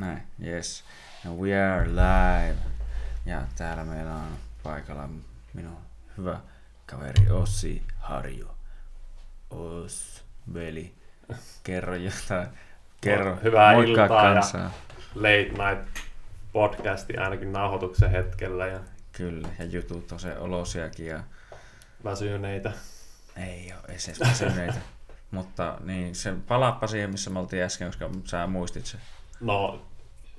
Näin, yes. And we are live. Ja täällä meillä on paikalla minun hyvä kaveri Ossi Harju. Os, veli, kerro jotain. Kerro, Hyvää moikkaa iltaa ja- kansaa. Late Night podcasti ainakin nauhoituksen hetkellä ja Kyllä, ja jutut on se olosiakin ja väsyneitä. ei ole edes edes väsyneitä. Mutta niin, se palaappa siihen, missä me oltiin äsken, koska sä muistit se. No,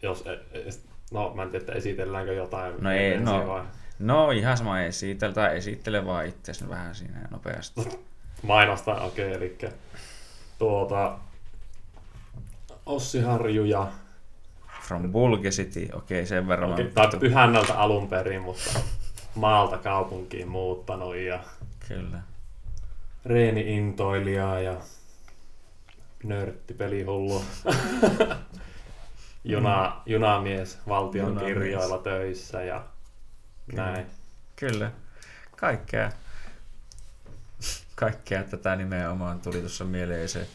jos, e- e- no mä en tiedä, että esitelläänkö jotain. No ei, no. vai No ihan sama esitellä, tai esittele vaan itse vähän siinä nopeasti. Mainostaa, okei, okay, eli tuota, Ossi Harju ja From Bulge City, okei sen verran. okay, tai Pyhännältä alun perin, mutta maalta kaupunkiin muuttanut ja Kyllä. reeni-intoilija ja nörtti pelihullu. Juna, junamies valtion Junamies. kirjoilla töissä ja näin. Kyllä. Kaikkea. Kaikkea tätä nimenomaan tuli tuossa mieleen se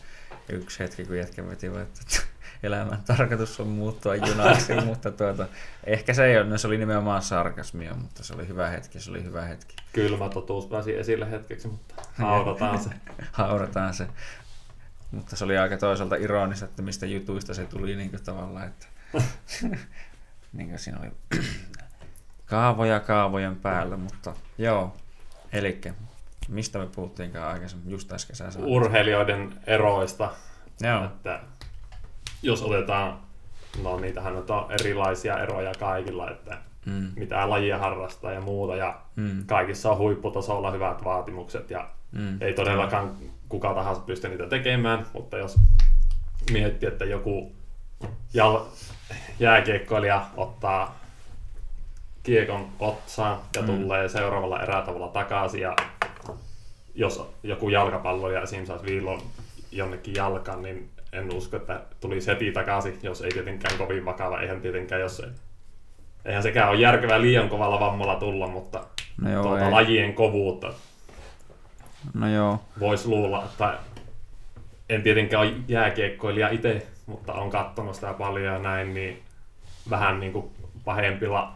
yksi hetki, kun jätkä veti, että elämän tarkoitus on muuttua junaksi, mutta tuota, ehkä se ei ole, no se oli nimenomaan sarkasmia, mutta se oli hyvä hetki, se oli hyvä hetki. Kylmä totuus pääsi esille hetkeksi, mutta haudataan se. Haurataan se. Mutta se oli aika toisaalta ironista, että mistä jutuista se tuli niin kuin tavallaan, että niin kuin siinä oli kaavoja kaavojen päällä, mutta joo. Eli mistä me puhuttiinkaan aikaisemmin, just äsken sä sanoit. Urheilijoiden eroista, Joo, että jos otetaan, no niitähän on erilaisia eroja kaikilla, että mm, mitä lajia harrastaa ja muuta, ja mm, kaikissa on huipputasolla hyvät vaatimukset, ja mm, ei todellakaan kuka tahansa pysty niitä tekemään, mutta jos miettii, että joku jal- jääkiekkoilija ottaa kiekon otsaan ja Mm. tulee seuraavalla erätavalla takaisin ja jos joku jalkapalloilija esim. saisi viilon jonnekin jalkaan, niin en usko, että tulisi heti takaisin, jos ei tietenkään kovin vakava, eihän tietenkään, jos ei. Eihän sekään ole järkevää liian kovalla vammalla tulla, mutta No joo, tuota, ei. lajien kovuutta no joo, voisi luulla, että en tietenkään ole jääkiekkoilija itse, mutta on katsonut sitä paljon ja näin, niin vähän niin kuin pahempilla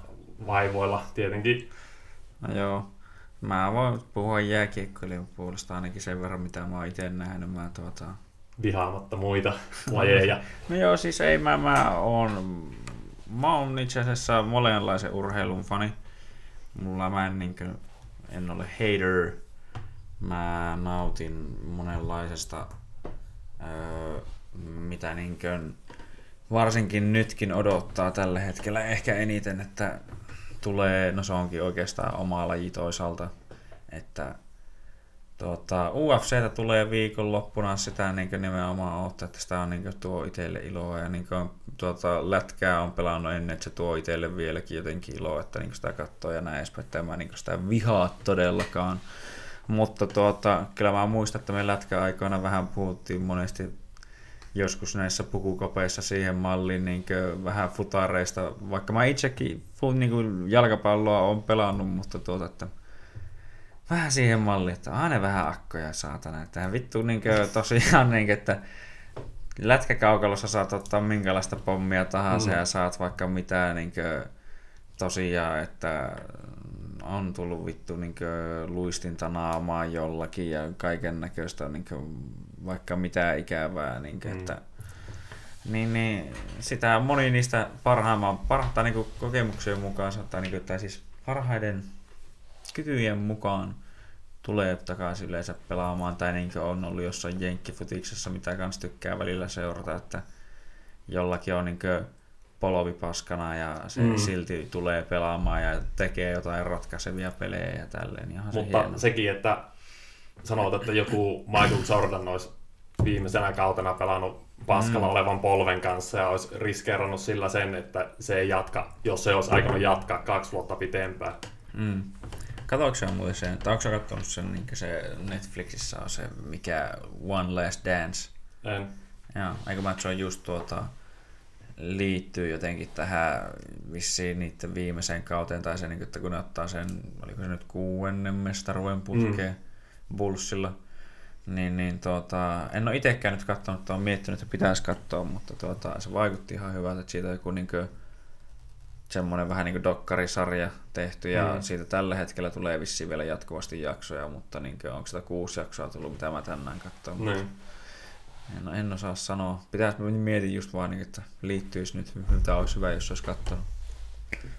vaivoilla tietenkin. no joo. Mä voin puhua jääkiekkoilijan puolesta ainakin sen verran, mitä mä oon itse nähnyt. Mä tuota, vihaamatta muita lajeja. No joo, siis ei mä, mä oon, mä oon itse asiassa monenlaisen urheilun fani. Mulla mä en, niinkö, en ole hater. Mä nautin monenlaisesta, öö, mitä niinkö, varsinkin nytkin odottaa tällä hetkellä ehkä eniten, että tulee, no se onkin oikeastaan oma laji toisaalta, että Tuota, UFCtä tulee viikonloppuna, sitä niin nimenomaan ottaa, että sitä on niin tuo itselle iloa ja niin kuin, tuota, lätkää on pelannut ennen, että se tuo itselle vieläkin jotenkin iloa, että niin sitä katsoo ja näin edespäin, että mä niin sitä vihaa todellakaan. Mutta tuota, kyllä mä muistan, että me lätkäaikoina vähän puhuttiin monesti joskus näissä pukukopeissa siihen malliin niin vähän futareista, vaikka mä itsekin niin kuin jalkapalloa on pelannut, mutta tuota, että vähän siihen malliin, että aina vähän akkoja saatana. Että vittu niin tosiaan, niin, että lätkäkaukalossa saat ottaa minkälaista pommia tahansa Mm. ja saat vaikka mitä niin tosiaan, että on tullut vittu niin luistinta naamaan jollakin ja kaiken näköistä niin vaikka mitä ikävää. Niin Mm. mm. että, niin, niin, sitä moni niistä parhaimman, parhaita niin kokemuksien mukaan saattaa, niin kuin, että siis parhaiden kykyjen mukaan tulee takaisin yleensä pelaamaan, tai niin kuin on ollut jossain jenkkifutiksessa, mitä kans tykkää välillä seurata, että jollakin on niin polvi paskana ja se Mm. silti tulee pelaamaan ja tekee jotain ratkaisevia pelejä ja tälleen. Niin onhan se Mutta hieno. sekin, että sanot, että joku Michael Jordan olisi viimeisenä kautena pelannut paskalla Mm. olevan polven kanssa ja olisi riskeerannut sillä sen, että se ei jatka, jos se olisi aikonut jatkaa kaksi vuotta pitempään. Mm. Katoiko se muuten sen, että onko katsonut sen, niin se Netflixissä on se, mikä One Last Dance? En. Joo, eikö mä, että se on just tuota, liittyy jotenkin tähän vissiin niiden viimeiseen kauteen, tai se, niin, että kun ne ottaa sen, oliko se nyt kuuennen mestaruuden putkeen mm. Bullsilla, Niin, niin tuota, en ole itsekään nyt katsonut, että olen miettinyt, että pitäisi katsoa, mutta tuota, se vaikutti ihan hyvältä, että siitä on joku niin kuin, semmoinen vähän niin kuin dokkarisarja tehty ja mm. siitä tällä hetkellä tulee vissiin vielä jatkuvasti jaksoja, mutta niin kuin, onko sitä kuusi jaksoa tullut, mitä mä tänään katsoin. Mm. En, en osaa sanoa. Pitäisi mietin just vaan, niin, että liittyisi nyt, mitä olisi hyvä, jos olisi katsonut.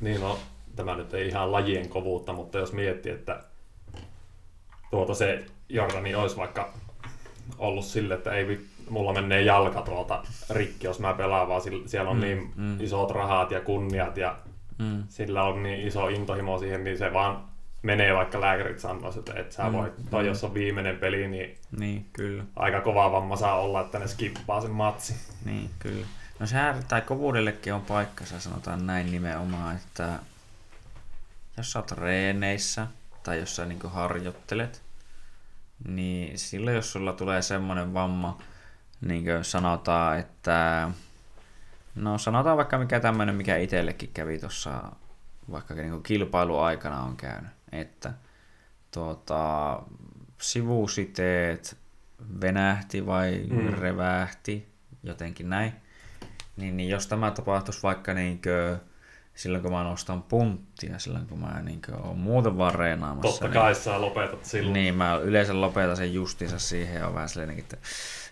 Niin no, tämä nyt ei ihan lajien kovuutta, mutta jos miettii, että tuota se Jordani olisi vaikka ollut sille, että ei mulla menee jalka tuolta rikki, jos mä pelaan, vaan siellä on mm, niin mm. isot rahat ja kunniat ja mm. sillä on niin iso intohimo siihen, niin se vaan menee, vaikka lääkärit sanoisivat, että et sä mm, voit, tai mm. jos on viimeinen peli, niin, niin kyllä. aika kova vamma saa olla, että ne skippaa sen matsi. Niin, kyllä. No sehän, tai kovuudellekin on paikkansa, sanotaan näin nimenomaan, että jos sä oot reeneissä, tai jos sä niin harjoittelet, niin silloin jos sulla tulee semmoinen vamma, niin kuin sanotaan, että no sanotaan vaikka mikä tämmöinen, mikä itsellekin kävi tuossa vaikka niin kilpailuaikana on käynyt, että tuota, sivusiteet venähti vai mm. revähti, jotenkin näin, niin, niin jos tämä tapahtuisi vaikka niin kuin, silloin kun mä nostan punttia, silloin kun mä niin kuin, olen muuten vaan reenaamassa. Totta niin, kai sä lopetat silloin. Niin, mä yleensä lopetan sen justiinsa siihen ja on vähän silleen, että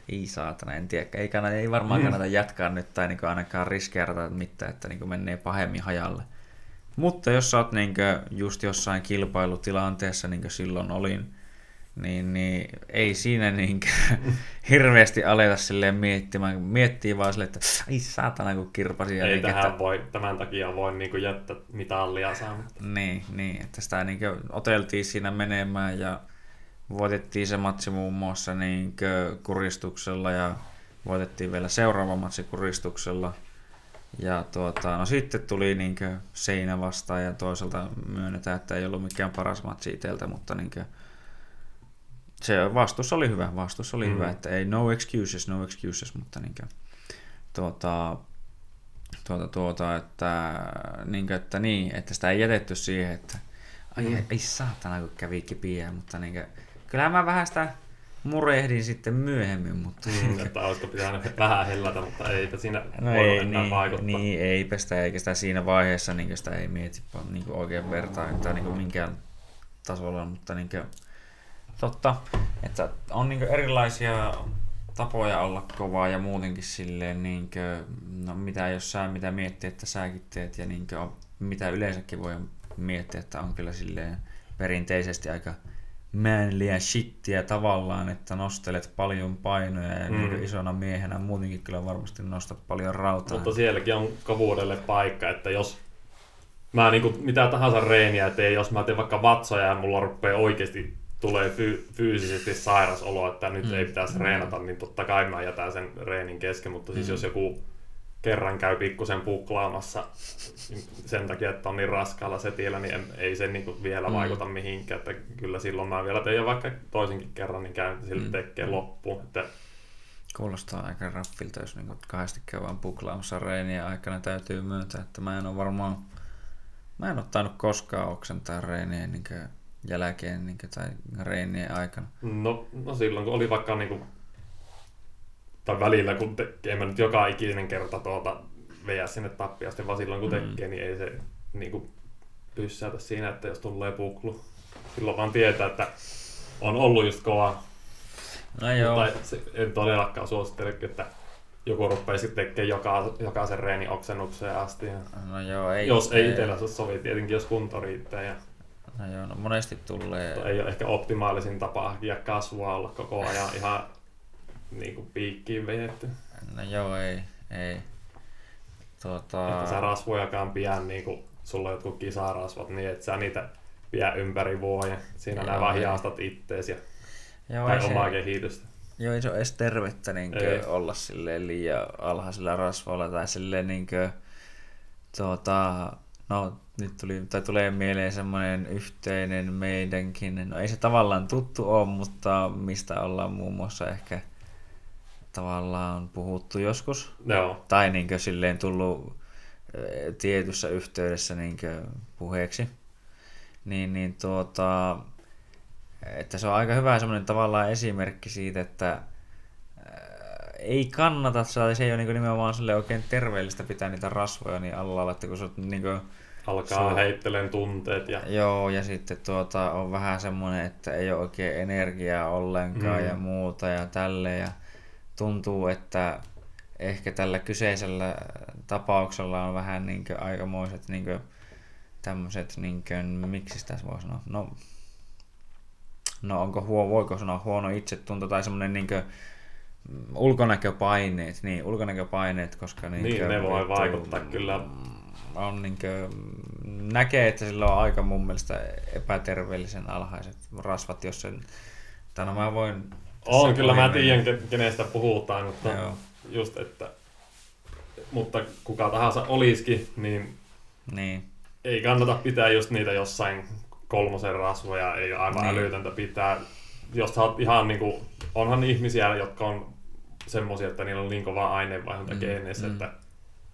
ei saatana, en tiedä, ei, kannata, ei varmaan mm. kannata jatkaa nyt tai niin ainakaan riskeerata mitään, että niin menee pahemmin hajalle. Mutta jos sä oot niin just jossain kilpailutilanteessa, niin kuin silloin olin, niin, niin ei siinä niin hirveästi aleta silleen miettimään. Miettii vaan silleen, että ai saatana kun kirpasi. Ei niin, tähän että... voi, tämän takia voi niin jättää mitallia saamatta. Niin, niin, että sitä niin oteltiin siinä menemään ja voitettiin se matsi muun muassa niin kuristuksella ja voitettiin vielä seuraava matsi kuristuksella. Ja tuota, no sitten tuli niin seinä vastaan ja toisaalta myönnetään, että ei ollut mikään paras matsi itseltä, mutta niin se vastus oli hyvä, vastus oli mm. hyvä, että ei no excuses, no excuses, mutta niin kuin, tuota, tuota, tuota, että, niin kuin, että niin, että sitä ei jätetty siihen, että ai, mm. ei saatana kun kävi kipiä, mutta niin kuin, Kyllä mä vähän sitä murehdin sitten myöhemmin, mutta... Mm, että olisiko pitänyt vähän hellätä, mutta eipä siinä no ei, niin, vaikuttaa. Niin, eipä sitä, eikä sitä siinä vaiheessa niin sitä ei mieti niin oikein vertaan tai niin minkään tasolla, mutta niin kuin, totta, että on niin erilaisia tapoja olla kovaa ja muutenkin silleen, niin kuin, no mitä jos sä mitä miettii, että säkin teet ja niin kuin, mitä yleensäkin voi miettiä, että on kyllä silleen perinteisesti aika manlyä shittiä tavallaan, että nostelet paljon painoja ja mm. niin isona miehenä muutenkin kyllä varmasti nostat paljon rautaa. Mutta sielläkin on kovuudelle paikka, että jos mä niin kuin mitä tahansa reeniä teen, jos mä teen vaikka vatsoja ja mulla rupeaa oikeasti tulee fy- fyysisesti sairas olo, että nyt mm. ei pitäisi mm. reenata, niin totta kai mä jätän sen reenin kesken, mutta siis mm. jos joku kerran käy pikkusen puklaamassa sen takia, että on niin raskaalla setillä, niin ei se niin vielä mm. vaikuta mihinkään. Että kyllä silloin mä vielä teen vaikka toisenkin kerran, niin käyn sille mm. tekee mm. loppuun. Että... Kuulostaa aika raffilta, jos niin kahdesti käy vaan puklaamassa reeniä aikana. Täytyy myöntää, että mä en ole varmaan... Mä en ole tainnut koskaan oksentaa reeniä niin jälkeen niin kuin, tai reenien aikana. No, no silloin kun oli vaikka niin kuin tai välillä, kun tekee, mä nyt joka ikinen kerta tuota veä sinne tappiasti, vaan silloin kun mm. tekee, mm. niin ei se niin kuin, pyssäytä siinä, että jos tulee puklu. Silloin vaan tietää, että on ollut just kova. No joo. Mutta se, en todellakaan suosittele, että joku rupeaisi tekemään joka, jokaisen reeni oksennukseen asti. Ja no joo, ei, jos ei, itsellä se sovi, tietenkin jos kunto riittää. Ja No joo, no monesti tulee... Ei ole ehkä optimaalisin tapa ja kasvua olla koko ajan ihan niin kuin piikkiin vejetty. No joo, ei, ei. Tuota... Että sä rasvojakaan pian niin kuin sulla on jotkut kisarasvat, niin että sä niitä vie ympäri vuoden. Siinä nämä vaan hiastat ittees ja joo, tai omaa se... kehitystä. Joo, ei se ole edes tervettä niin olla silleen liian alhaisella rasvoilla tai silleen niin kuin, tuota, no nyt tuli, tai tulee mieleen semmoinen yhteinen meidänkin, no ei se tavallaan tuttu ole, mutta mistä ollaan muun muassa ehkä tavallaan puhuttu joskus. Joo. Tai niin silleen tullut tietyssä yhteydessä niin puheeksi. Niin, niin tuota, että se on aika hyvä semmoinen tavallaan esimerkki siitä, että ää, ei kannata, se ei ole niin nimenomaan sille oikein terveellistä pitää niitä rasvoja niin alla, että kun se on niin kuin, Alkaa heittelen tunteet. Ja... Joo, ja sitten tuota, on vähän semmoinen, että ei ole oikein energiaa ollenkaan mm. ja muuta ja tälle. Ja tuntuu, että ehkä tällä kyseisellä tapauksella on vähän niin aikamoiset niin tämmöiset, niin kuin, miksi sitä voi sanoa, no, no onko huo, voiko sanoa huono itsetunto tai semmoinen niin kuin, ulkonäköpaineet, niin ulkonäköpaineet, koska niin, niin ne voi vaikuttaa kyllä. on niin kuin, näkee, että sillä on aika mun mielestä epäterveellisen alhaiset rasvat, jos sen, tai no mä voin... On, kyllä mä tiedän, kenestä puhutaan, mutta Joo. just, että mutta kuka tahansa olisikin, niin, niin. ei kannata pitää just niitä jossain kolmosen rasvoja, ei aivan niin. älytöntä pitää. Jos sä oot ihan niinku, onhan ihmisiä, jotka on semmoisia, että niillä on niin kova aineenvaihdunta mm, geeneissä, mm. että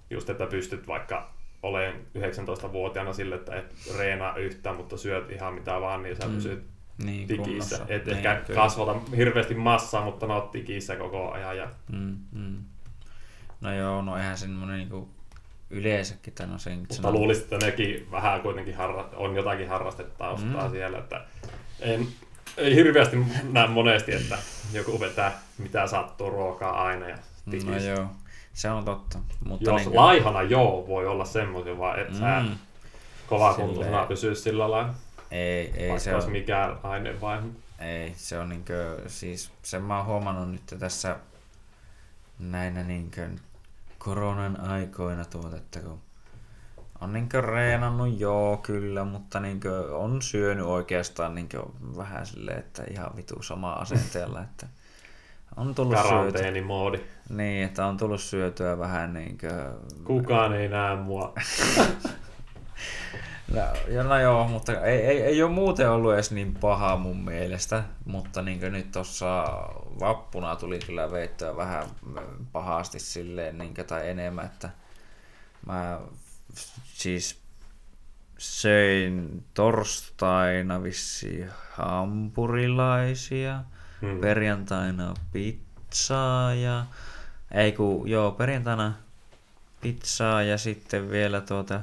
just, että pystyt vaikka olen 19-vuotiaana sille, että et reenaa yhtään, mutta syöt ihan mitä vaan, niin sä mm. pysyt niin, tikissä. Et niin, ehkä kyllä. kasvata hirveästi massaa, mutta oot tikissä koko ajan. Ja... Mm, mm. No joo, no eihän semmoinen niinku yleensäkin tämän no sen Mutta sanon... luulisin, että nekin vähän kuitenkin harra... on jotakin harrastetaustaa mm. siellä, että en, ei hirveästi näe monesti, että joku vetää mitä sattuu ruokaa aina ja tikissä. No joo. Se on totta. Mutta Jos niin laihana joo, voi olla semmoisia, vaan et mm. sä kova kuntoisena pysyä sillä lailla. Ei, ei Vaikka se on... mikään aine vai? Ei, se on niinkö, siis sen mä oon huomannut nyt tässä näinä niinkö koronan aikoina että kun on niinkö reenannut, joo kyllä, mutta niinkö on syönyt oikeastaan niinkö vähän silleen, että ihan vitu sama asenteella, että on tullut Karanteenimoodi. Niin, että on tullut syötyä vähän niin kuin... Kukaan ei näe mua. no, no joo, mutta ei, ei, ei ole muuten ollut edes niin paha mun mielestä, mutta niin nyt tuossa vappuna tuli kyllä veittyä vähän pahasti silleen, niin tai enemmän, että mä siis söin torstaina vissi hampurilaisia, hmm. perjantaina pizzaa ja ei kun, joo, perjantaina pizzaa ja sitten vielä tuota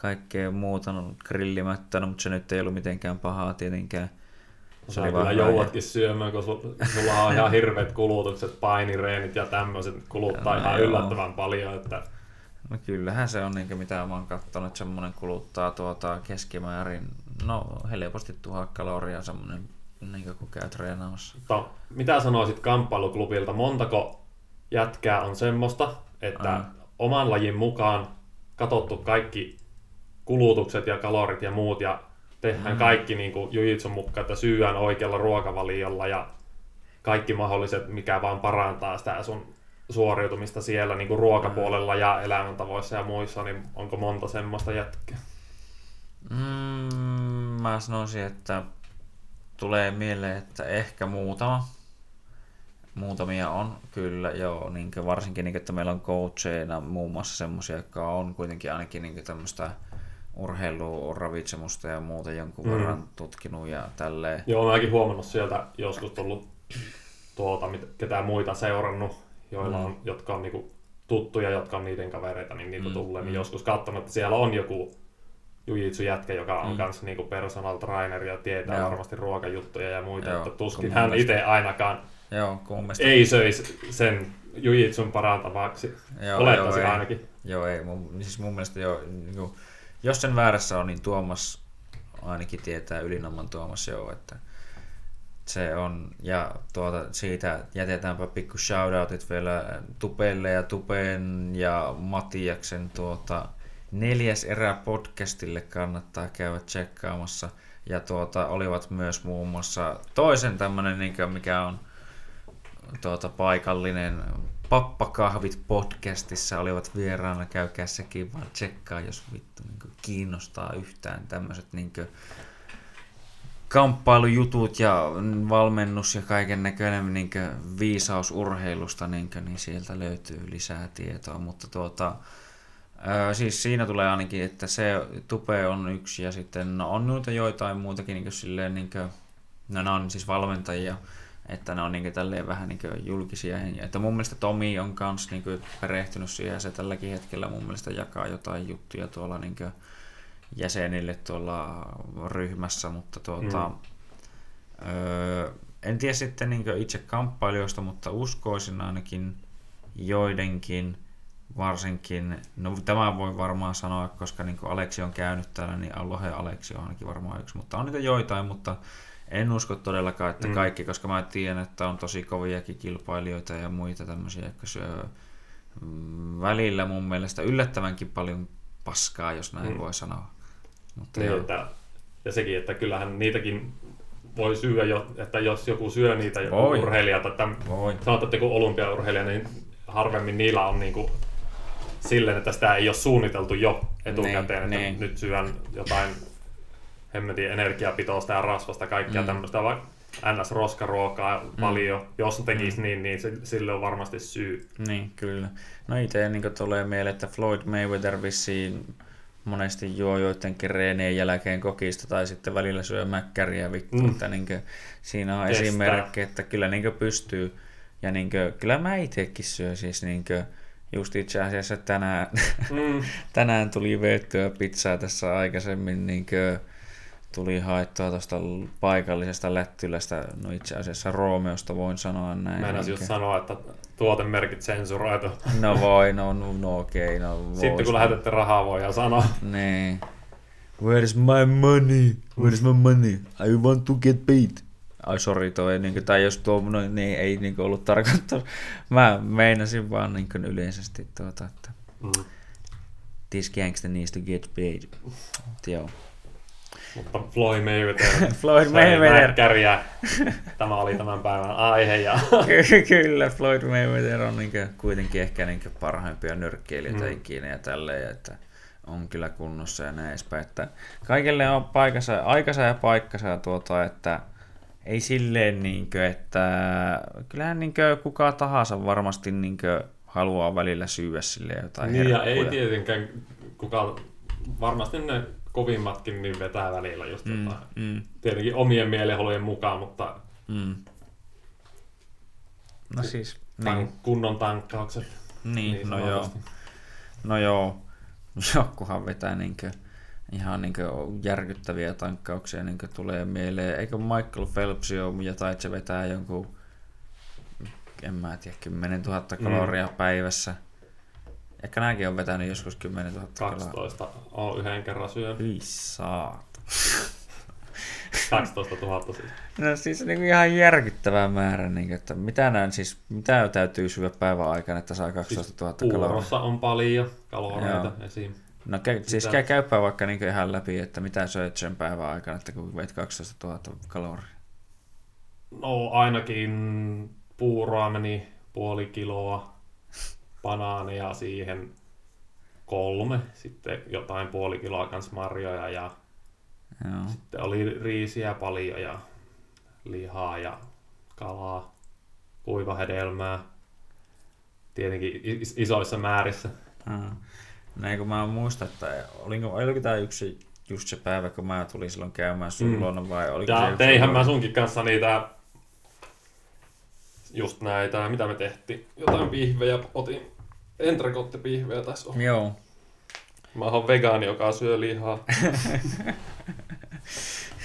kaikkea muuta no, grillimättänä, mutta se nyt ei ollut mitenkään pahaa tietenkään. Se oli kyllä jouatkin syömään, kun sulla on ihan hirveät kulutukset, painireenit ja tämmöiset kuluttaa no, ihan joo. yllättävän paljon. Että... No kyllähän se on, niin mitä mä oon katsonut, että semmoinen kuluttaa tuota keskimäärin, no helposti tuhat kaloria semmoinen, niin kun käy treenaamassa. Mutta mitä sanoisit kamppailuklubilta, montako jätkää on semmoista, että Aina. oman lajin mukaan katottu kaikki kulutukset ja kalorit ja muut ja tehdään mm. kaikki niin kuin jujitsun mukaan, että syyään oikealla ruokavaliolla ja kaikki mahdolliset, mikä vaan parantaa sitä sun suoriutumista siellä niin kuin ruokapuolella ja elämäntavoissa ja muissa, niin onko monta semmoista jätkää? Mm, mä sanoisin, että tulee mieleen, että ehkä muutama. Muutamia on, kyllä, joo. Niin varsinkin, niin, että meillä on coacheina muun muassa semmoisia, jotka on kuitenkin ainakin niin tämmöistä urheilua, ravitsemusta ja muuta jonkun mm. verran tutkinut ja tälleen. Joo, mäkin huomannut sieltä joskus tullut tuota, ketään muita seurannut, joilla mm. on, jotka on niinku tuttuja, jotka on niiden kavereita, niin niitä mm. tulee, niin mm. joskus katsonut, että siellä on joku jujitsu jätkä, joka on mm. kanssa niinku personal trainer ja tietää Joo. varmasti ruokajuttuja ja muita, Joo, että tuskin hän itse ainakaan Joo, ei söisi sen jujitsun parantavaksi. Joo, Olettaisin ainakin. Joo, ei. Mun, siis mun mielestä jo, niin kuin, jos sen väärässä on, niin Tuomas ainakin tietää Ylinamman Tuomas joo, että se on, ja tuota, siitä jätetäänpä pikku shoutoutit vielä Tupelle ja Tupen ja Matiaksen tuota, neljäs erä podcastille kannattaa käydä tsekkaamassa. Ja tuota, olivat myös muun muassa toisen tämmönen, niin mikä on tuota, paikallinen Pappakahvit podcastissa olivat vieraana, käykää sekin vaan tsekkaa, jos vittu niin kiinnostaa yhtään tämmöiset niin kamppailujutut ja valmennus ja kaiken näköinen niin viisaus urheilusta, niin, niin sieltä löytyy lisää tietoa, mutta tuota, siis siinä tulee ainakin, että se tupe on yksi ja sitten no, on noita joitain muutakin niin silleen, niin kuin, No ne on siis valmentajia, että ne on niin tälleen vähän niin julkisia. Että mun mielestä Tomi on kans niin perehtynyt siihen ja se tälläkin hetkellä mun mielestä jakaa jotain juttuja tuolla niin jäsenille tuolla ryhmässä, mutta tuota, mm. öö, en tiedä sitten niin itse kamppailijoista, mutta uskoisin ainakin joidenkin varsinkin, no tämä voi varmaan sanoa, koska niin Aleksi on käynyt täällä, niin Alohe Aleksi on ainakin varmaan yksi, mutta on niitä joitain, mutta en usko todellakaan, että mm. kaikki, koska mä tiedän, että on tosi koviakin kilpailijoita ja muita tämmöisiä, jotka syö mm, välillä mun mielestä yllättävänkin paljon paskaa, jos näin mm. voi sanoa. Mutta niin, että, ja sekin, että kyllähän niitäkin voi syödä, jo, että jos joku syö niitä voi. urheilijat, että voi. sanotaan, että joku olympiaurheilija, niin harvemmin niillä on niin kuin silleen, että sitä ei ole suunniteltu jo etukäteen, niin, että niin. nyt syön jotain hemmetin energiapitoista ja rasvasta, kaikkea mm. tämmöistä, vaikka NS-roskaruokaa mm. paljon. Jos tekisi mm. niin, niin se, sille on varmasti syy. Niin, kyllä. No itse niin tulee mieleen, että Floyd Mayweather vissiin monesti juo joidenkin reenien jälkeen kokista tai sitten välillä syö mäkkäriä vittu. Mm. Että niin kuin, siinä on Kestää. esimerkki, että kyllä niin pystyy. Ja niin kuin, kyllä mä itsekin syön siis niin kuin, just itse asiassa tänään, mm. tänään tuli veettyä pizzaa tässä aikaisemmin niin kuin, tuli haettua tuosta paikallisesta lättylästä, no itse asiassa Roomeosta voin sanoa näin. Mä en just sanoa, että tuotemerkit sensuroitu. No voi, no, no, no okei. Okay, no, Sitten kun lähetätte rahaa voidaan sanoa. Niin. Where is my money? Where is my money? I want to get paid. Ai sorry, toi, niin kuin, tai jos tuo no, niin, ei niin kuin, ollut tarkoittanut. Mä meinasin vaan niin kuin, yleisesti tuota, että mm. this gangster needs to get paid. Joo. Mutta Floyd Mayweather, Floyd Mayweather. Kärjä. Tämä oli tämän päivän aihe. Ja... Kyllä, Floyd Mayweather on niin kuitenkin ehkä niin parhaimpia nyrkkeilijöitä mm. ikinä ja tälleen, että on kyllä kunnossa ja näin edespäin. Että kaikille on paikassa, aikansa ja paikkansa tuota, että ei silleen, niin kuin, että kyllähän niin kuin, kuka tahansa varmasti niin kuin, haluaa välillä syyä sille jotain Niin herkkuja. ja ei tietenkään kuka, varmasti ne kovimmatkin niin vetää välillä just mm, tota, mm. tietenkin omien mielihalujen mukaan, mutta mm. no siis, tank, niin. kunnon tankkaukset. Niin, niin no joo. No joo, jokkuhan vetää niinkö ihan niinkö järkyttäviä tankkauksia niinkö tulee mieleen. Eikö Michael Phelps ole jotain, että se vetää jonkun, en mä tiedä, 10 000 kaloria mm. päivässä – Ehkä nämäkin on vetänyt joskus 10 000 12 on yhden kerran syönyt. Hyi saat. 12 000 siis. No siis niin ihan järkyttävä määrä, niin, että mitä, näin, siis, mitä täytyy syödä päivän aikana, että saa 12 000 siis kaloria? on paljon kaloreita esim. No käy, siis käy, käypä vaikka niin ihan läpi, että mitä söit sen päivän aikana, että kun veit 12 000 kaloria? No ainakin puuroa meni puoli kiloa, banaaneja siihen kolme, sitten jotain puoli kiloa kans marjoja ja Joo. sitten oli riisiä paljon ja lihaa ja kalaa, kuivahedelmää, tietenkin isoissa määrissä. Hmm. Näin kun mä muistan, että olinko, oliko tämä yksi just se päivä, kun mä tulin silloin käymään sun mm. luona vai oliko ja se teihän mä sunkin kanssa niitä just näitä, mitä me tehtiin. Jotain pihvejä otin. Entrecôte-pihvejä tässä on. Joo. Mä oon vegaani, joka syö lihaa.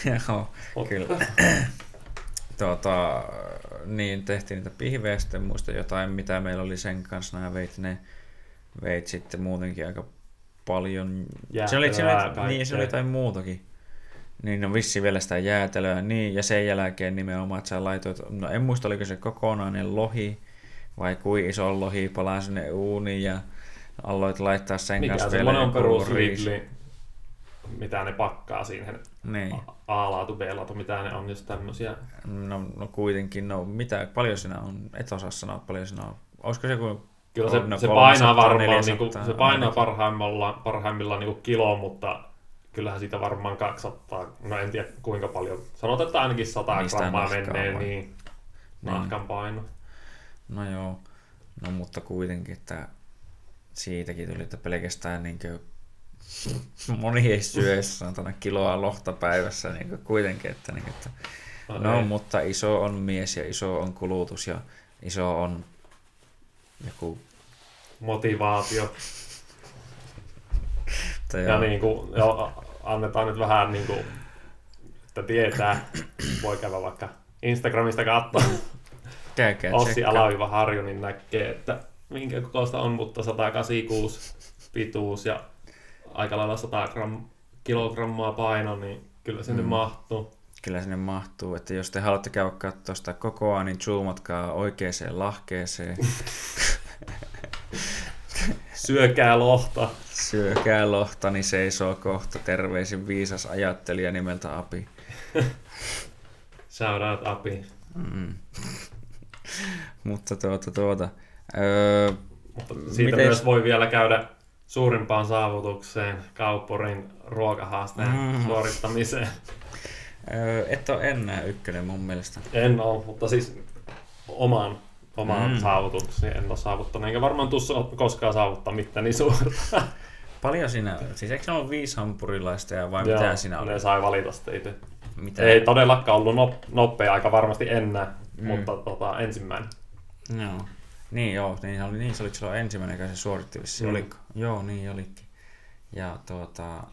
Joo, kyllä. tuota, niin, tehtiin niitä pihvejä, sitten muista jotain, mitä meillä oli sen kanssa, nämä veit, ne veit sitten muutenkin aika paljon. Jäätelöä, se oli, se oli, niin, se oli jotain muutakin. Niin, no vissi vielä sitä jäätelöä, niin, ja sen jälkeen nimenomaan, että sä laitoit, no en muista, oliko se kokonainen lohi, vai kuin iso lohi palaa sinne uuniin, ja aloit laittaa sen Mikä kanssa vielä on perus Ridley, mitä ne pakkaa siihen, niin. A-laatu, B-laatu, mitä ne on, just tämmöisiä. No, no kuitenkin, no mitä, paljon siinä on, et osaa sanoa paljon siinä on. Olisiko se kuin Kyllä se, no, se painaa varmaan, niin kuin, se painaa parhaimmillaan, parhaimmillaan niin kilo, mutta kyllähän siitä varmaan 200, no en tiedä kuinka paljon, sanotaan, että ainakin 100 Mistä grammaa menee, niin, niin nahkan paino. No joo, no mutta kuitenkin, että siitäkin tuli, että pelkästään niin kuin, moni ei syö, sanotaan kiloa lohta päivässä niin kuin kuitenkin, että, niin kuin, että No, No, ei. mutta iso on mies ja iso on kulutus ja iso on joku... Motivaatio. Tai Ja niin kuin, jo, annetaan nyt vähän niin kuin, että tietää. Voi käydä vaikka Instagramista katsoa. Käykää Ossi. Alaviva Harju, niin näkee, että minkä kokoista on, mutta 186 pituus ja aika lailla 100 gram, kilogrammaa paino, niin kyllä sinne mm. mahtuu. Kyllä sinne mahtuu, että jos te haluatte käydä katsoa sitä kokoa, niin zoomatkaa oikeaan lahkeeseen. Syökää lohta. Syökää lohta, niin seisoo kohta. Terveisin viisas ajattelija nimeltä Api. Shout out Api. Mm. Mutta tuota, tuota. Öö, Mutta siitä Mites- myös voi vielä käydä suurimpaan saavutukseen, Kaupporin ruokahaasteen mm. suorittamiseen. öö, et ole enää ykkönen mun mielestä. En ole, mutta siis oman, omaan Mm. saavutukseen en ole saavuttanut, enkä varmaan tuossa koskaan saavuttaa mitään niin suurta. Paljon siinä, siis eikö se ole viisi hampurilaista ja vai Joo, mitä siinä oli? Ne sai valita sitä itse. Mitä? Ei todellakaan ollut nop, nopea aika varmasti enää, Mm. mutta tota, ensimmäinen. Joo. Niin joo, niin, oli, niin se oli silloin ensimmäinen, joka se suoritti Mm. oliko? Joo, niin olikin. Ja tuota,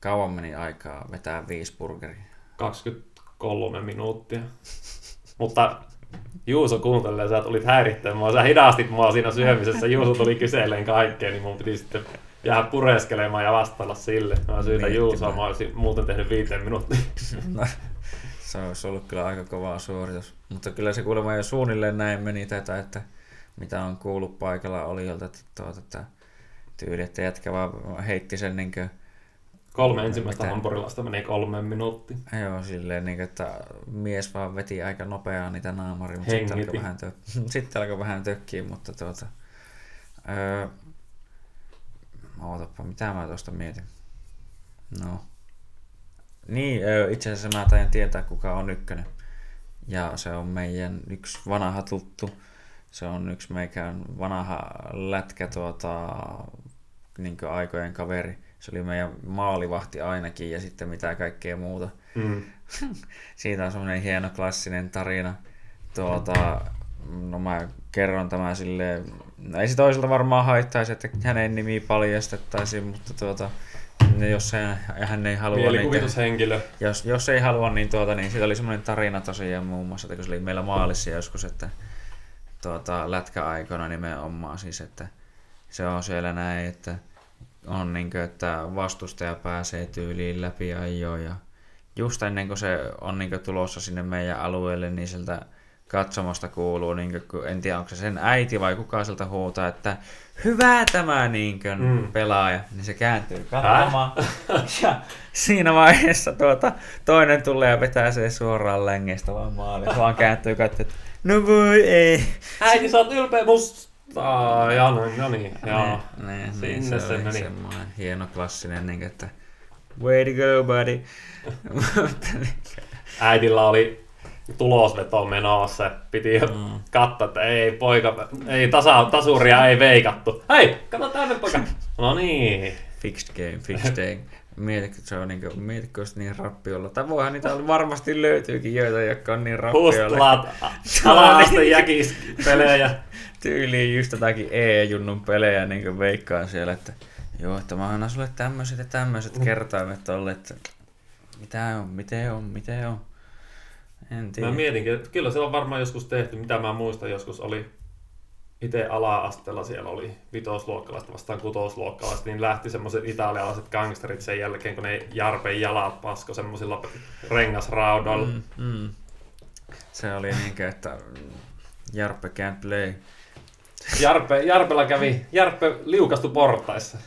kauan meni aikaa vetää viisi burgeria. 23 minuuttia. Mutta Juuso kuuntelee, sä tulit häirittämään mua, sä hidastit mua siinä syömisessä, Juuso tuli kyseleen kaikkea, niin mun piti sitten jäädä pureskelemaan ja vastailla sille. Mä syytän Miettimään. Juusoa, mä olisin muuten tehnyt viiteen minuuttia. No, se olisi ollut kyllä aika kova suoritus. Mutta kyllä se kuulemma jo suunnilleen näin meni tätä, että mitä on kuullut paikalla olijoilta, että, tuota, että tyyli, että jätkä vaan heitti sen niin kuin, Kolme ensimmäistä Mitä? hampurilasta meni kolmeen minuuttiin. Joo, silleen niin, että mies vaan veti aika nopeaa niitä naamaria, mutta sitten alkoi vähän, tö- sitten alkoi vähän tökkiä, mutta tuota... Öö, ootappa, mitä mä tuosta mietin? No. Niin, öö, itse asiassa mä taidan tietää, kuka on ykkönen. Ja se on meidän yksi vanha tuttu. Se on yksi meikään vanha lätkä tuota, niin aikojen kaveri. Se oli meidän maalivahti ainakin ja sitten mitä kaikkea muuta. Mm. Siitä on semmoinen hieno klassinen tarina. Tuota, no mä kerron tämän silleen, no ei se toiselta varmaan haittaisi, että hänen nimi paljastettaisiin, mutta tuota, no jos hän, hän ei halua Mielikuvitushenkilö. jos, jos ei halua, niin, tuota, niin siitä oli semmoinen tarina tosiaan muun muassa, että kun se oli meillä maalissa joskus, että tuota, lätkäaikana nimenomaan siis, että se on siellä näin, että on niin kuin, että vastustaja pääsee tyyliin läpi ajoon ja just ennen kuin se on niin kuin, tulossa sinne meidän alueelle, niin sieltä katsomosta kuuluu, niin kuin, kun en tiedä onko se sen äiti vai kuka sieltä huutaa, että hyvä tämä niin kuin, mm. Mm. pelaaja, niin se kääntyy katsomaan. Ja siinä vaiheessa tuota, toinen tulee ja vetää se suoraan längestä vaan maaliin, vaan kääntyy katsomaan, että no voi ei. Äiti, sä oot ylpeä musta. Ja no, no niin, joo. Ne, ne, ne, Sinne se, se oli meni. semmoinen hieno klassinen, niin, että way to go buddy. Niin, Äitillä oli tulosveto menossa. Piti jo Mm. katsoa, että ei poika, ei tasa, tasuria ei veikattu. Hei, kato tänne poika. No niin. fixed game, fixed game. Mietitkö, se on niin kuin, mietitkö olisi niin rappiolla. Tai voihan niitä varmasti löytyykin joita, jotka on niin rappiolla. Hustlaat, ala-aste jäkis pelejä. Tyyliin just jotakin E-junnun pelejä niin veikkaan siellä, että joo, että mä annan sulle tämmöiset ja tämmöiset kertaimet tolle, että mitä on, miten on, miten on. En tiedä. Mä mietinkin, että kyllä se on varmaan joskus tehty, mitä mä muistan joskus oli itse ala-asteella siellä oli vitosluokkalaista vastaan kutosluokkalaista, niin lähti semmoiset italialaiset gangsterit sen jälkeen, kun ne Jarpen jalat pasko semmoisilla rengasraudoilla. Mm. Mm, mm. Se oli niinkö, että Jarppe can't play. Jarpe, Jarpella kävi, Jarpe liukastui portaissa.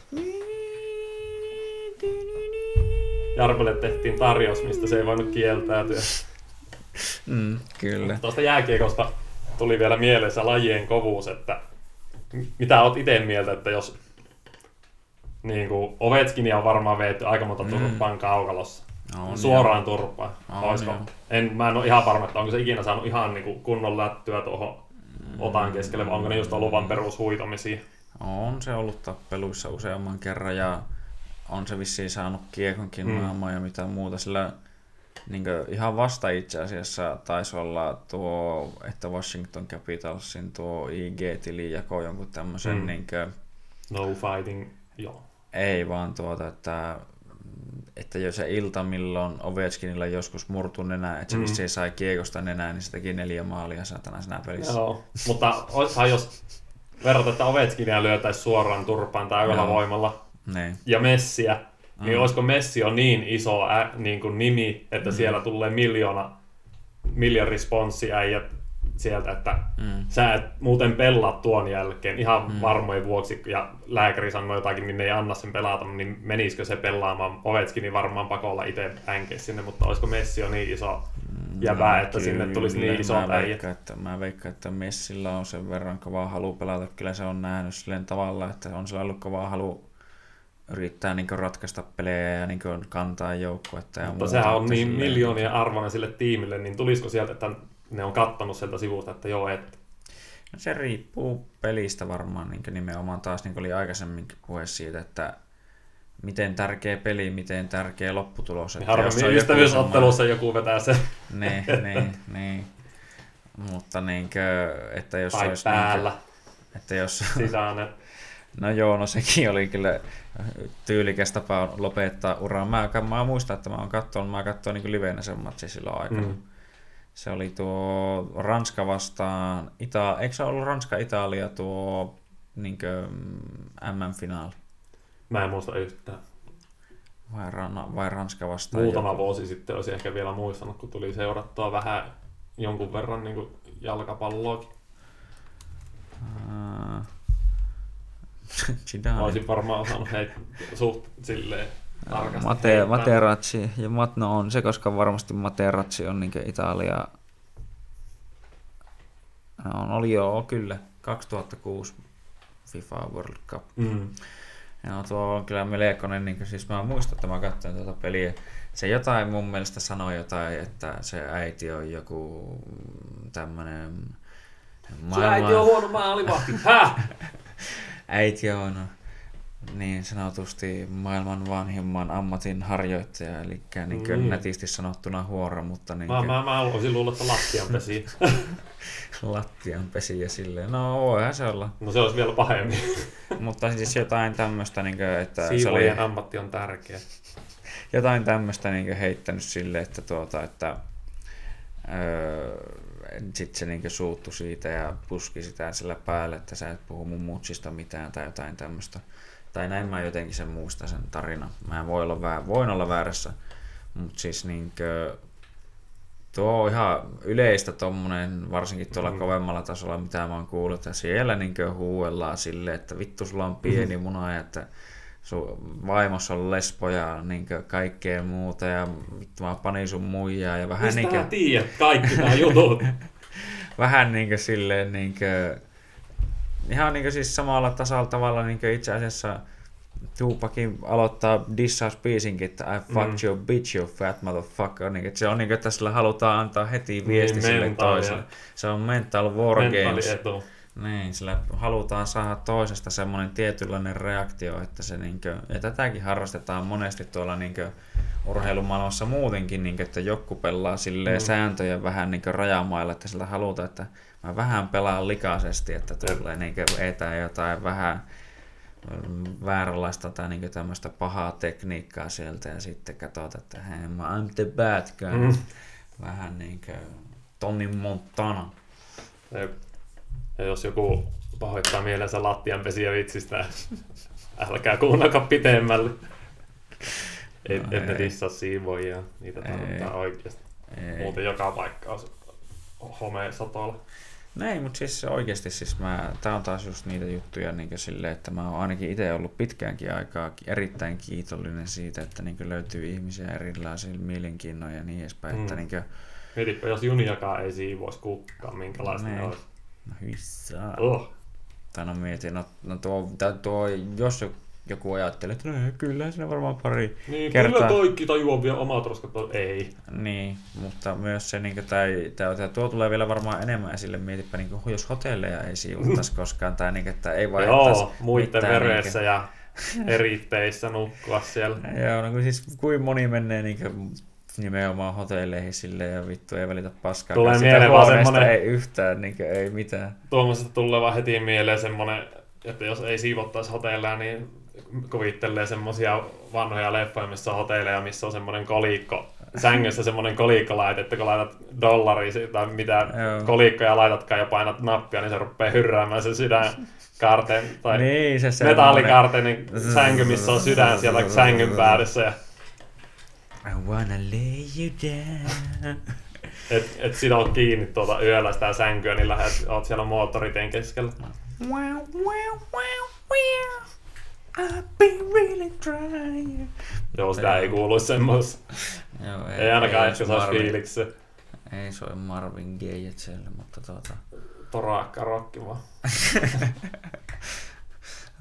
Jarpelle tehtiin tarjous, mistä se ei voinut kieltäytyä. Mm, kyllä. Tuosta jääkiekosta tuli vielä mielessä lajien kovuus, että mitä oot itse mieltä, että jos niin kuin Ovechkinia on varmaan veetty aika monta Mm. turpaan kaukalossa. On, Suoraan turpaan. On, Olisiko? joo. En, mä en ole ihan varma, että onko se ikinä saanut ihan niin kuin kunnon lättyä tuohon otan keskelle, vai onko ne just ollut vaan perushuitomisia. On se ollut tappeluissa useamman kerran ja on se vissiin saanut kiekonkin Mm. mm. naamaan ja mitä muuta, sillä niin ihan vasta itse asiassa taisi olla tuo, että Washington Capitalsin tuo IG-tili jakoi jonkun tämmöisen mm. niin kuin, No fighting, joo. Ei vaan tuota, että että jos se ilta, milloin Ovechkinilla joskus murtu nenä, että se mm. se sai kiekosta nenää, niin se teki neljä maalia satana siinä pelissä. Joo, mutta oishan jos verrata, että Ovechkinia lyötäisi suoraan turpaan tai voimalla niin. ja Messiä, mm. niin olisiko Messi on niin iso ä, niin kuin nimi, että mm. siellä tulee miljoona, miljoona responssiäijät sieltä, että mm. sä et muuten pelaa tuon jälkeen ihan mm. varmojen vuoksi, ja lääkäri sanoi jotakin, niin ne ei anna sen pelata, niin menisikö se pelaamaan Ovechkin, niin varmaan pakolla itse änkeä sinne, mutta olisiko Messi on niin iso mm, jäbä, no, että kyllä, sinne tulisi niin iso mä veikkaan, että, mä veikkaan, että Messillä on sen verran kova halu pelata, kyllä se on nähnyt silleen tavalla, että on sillä ollut kova halu yrittää niin ratkaista pelejä ja niin kantaa joukkuetta. Ja Mutta muuta, sehän on niin miljoonia arvoinen sille tiimille, niin tulisiko sieltä, että ne on kattanut sieltä sivusta, että joo, että No se riippuu pelistä varmaan niin nimenomaan taas, niin kuin oli aikaisemminkin puhe siitä, että miten tärkeä peli, miten tärkeä lopputulos. Niin harvemmin ystävyysottelussa joku vetää se. Niin, niin, niin. Mutta niin kuin, että jos tai olisi... päällä. Niin, että jos... Sisäinen. No joo, no sekin oli kyllä tyylikäs tapa lopettaa uraa. Mä, mä muistan, että mä oon katsonut, mä katsoin niin livenä sen matsin silloin aikana. Mm. Se oli tuo Ranska vastaan, Ita- eikö se ollut Ranska-Italia tuo niin MM-finaali? Mä en muista yhtään. Vai, Ran- vai Ranska vastaan? Muutama joku. vuosi sitten olisi ehkä vielä muistanut, kun tuli seurattua vähän jonkun verran niin jalkapalloakin. Uh, Mä olisin varmaan osannut heitä suht silleen. Mate, Materazzi, ja Mat, no on se, koska varmasti Materazzi on niin Italia. No, oli joo, kyllä, 2006 FIFA World Cup. Mm. Ja tuo on kyllä melkoinen, niin siis mä muistan, että mä katsoin tuota peliä. Se jotain mun mielestä sanoi jotain, että se äiti on joku tämmönen... Maailman... Se äiti on huono maalivahti. Häh? äiti on niin sanotusti maailman vanhimman ammatin harjoittaja, eli niin mm. nätisti sanottuna huora, mutta... Niin mä, mä, mä haluaisin luulla, että lattianpesi. lattianpesi ja silleen, no voihan se olla. No se olisi vielä pahemmin. mutta siis jotain tämmöistä, niin kuin, että se oli... ammatti on tärkeä. Jotain tämmöistä niin heittänyt silleen, että tuota, että öö, sitten se niin suuttu siitä ja puski sitä sillä päälle, että sä et puhu mun mutsista mitään tai jotain tämmöistä. Tai näin mä jotenkin sen muistan sen tarina. Mä en voi olla, väär, voin olla väärässä, mutta siis niinkö, tuo on ihan yleistä tommonen, varsinkin tuolla mm. kovemmalla tasolla, mitä mä oon kuullut, että siellä niinkö huuellaan silleen, että vittu sulla on pieni mm. muna ja että sun vaimossa on lesboja niin kaikkea muuta ja vittu mä panin sun muijaa ja vähän Mistä niinkö... tiedät kaikki nämä jutut? vähän niinkö silleen niinkö ihan niin siis samalla tasalla tavalla niin itse asiassa Tupakin aloittaa dissausbiisinkin, että I fucked mm. your bitch, you fat motherfucker. Niin, että se on niin, että sillä halutaan antaa heti viesti niin, sille toiselle. Se on mental war games. Etu. Niin, sillä halutaan saada toisesta semmoinen tietynlainen reaktio, että se niinkö, ja tätäkin harrastetaan monesti tuolla niinkö urheilumaailmassa muutenkin, niinkö, että joku pelaa silleen mm. sääntöjä vähän niinkö rajamailla, että sillä halutaan, että mä vähän pelaan likaisesti, että tulee niinkö etä jotain vähän mm, vääränlaista tai niin tämmöistä pahaa tekniikkaa sieltä ja sitten katsot, että hei, mä I'm the bad guy. Mm. Vähän niin kuin Tony Montana. Ja, ja jos joku pahoittaa mielensä lattianpesiä vitsistä, älkää kuunnelko pitemmälle. Ei, no emme dissaa siivoja, niitä tarvitaan oikeasti. Ei. Muuten joka paikka on homesatolla. Näin, mutta siis oikeasti siis mä, tää on taas just niitä juttuja niin sille, että mä oon ainakin itse ollut pitkäänkin aikaa erittäin kiitollinen siitä, että niin löytyy ihmisiä erilaisilla mielenkiinnoilla ja niin edespäin. Mm. Että niin kuin... Mietipä, jos juniakaan ei siivoisi kukkaa, minkälaista ne olisi. No hyssää. Oh. Tai no mietin, no, no tuo, tuo, jos joku ajattelee, että no, kyllä siinä varmaan pari niin, kertaa. kyllä toikki tajuaa vielä omat roskat, ei. Niin, mutta myös se, niin kuin, tai, tai, tuo tulee vielä varmaan enemmän esille, mietipä, niin kuin, jos hotelleja ei siivottaisi koskaan, tai niin, että ei vaihdettaisi Joo, muiden veressä niin, ja eritteissä nukkua siellä. Joo, no siis kuin moni menee niin kuin, nimenomaan hotelleihin sille ja vittu ei välitä paskaa. Tulee mieleen vaan semmonen- Ei yhtään, niin ei mitään. Tuommoisesta tulee vaan heti mieleen semmonen, että jos ei siivottaisi hotelleja, niin kuvittelee semmosia vanhoja leffoja, missä on hotelleja, missä on semmonen kolikko, sängyssä semmonen kolikkolaite, että kun laitat dollari tai mitä Joo. kolikkoja laitatkaan ja painat nappia, niin se rupeaa hyrräämään se sydän kaarteen tai Niin, se semmonen- metallikarteenin sänky, missä on sydän siellä sängyn päädyssä. Ja I wanna lay you down. et, et sidot kiinni tuota yöllä sitä sänkyä, niin lähdet, oot siellä moottoritien keskellä. Wow, wow, wow, wow. I've been really trying. Joo, sitä ei kuulu semmos. Joo, Ei ainakaan ehkä jos saisi fiiliksi. Ei soi Marvin Gaye siellä, mutta tuota... Torakka rokki vaan.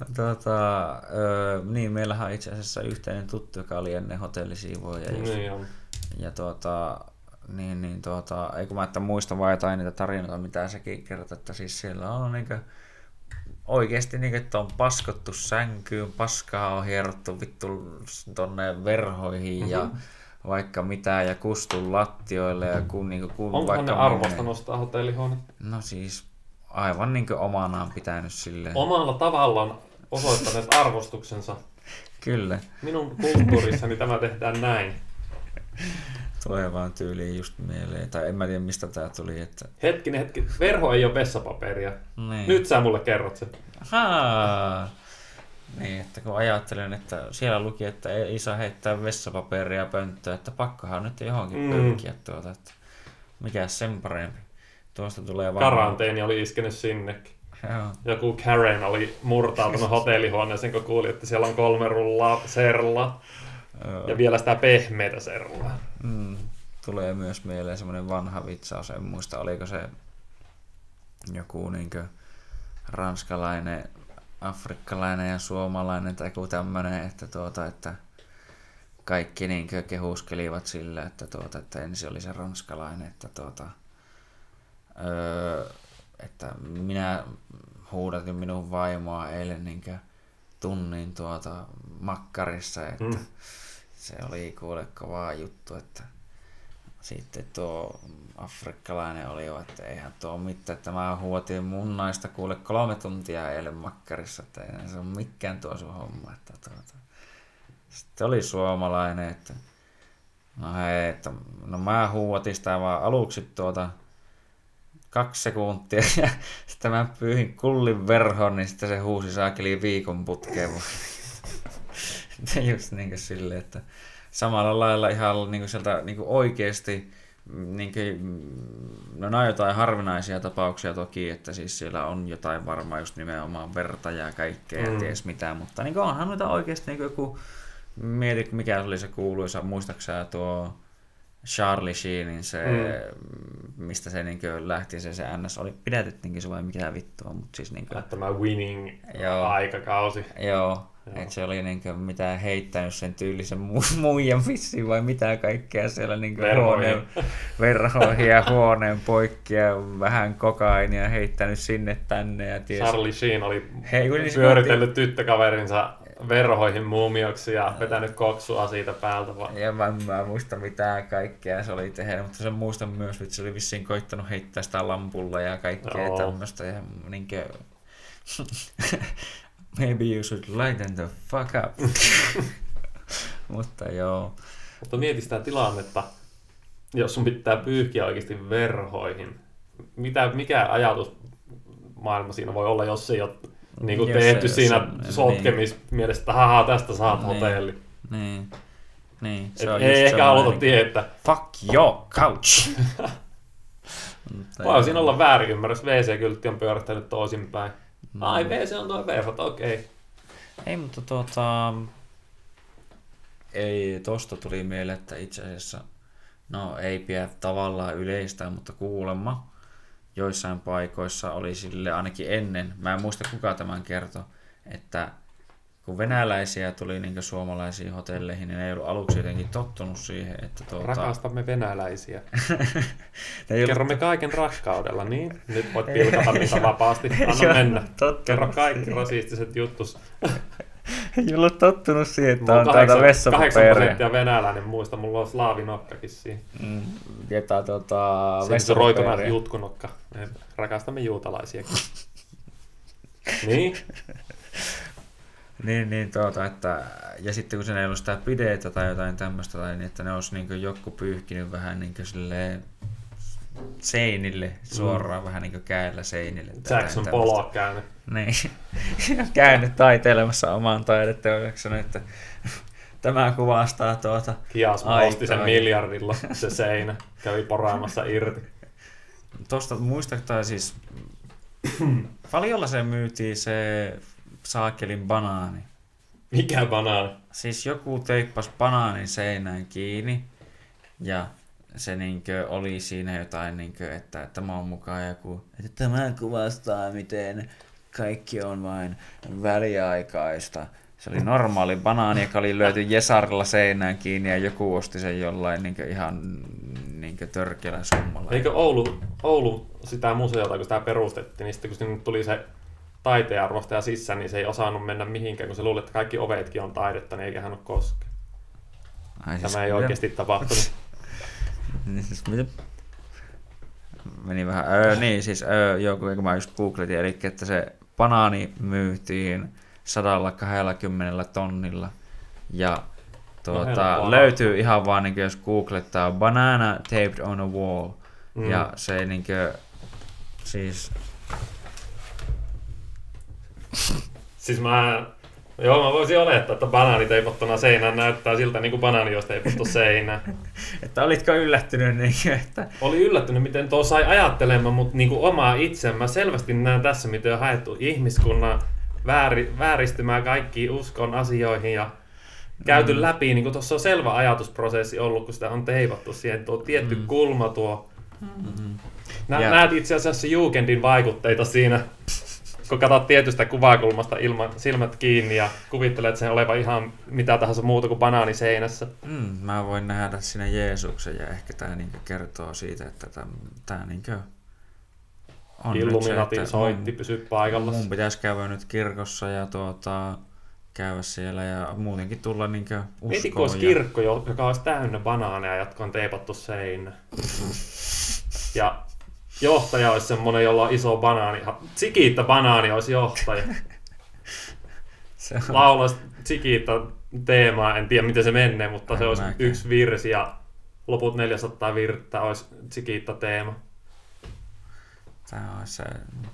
tuota öö, niin, meillähän on itse asiassa yhteinen tuttu, joka oli ennen hotellisiivoja. Niin on. Ja tuota, niin, niin tuota, ei kun mä että muistan vaan jotain niitä tarinoita, mitä sekin kertoo, että siis siellä on niinkö oikeesti niin, että on paskottu sänkyyn, paskaa on hierottu vittu tonne verhoihin mm-hmm. ja Mhm. vaikka mitä ja kustu lattioille ja kun, niin kuin, kun Onkohan vaikka ne arvosta nostaa hotellihuonetta? No siis aivan niin kuin omanaan pitänyt silleen. Omalla tavallaan osoittaneet arvostuksensa. Kyllä. Minun kulttuurissani tämä tehdään näin. Tulee vaan tyyliin just mieleen. Tai en mä tiedä mistä tää tuli. Että... Hetkinen, hetki. Verho ei ole vessapaperia. Niin. Nyt sä mulle kerrot sen. Haa. Niin, että kun ajattelen, että siellä luki, että ei saa heittää vessapaperia pönttöön, että pakkohan nyt johonkin Mm. pyrkiä tuota, että mikä sen parempi. Tuosta tulee vaan... Karanteeni oli iskenyt sinnekin. Joo. Joku Karen oli murtautunut hotellihuoneeseen, kun kuuli, että siellä on kolme rullaa serlaa. Ja vielä sitä pehmeitä serlaa. Mm, tulee myös mieleen semmoinen vanha vitsaus, en muista oliko se joku niinkö ranskalainen, afrikkalainen ja suomalainen tai joku tämmöinen, että, tuota, että kaikki niinkö kehuskelivat sillä, että, tuota, että ensin oli se ranskalainen, että, tuota, öö, että minä huudatin minun vaimoa eilen niinkö tunnin tuota makkarissa, että Mm. Se oli kuule kovaa juttu, että sitten tuo afrikkalainen oli jo, että eihän tuo mitään, että mä huotin mun naista kuule kolme tuntia eilen makkarissa, että ei se ole mikään tuo sun homma. Että tuota. Sitten oli suomalainen, että no hei, että no mä huuatin sitä vaan aluksi tuota kaksi sekuntia ja sitten mä pyyhin kullin verhon, niin sitten se huusi saakeli viikon putkeen. Just niin kuin silleen, että samalla lailla ihan niin kuin sieltä niin kuin oikeasti, niin kuin, no nämä on jotain harvinaisia tapauksia toki, että siis siellä on jotain varmaan just nimenomaan verta ja kaikkea mm. Ja ties mitä, mutta niin kuin onhan noita oikeasti niin kuin joku, mieti mikä oli se kuuluisa, muistaaksä tuo Charlie Sheenin se, mm. mistä se niin lähti se, se NS, oli pidätettiinkin se vai mikä vittua, mutta siis niin kuin, Tämä winning Joo. aikakausi. Joo. Että se oli niinkö mitä heittänyt sen tyylisen mu- muijan vissiin vai mitä kaikkea siellä niinkö Verhoihin. huoneen verhoihin ja huoneen poikki ja vähän kokainia heittänyt sinne tänne ja ties. Charlie Sheen oli Hei, kun niin pyöritellyt tyttökaverinsa verhoihin muumioksi ja vetänyt koksua siitä päältä vaan. Ja mä en mä muista mitään kaikkea se oli tehnyt, mutta sen muistan myös, että se oli vissiin koittanut heittää sitä lampulla ja kaikkea Joo. tämmöistä. Ja niinkö... Maybe you should lighten the fuck up. mutta joo. Mutta mieti sitä tilannetta, jos sun pitää pyyhkiä oikeasti verhoihin. Mitä, mikä ajatus maailma siinä voi olla, jos ei ole niin kuin Jos tehty se- siinä se- sotkemismielessä, että haha, tästä saat Niin. hotelli. Niin. Niin, Et on ei ehkä haluta niinku- tietää. Fuck your couch! Voi siinä olla väärinymmärrys. WC-kyltti on pyörähtänyt toisinpäin. Mm. Ai, WC on tuo verhot, okei. Ei, mutta tuota... Ei, tosta tuli mieleen, että itse asiassa... No, ei pidä tavallaan yleistää, mutta kuulemma joissain paikoissa oli sille ainakin ennen, mä en muista kuka tämän kertoi, että kun venäläisiä tuli niin suomalaisiin hotelleihin, niin ne ei ollut aluksi jotenkin tottunut siihen, että tuota, Rakastamme venäläisiä. ne ei ollut Kerromme kaiken rakkaudella, niin? Nyt voit pilkata niitä vapaasti. Anna mennä. totta. Kerro kaikki rasistiset juttus. Ei ollut tottunut siihen, että on täältä 8, 8 vessapaperia. prosenttia venäläinen, muista, mulla on slaavinokkakin siinä. Mm, Jota tota, Sensuroituna vessapaperia. jutkunokka. Me rakastamme juutalaisiakin. niin? Niin, niin tuota, että, ja sitten kun se ei ollut sitä pidetä tai jotain tämmöistä, tai niin, että ne olisi niin joku pyyhkinyt vähän niin silleen seinille, suoraan mm. vähän niin kuin käellä seinille. Jackson Pollock käynyt. Niin, käynyt taiteilemassa omaan taideteoksena, että tämä kuvastaa tuota Aikaa. osti sen miljardilla se seinä. Kävi poraamassa irti. Tuosta muistaktaa siis, paljolla se myytiin se saakelin banaani. Mikä banaani? Siis joku teippas banaanin seinään kiinni ja se niinkö oli siinä jotain, niinkö, että tämä on mukaan joku, että tämä kuvastaa miten kaikki on vain väliaikaista. Se oli normaali banaani, joka oli löyty Jesarilla seinään kiinni ja joku osti sen jollain niinkö ihan niinkö törkeällä summalla. Eikö Oulu, Oulu sitä museota, kun sitä perustettiin, niin sitten kun tuli se taiteenarvostaja sisään, niin se ei osannut mennä mihinkään, kun se luuli, että kaikki ovetkin on taidetta, niin eikä hän ole koskaan. Ai siis Tämä ei mitä- oikeasti tapahtunut. Niin siis mitä? Meni vähän, öö, niin siis, öö, joo, kun mä just googletin, eli että se banaani myytiin 120 tonnilla ja No, tuota, helppoa löytyy ihan vaan, niin jos googlettaa banana taped on a wall mm. ja se niin kuin, siis, Siis mä... Joo, mä voisin olettaa, että banaani teipattuna seinään näyttää siltä, niin kuin banaani olisi teipattu seinään. että olitko yllättynyt, niin että Oli yllättynyt, miten tuo sai ajattelemaan, mutta niin kuin omaa itseään. Mä selvästi näen tässä, miten on haettu ihmiskunnan vääri, vääristymään kaikkiin uskon asioihin ja käyty mm. läpi. Niin kuin tuossa on selvä ajatusprosessi ollut, kun sitä on teipattu siihen tuo tietty mm. kulma, tuo... mm-hmm. Nä, Ja- Näet itse asiassa Jugendin vaikutteita siinä, kun katsot tietystä kuvakulmasta ilman silmät kiinni ja kuvittelet sen olevan ihan mitä tahansa muuta kuin banaani seinässä. mm, mä voin nähdä siinä Jeesuksen ja ehkä tämä niin kertoo siitä, että tämä niin on nyt se, soitti, mun- pysy paikalla. Mun pitäisi käydä nyt kirkossa ja tuota, käydä siellä ja muutenkin tulla niinkö Mieti, kun olisi uskoon. Ja... kirkko, jo- joka olisi täynnä banaaneja, jotka on teipattu seinä. Ja johtaja olisi semmonen, jolla on iso banaani. Tsikiitta banaani olisi johtaja. Se on, Laulaisi Tsikiitta teemaa, en tiedä miten se menee, mutta se En olisi mäkään. yksi virsi ja loput 400 virttä olisi Tsikiitta teema. tää on se,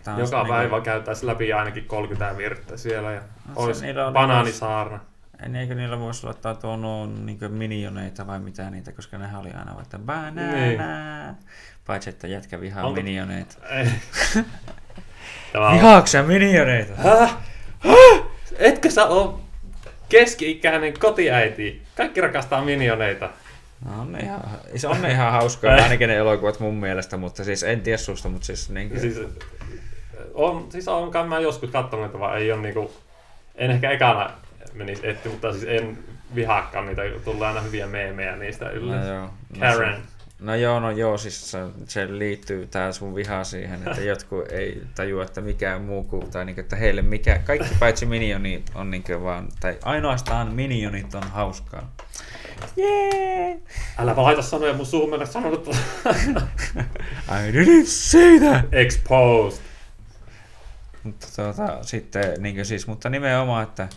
on Joka se päivä käytäisi läpi ainakin 30 virttä siellä ja No se olisi banaanisaarna. En eikö niillä voisi laittaa tuon niinkö minioneita vai mitä niitä, koska nehän oli aina vaikka banana. Niin. Paitsi että jätkä vihaa Onko- minioneita. Ei. Tämä on Vihaatko sä minioneita? Häh? Häh? Etkö sä oo keski-ikäinen kotiäiti? Kaikki rakastaa minioneita. No, on ne ihan, se on ne ihan hauskaa, ainakin ne elokuvat mun mielestä, mutta siis en tiedä susta, mutta siis niin Siis on, siis on kai mä joskus katsonut, vaan ei ole niinku, en ehkä ekana menisi etti, mutta siis en vihaakaan niitä, tulee aina hyviä meemejä niistä yllä. no, joo, no, Karen. Se, no joo, no joo, siis se, se liittyy tää sun viha siihen, että jotkut ei tajua, että mikään muu kuin, tai niin, että heille mikä, kaikki paitsi minionit on niin vaan, tai ainoastaan minionit on hauskaa. Jee! Älä vaan laita sanoja mun suuhun mennä sanonut I didn't say that! exposed. Mutta tuota, sitten, niin siis, mutta nimenomaan, että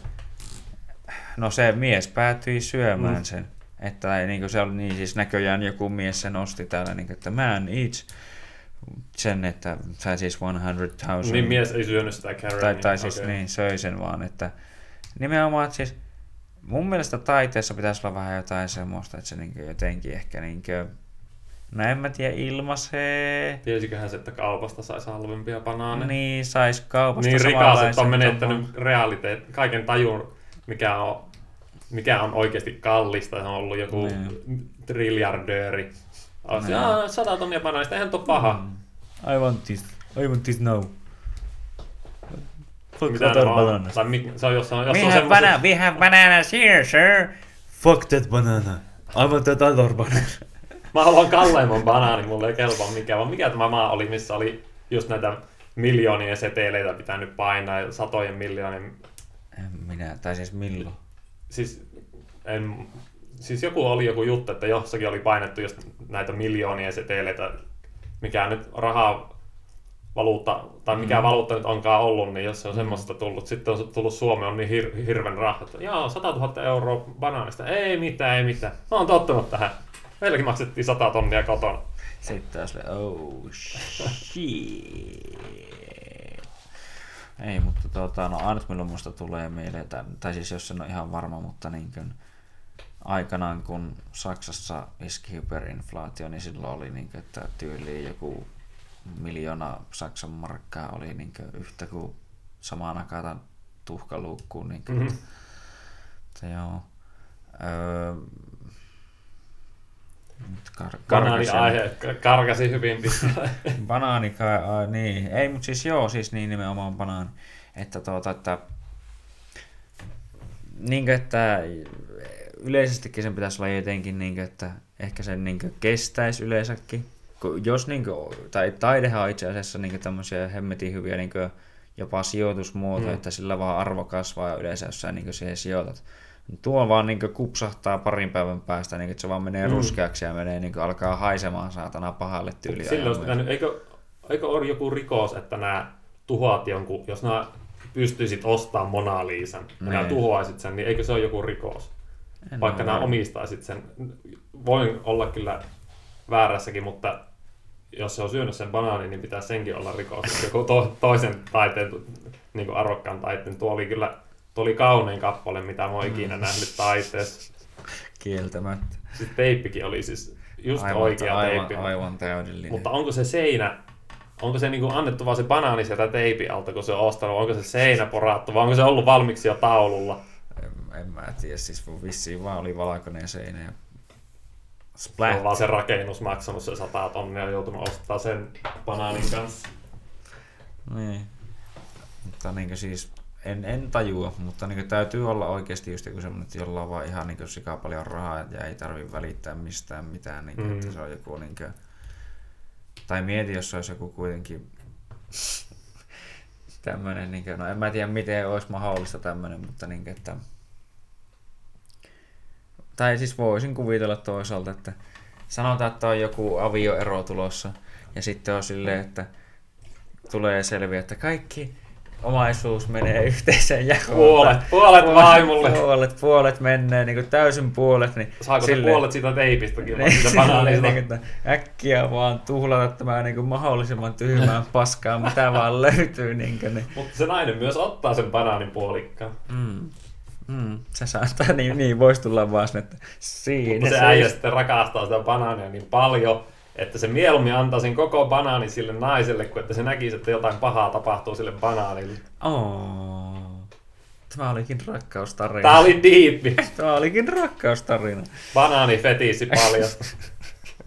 no se mies päätyi syömään Mm. sen. Että niin se oli niin, siis näköjään joku mies sen osti täällä, niin kuin, että man eats sen, että sai siis 100 000. Niin mies ei syönyt sitä Karenia. tai, tai siis Okei. niin, söi sen vaan, että nimenomaan, että siis mun mielestä taiteessa pitäisi olla vähän jotain semmoista, että se niin jotenkin ehkä niin kuin, no en mä tiedä, ilmaisee, Tiesiköhän se, että kaupasta saisi halvempia banaaneja? niin sais kaupasta Niin rikas, että on menettänyt realiteet, kaiken tajun, mikä on, mikä on oikeasti kallista. Se on ollut joku Niin. triljardööri. Niin. "Aa, sata tonnia banaanista, eihän tuo paha. Mm. I want this. I want this now. Fuck Mitä on? bananas. Tai mi- se on jos We on have, semmoiset, bana- we have bananas here, sir. Fuck that banana. I want that other banana. mä haluan kalleimman banaanin, mulle ei kelpaa mikään, vaan mikä tämä maa oli, missä oli just näitä miljoonien seteleitä pitänyt painaa ja satojen miljoonien En minä, tai siis milloin? Siis, en, siis joku oli joku juttu, että jossakin oli painettu just näitä miljoonia seteleitä, mikä nyt rahaa valuutta, tai mikä mm. valuutta nyt onkaan ollut, niin jos se on mm. semmoista tullut, sitten on tullut Suomeen, on niin hir- hirven rahat. Joo, 100 000 euroa banaanista. Ei mitään, ei mitään. Mä oon tottunut tähän. Meilläkin maksettiin 100 tonnia kotona. Sitten taas oh shit. Ei, mutta tota, no ainut milloin musta tulee mieleen, tai, tai siis jos en ole ihan varma, mutta niin kuin, aikanaan kun Saksassa iski hyperinflaatio, niin silloin oli niin kuin, että tyyliin joku miljoona Saksan markkaa oli niin kuin, yhtä kuin samaan aikaan tuhkaluukkuun. Niin kuin, mm-hmm. että, joo. Öö, kar- Banaani aihe karkasi hyvin pitkälle. banaani, ka- niin. Ei, mutta siis joo, siis niin nimenomaan banaani. Että tuota, että niin kuin, että yleisestikin sen pitäisi olla jotenkin, niin kuin, että ehkä sen niin kuin, kestäisi yleensäkin. Jos, niin kuin, tai taidehan on itse asiassa niin kuin, tämmöisiä hemmetin hyviä niin kuin, jopa sijoitusmuotoja, mm. että sillä vaan arvo kasvaa yleensä jos sä niin siihen sijoitat. Tuo vaan niin kupsahtaa parin päivän päästä, niin että se vaan menee mm. ruskeaksi ja menee, niin alkaa haisemaan saatana pahalle tyyliin. Silloin eikö, eikö ole joku rikos, että nämä tuhoat jonkun, jos nämä pystyisit ostamaan Mona Liisan ja nämä niin. tuhoaisit sen, niin eikö se ole joku rikos? En Vaikka nämä omistaisit sen. Voin olla kyllä väärässäkin, mutta jos se on syönyt sen banaanin, niin pitää senkin olla rikos. Joku to, toisen taiteen, niin kuin arvokkaan taiteen, tuo oli kyllä oli kaunein kappale, mitä mä oon mm. ikinä nähnyt taiteessa. Kieltämättä. Sitten teippikin oli siis just aivan, oikea aivan, teippi. Aivan täydellinen. Mutta onko se seinä, onko se niinku annettu vaan se banaani sieltä teipin alta, kun se on ostanut, onko se seinä porattu, vai onko se ollut valmiiksi jo taululla? En, en mä tiedä, siis vissiin vaan oli valkoinen seinä ja Splat. Se on vaan se rakennus maksanut se 100 tonnia ja joutunut ostaa sen banaanin kanssa. Niin. Mutta niin siis en, en tajua, mutta niin täytyy olla oikeasti just joku semmoinen, että jolla on vaan ihan niin sikaa paljon rahaa ja ei tarvi välittää mistään mitään, niin kuin, mm. että se on joku niin kuin, tai mieti, jos se olisi joku kuitenkin tämmöinen, niin kuin, no en mä tiedä miten olisi mahdollista tämmöinen, mutta niin kuin, että tai siis voisin kuvitella toisaalta, että sanotaan, että on joku avioero tulossa ja sitten on silleen, että tulee selviä, että kaikki omaisuus menee yhteiseen jakoon. Puolet, puolet vaimolle. Puolet, puolet menee, niin kuin täysin puolet. Niin Saako sille, se puolet siitä teipistäkin niin, siitä banaanista? Niin, niin, äkkiä vaan tuhlata tämä niin kuin mahdollisimman tyhmään paskaa, mitä vaan löytyy. Niin, kuin, niin. Mutta se nainen myös ottaa sen banaanin puolikkaan. Mm. Mm, se saattaa, niin, niin voisi tulla vaan että siinä. Mutta se, se äijä sitten rakastaa sitä banaania niin paljon, että se mieluummin antaisin koko banaani sille naiselle, kuin että se näkisi, että jotain pahaa tapahtuu sille banaanille. Oh. Tämä olikin rakkaustarina. Tämä oli diippi. Tämä olikin rakkaustarina. Banaani fetiisi paljon.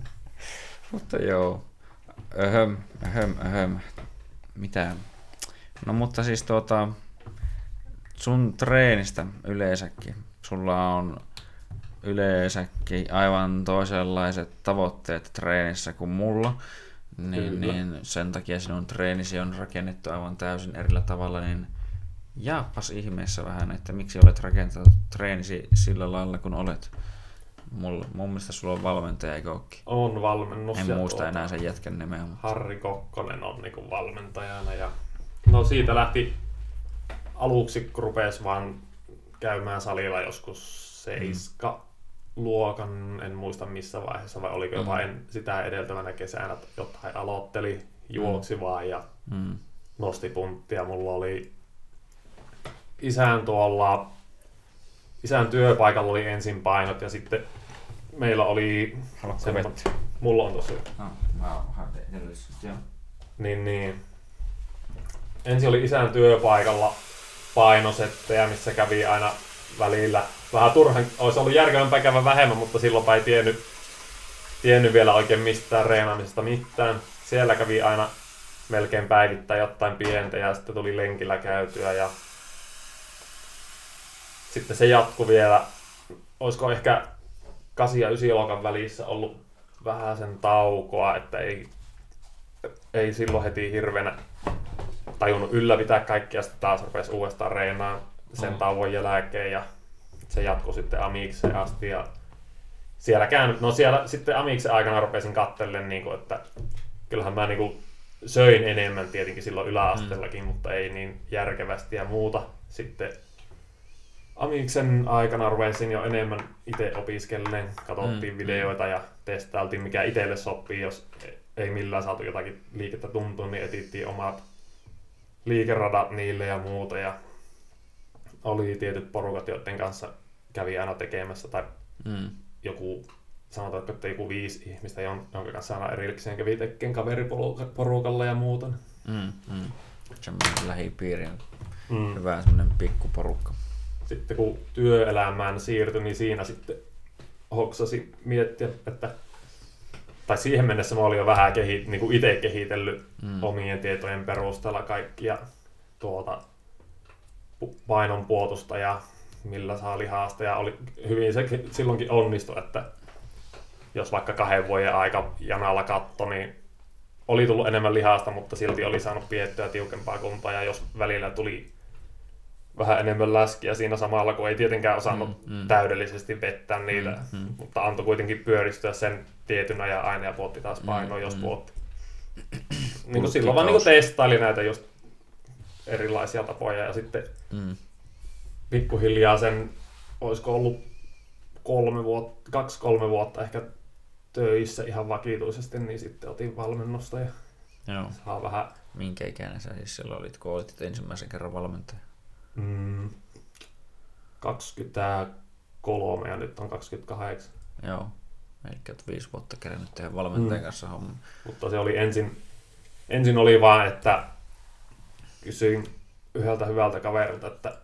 mutta joo. Öhöm, öhöm, öhöm. Mitä? No mutta siis tuota, sun treenistä yleensäkin. Sulla on yleensäkin aivan toisenlaiset tavoitteet treenissä kuin mulla, niin, niin sen takia sinun treenisi on rakennettu aivan täysin erillä tavalla, niin jaapas ihmeessä vähän, että miksi olet rakentanut treenisi sillä lailla kun olet. Mulla, mun mielestä sulla on valmentaja, eikö ookin? On valmennus. En muista tuota, enää sen jätkän nimeä. Mutta... Harri Kokkonen on niinku valmentajana. Ja... No siitä lähti aluksi, kun rupesi vaan käymään salilla joskus seiska, mm luokan, en muista missä vaiheessa, vai oliko jopa mm. en, sitä edeltävänä kesänä jotain aloitteli, juoksi mm. vaan ja mm. nosti punttia. Mulla oli isän tuolla, isän työpaikalla oli ensin painot ja sitten meillä oli... Semmoinen, mulla on tossa. Ah, mä Niin, niin. Ensin oli isän työpaikalla painosettejä, missä kävi aina välillä vähän turhan, olisi ollut järkevämpää käydä vähemmän, mutta silloin ei tiennyt, tiennyt vielä oikein mistään reenaamisesta mitään. Siellä kävi aina melkein päivittäin jotain pientä ja sitten tuli lenkillä käytyä ja sitten se jatkui vielä, olisiko ehkä 8 ja 9 luokan välissä ollut vähän sen taukoa, että ei, ei silloin heti hirveänä tajunnut ylläpitää kaikkia, sitten taas rupesi uudestaan reenaan sen Oh. tauon jälkeen ja se jatkui sitten Amikseen asti ja sielläkään, no siellä sitten Amiksen aikana rupesin kattellen, niin kuin, että kyllähän mä niin kuin söin enemmän tietenkin silloin yläasteellakin, mm. mutta ei niin järkevästi ja muuta. Sitten Amiksen aikana rupesin jo enemmän itse opiskellen, katsottiin Mm, mm. videoita ja testailtiin mikä itselle sopii, jos ei millään saatu jotakin liikettä tuntua, niin etittiin omat liikeradat niille ja muuta. Ja oli tietyt porukat, joiden kanssa kävi aina tekemässä, tai Mm. joku, sanotaan, että joku viisi ihmistä, jon- jonka kanssa aina erikseen kävi tekemään kaveriporukalla ja muuta. Mm. Mm. Semmoinen lähipiiri on Mm. hyvä semmoinen pikkuporukka. Sitten kun työelämään siirtyi, niin siinä sitten hoksasi miettiä, että tai siihen mennessä mä olin jo vähän kehi, niin kuin itse kehitellyt Mm. omien tietojen perusteella kaikkia tuota, painon puotusta ja millä saa lihasta. Ja oli hyvin se silloinkin onnistui, että jos vaikka kahden vuoden aika janalla katto, niin oli tullut enemmän lihasta, mutta silti oli saanut piettyä tiukempaa kuntoa. Ja jos välillä tuli vähän enemmän läskiä siinä samalla, kun ei tietenkään osannut Mm, mm. täydellisesti vettää niitä, Mm, mm. mutta antoi kuitenkin pyöristyä sen tietyn ajan aina ja puotti taas painoa, Mm, jos mm. puotti. Niin kuin silloin vaan niin kuin testaili näitä just erilaisia tapoja ja sitten Mm. Pikkuhiljaa sen, olisiko ollut kolme vuotta, kaksi-kolme vuotta ehkä töissä ihan vakituisesti, niin sitten otin valmennusta ja Joo. saa vähän Minkä ikäinen sä siis silloin olit, kun olit ensimmäisen kerran valmentaja? mm, 23 ja nyt on 28. Joo. Eli oot viisi vuotta kerännyt tehdä valmentajan Mm. kanssa homma. Mutta se oli ensin, ensin oli vaan, että kysyin yhdeltä hyvältä kaverilta, että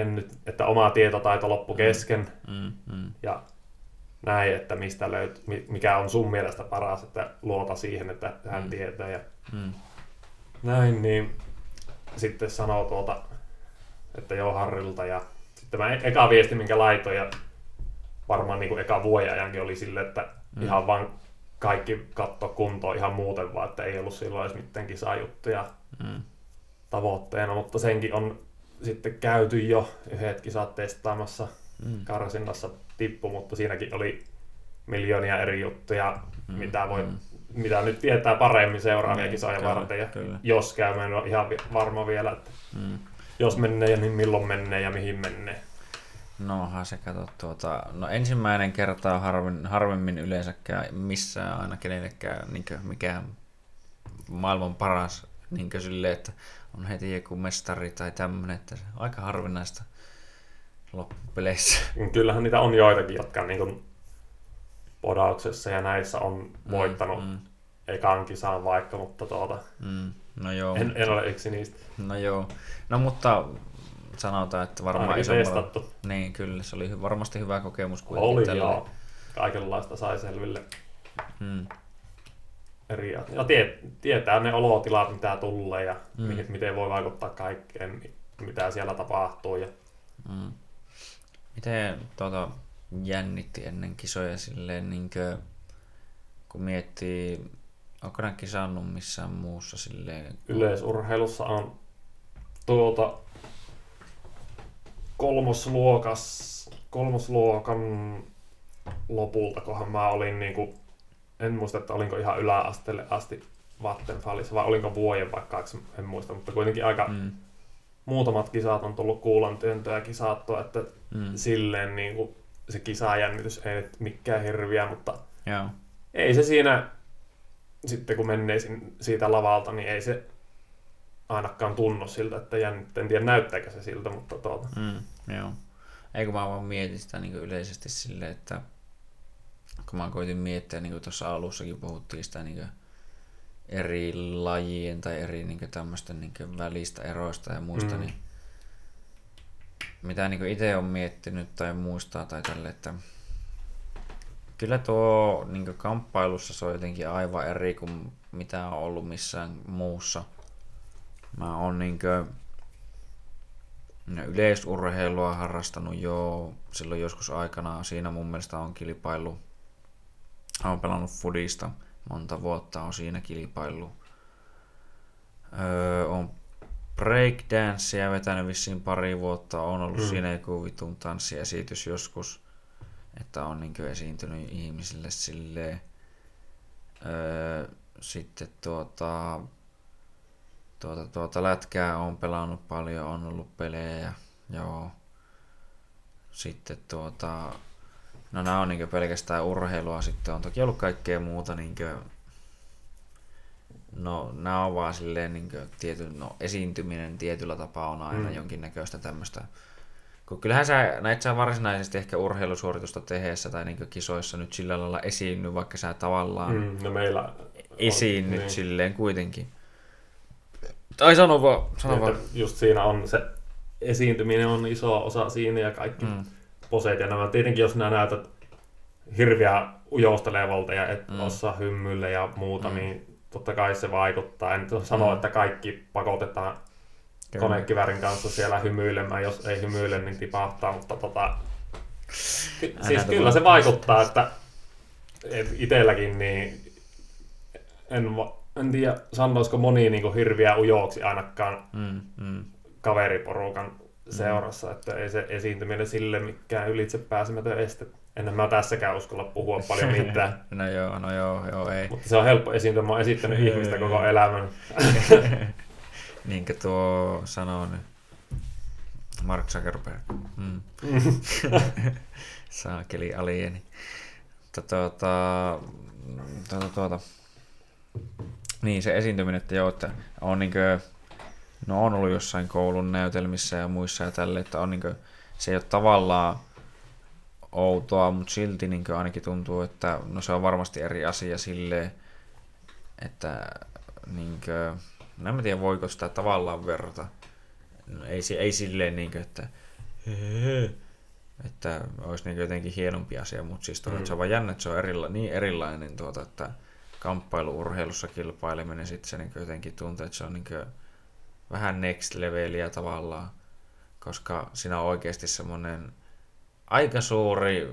en nyt, että oma tietotaito loppu kesken Mm. Mm. ja näin, että mistä löyt, mi- mikä on sun mielestä paras, että luota siihen, että hän Mm. tietää ja Mm. näin, niin sitten sanoo tuota, että joo Harrilta ja sitten mä e- eka viesti, minkä laitoin ja varmaan niin kuin eka vuoden ajankin oli sille, että Mm. mm. ihan vaan kaikki katto kuntoon ihan muuten vaan, että ei ollut silloin edes mitään kisajuttuja Mm. tavoitteena, mutta senkin on sitten käyty jo yhdet kisat testaamassa Mm. karsinnassa tippu, mutta siinäkin oli miljoonia eri juttuja, Mm, mm. mitä, voi, mm. mm. mitä nyt tietää paremmin seuraavia Niin, kisoja kyllä, varten. Ja kyllä. jos käy, mä en ole ihan varma vielä, että Mm. jos menee, niin milloin menee ja mihin menee. Nohan se kato tuota, no ensimmäinen kerta on harvin, harvemmin yleensäkään missään aina kenellekään niin mikään maailman paras niin silleen, että on heti joku mestari tai tämmöinen, että aika harvinaista loppupeleissä. Niin Kyllähän niitä on joitakin, jotka niin kuin podauksessa ja näissä on voittanut mm. Mm, ekan kisan vaikka, mutta tuota, mm, no joo, en, en ole yksi niistä. no joo. No mutta sanotaan, että varmaan Ainakin isommalla... testattu. Niin, kyllä, se oli varmasti hyvä kokemus kuin Oli joo. Kaikenlaista sai selville Mm, eri ja tie, tietää ne olotilat, mitä tulee ja Mm. miten voi vaikuttaa kaikkeen, mi- mitä siellä tapahtuu. Ja Mm. Miten tuota, jännitti ennen kisoja silleen, niin kuin, kun miettii, onko ne kisannut missään muussa silleen? yleisurheilussa on tuota kolmosluokas, kolmosluokan lopulta, kohan mä olin niinku, en muista, että olinko ihan yläasteelle asti Vattenfallissa vai olinko vuoden vaikka en muista, mutta kuitenkin aika Mm, muutamat kisat on tullut kuulan työntöä kisattua, että mm, silleen niin kuin se kisajännitys ei nyt mikään hirviä, mutta joo, ei se siinä, sitten kun menee siitä lavalta, niin ei se ainakaan tunnu siltä, että jännittä. En tiedä näyttääkö se siltä, mutta tuota. mm, joo. Eikö mä vaan mietin sitä niin yleisesti silleen, että kun mä koitin miettiä, niin kuin tuossa alussakin puhuttiin sitä niin eri lajien tai eri niin tämmöisten niin välistä eroista ja muista, mm. Mm. niin mitä niin itse on miettinyt tai muistaa tai tälle, että kyllä tuo niin kamppailussa se on jotenkin aivan eri kuin mitä on ollut missään muussa. Mä oon niin yleisurheilua harrastanut jo silloin joskus aikana. Siinä mun mielestä on kilpailu. Olen pelannut fudista monta vuotta, on siinä kilpailu. Öö, on breakdancea vetänyt vissiin pari vuotta. On ollut mm. siinä joku vitun tanssiesitys joskus. Että on niin esiintynyt ihmisille silleen. Öö, sitten tuota, tuota, tuota lätkää on pelannut paljon, on ollut pelejä. Joo. Sitten tuota, no nämä on niin pelkästään urheilua, sitten on toki ollut kaikkea muuta niin No, nämä on vaan silleen niin tiety, no, esiintyminen tietyllä tapaa on aina Mm. jonkinnäköistä tämmöistä. Kun kyllähän sä näit sä varsinaisesti ehkä urheilusuoritusta tehdessä tai niin kisoissa nyt sillä lailla esiinny, vaikka sä tavallaan mm. No meillä on- esiinnyt niin. niin. silleen kuitenkin. Tai sano vaan, sano vaan. Just siinä on se esiintyminen on iso osa siinä ja kaikki mm. Poseet ja nämä. Tietenkin jos nämä näytät hirviä ujostelevalta ja et mm. Osaa hymyillä ja muuta, mm. Niin totta kai se vaikuttaa. En sano, Mm. että kaikki pakotetaan Kyllä. konekivärin kanssa siellä hymyilemään. Jos ei hymyile, niin tipahtaa, mutta tota, ky- Älä siis kyllä se vaikuttaa, että et itselläkin niin en, va- en tiedä, sanoisiko moni niin hirviä ujoksi ainakaan Mm, mm. kaveriporukan seurassa, että ei se esiintyminen sille mikään ylitse pääsemätön este. En mä tässäkään uskalla puhua paljon mitään. No joo, no joo, joo, ei. Mutta se on helppo esiintyä. Mä oon esittänyt ihmistä koko elämän. Niinkö tuo sanoo nyt Mark Zuckerberg. Mm. Saakeli alieni. Tuota, tuota, tuota. Niin se esiintyminen, että joo, että on niinkö, no on ollut jossain koulun näytelmissä ja muissa ja tälle, että on niinkö, se ei ole tavallaan outoa, mutta silti niinkö ainakin tuntuu, että no se on varmasti eri asia silleen, että niinkö, no en mä tiedä voiko sitä tavallaan verrata. No, ei, si- ei silleen niinkö, että että olisi niin jotenkin hienompi asia, mutta siis tuota, Mm. mm. se on vaan jännä, että se on erila- niin erilainen, tuota, että kamppailuurheilussa kilpaileminen sitten se niin jotenkin tuntuu, että se on niin vähän next leveliä tavallaan, koska siinä on oikeasti semmoinen aika suuri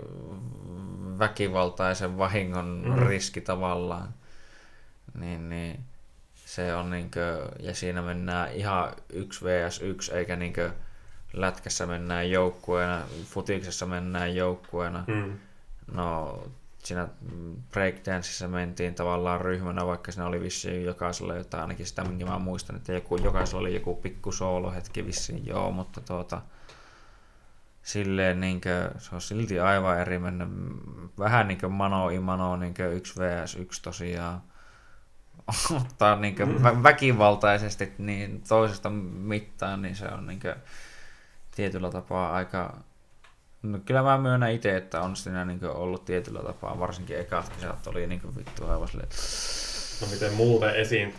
väkivaltaisen vahingon Mm. riski tavallaan. Niin, niin se on niinkö, ja siinä mennään ihan 1 vs 1, eikä niinkö lätkässä mennään joukkueena, futiksessa mennään joukkueena. Mm. No, siinä breakdanceissa mentiin tavallaan ryhmänä, vaikka siinä oli vissiin jokaisella jotain, ainakin sitä minkä mä muistan, että joku, jokaisella oli joku pikku soolohetki vissiin, joo, mutta tuota, silleen niinkö, se on silti aivan eri mennä, vähän niinkö mano i mano, niinkö 1 vs 1 tosiaan, ottaa niinkö vä- väkivaltaisesti niin toisesta mittaan, niin se on niinkö tietyllä tapaa aika No kyllä mä myönnän itse, että on siinä niin ollut tietyllä tapaa, varsinkin ekat kisat oli niin vittu aivan silleen, No miten muuten esiin,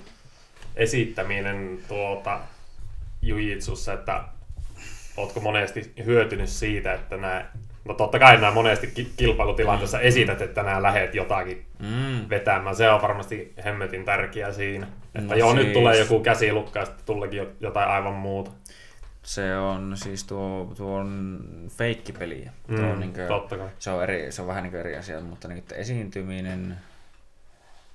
esittäminen tuota jujitsussa, että ootko monesti hyötynyt siitä, että nämä, no totta kai nämä monesti ki- kilpailutilanteessa esität, että nämä lähet jotakin mm, vetämään. Se on varmasti hemmetin tärkeää siinä. Että No joo, nyt siis- tulee joku käsilukka ja sitten tuleekin jo- jotain aivan muuta. Se on siis tuo, tuo on feikkipeliä. Mm, tuo on niin kuin, totta kai. se, on eri, se on vähän niin eri asia, mutta niin, että esiintyminen,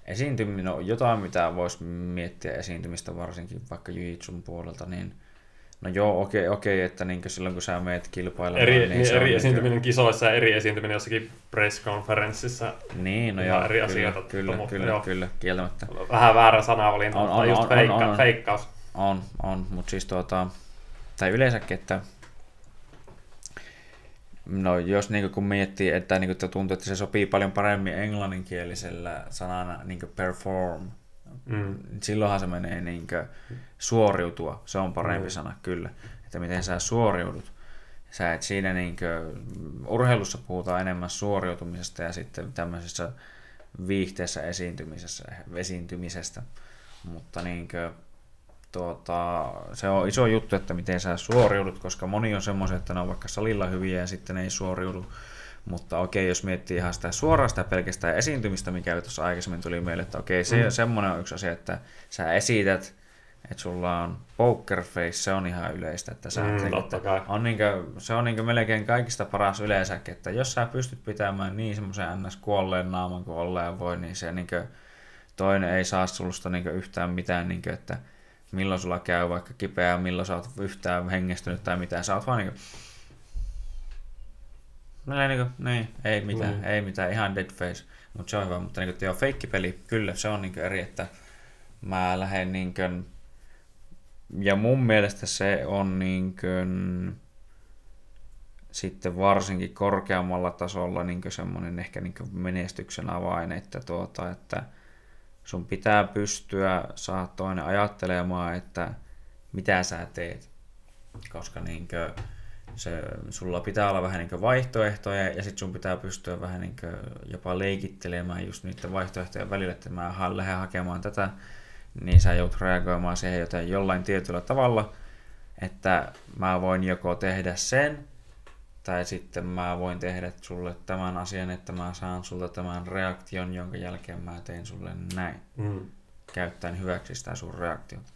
esiintyminen on jotain, mitä voisi miettiä esiintymistä varsinkin vaikka jujitsun puolelta, niin no joo, okei, okei että niin silloin kun sä meet kilpailemaan, Eri, niin, niin eri on niin esiintyminen kisoissa ja eri esiintyminen jossakin press-konferenssissa. Niin, no joo, eri kyllä, asioita, kyllä, mutta kyllä, joo. kyllä, kieltämättä. Vähän väärä sanavalinta, On, mutta on, just on, feikka, on, on. feikkaus. On, on, mutta siis tuota, tai yleensäkin, että no jos niinku kun miettii, että niinku että tuntuu, että se sopii paljon paremmin englanninkielisellä sanana niinku perform, Mm. silloinhan se menee niinku suoriutua, se on parempi Mm. sana kyllä, että miten sä suoriudut. Sä et siinä niinku, urheilussa puhutaan enemmän suoriutumisesta ja sitten tämmöisessä viihteessä esiintymisessä, esiintymisestä, mutta niinkö, tuota, se on iso juttu, että miten sä suoriudut, koska moni on semmoisia, että ne on vaikka salilla hyviä ja sitten ne ei suoriudu. Mutta okei, jos miettii ihan sitä suoraan sitä pelkästään esiintymistä, mikä tuossa aikaisemmin tuli meille, että okei, se, Mm. mm. semmoinen on yksi asia, että sä esität, että sulla on poker face, se on ihan yleistä, että sä Mm, totta että on niinkö, se on niinkö melkein kaikista paras yleensäkin, että jos sä pystyt pitämään niin semmoisen ns. kuolleen naaman kuin olleen voi, niin se niinkö, toinen ei saa sulusta niinkö yhtään mitään, niinkö, että milloin sulla käy vaikka kipeää, milloin sä oot yhtään hengestynyt tai mitä. Sä oot vaan niinku... No ei, niinku, niin, ei mitään, mm. ei mitään, ihan dead face. Mutta se on hyvä, mutta niinku, joo, feikkipeli, kyllä se on niinku eri, että mä lähden niinku, ja mun mielestä se on niinku, sitten varsinkin korkeammalla tasolla niin semmoinen ehkä niin menestyksen avain, että, tuota, että sun pitää pystyä saa toinen ajattelemaan, että mitä sä teet. Koska niin kuin, se, sulla pitää olla vähän niin vaihtoehtoja ja sitten sun pitää pystyä vähän niin jopa leikittelemään just niiden vaihtoehtojen välillä, että mä lähden hakemaan tätä, niin sä joudut reagoimaan siihen joten jollain tietyllä tavalla, että mä voin joko tehdä sen, tai sitten mä voin tehdä sulle tämän asian, että mä saan sulta tämän reaktion, jonka jälkeen mä teen sulle näin. Mm. Käyttäen hyväksi sitä sun reaktiota.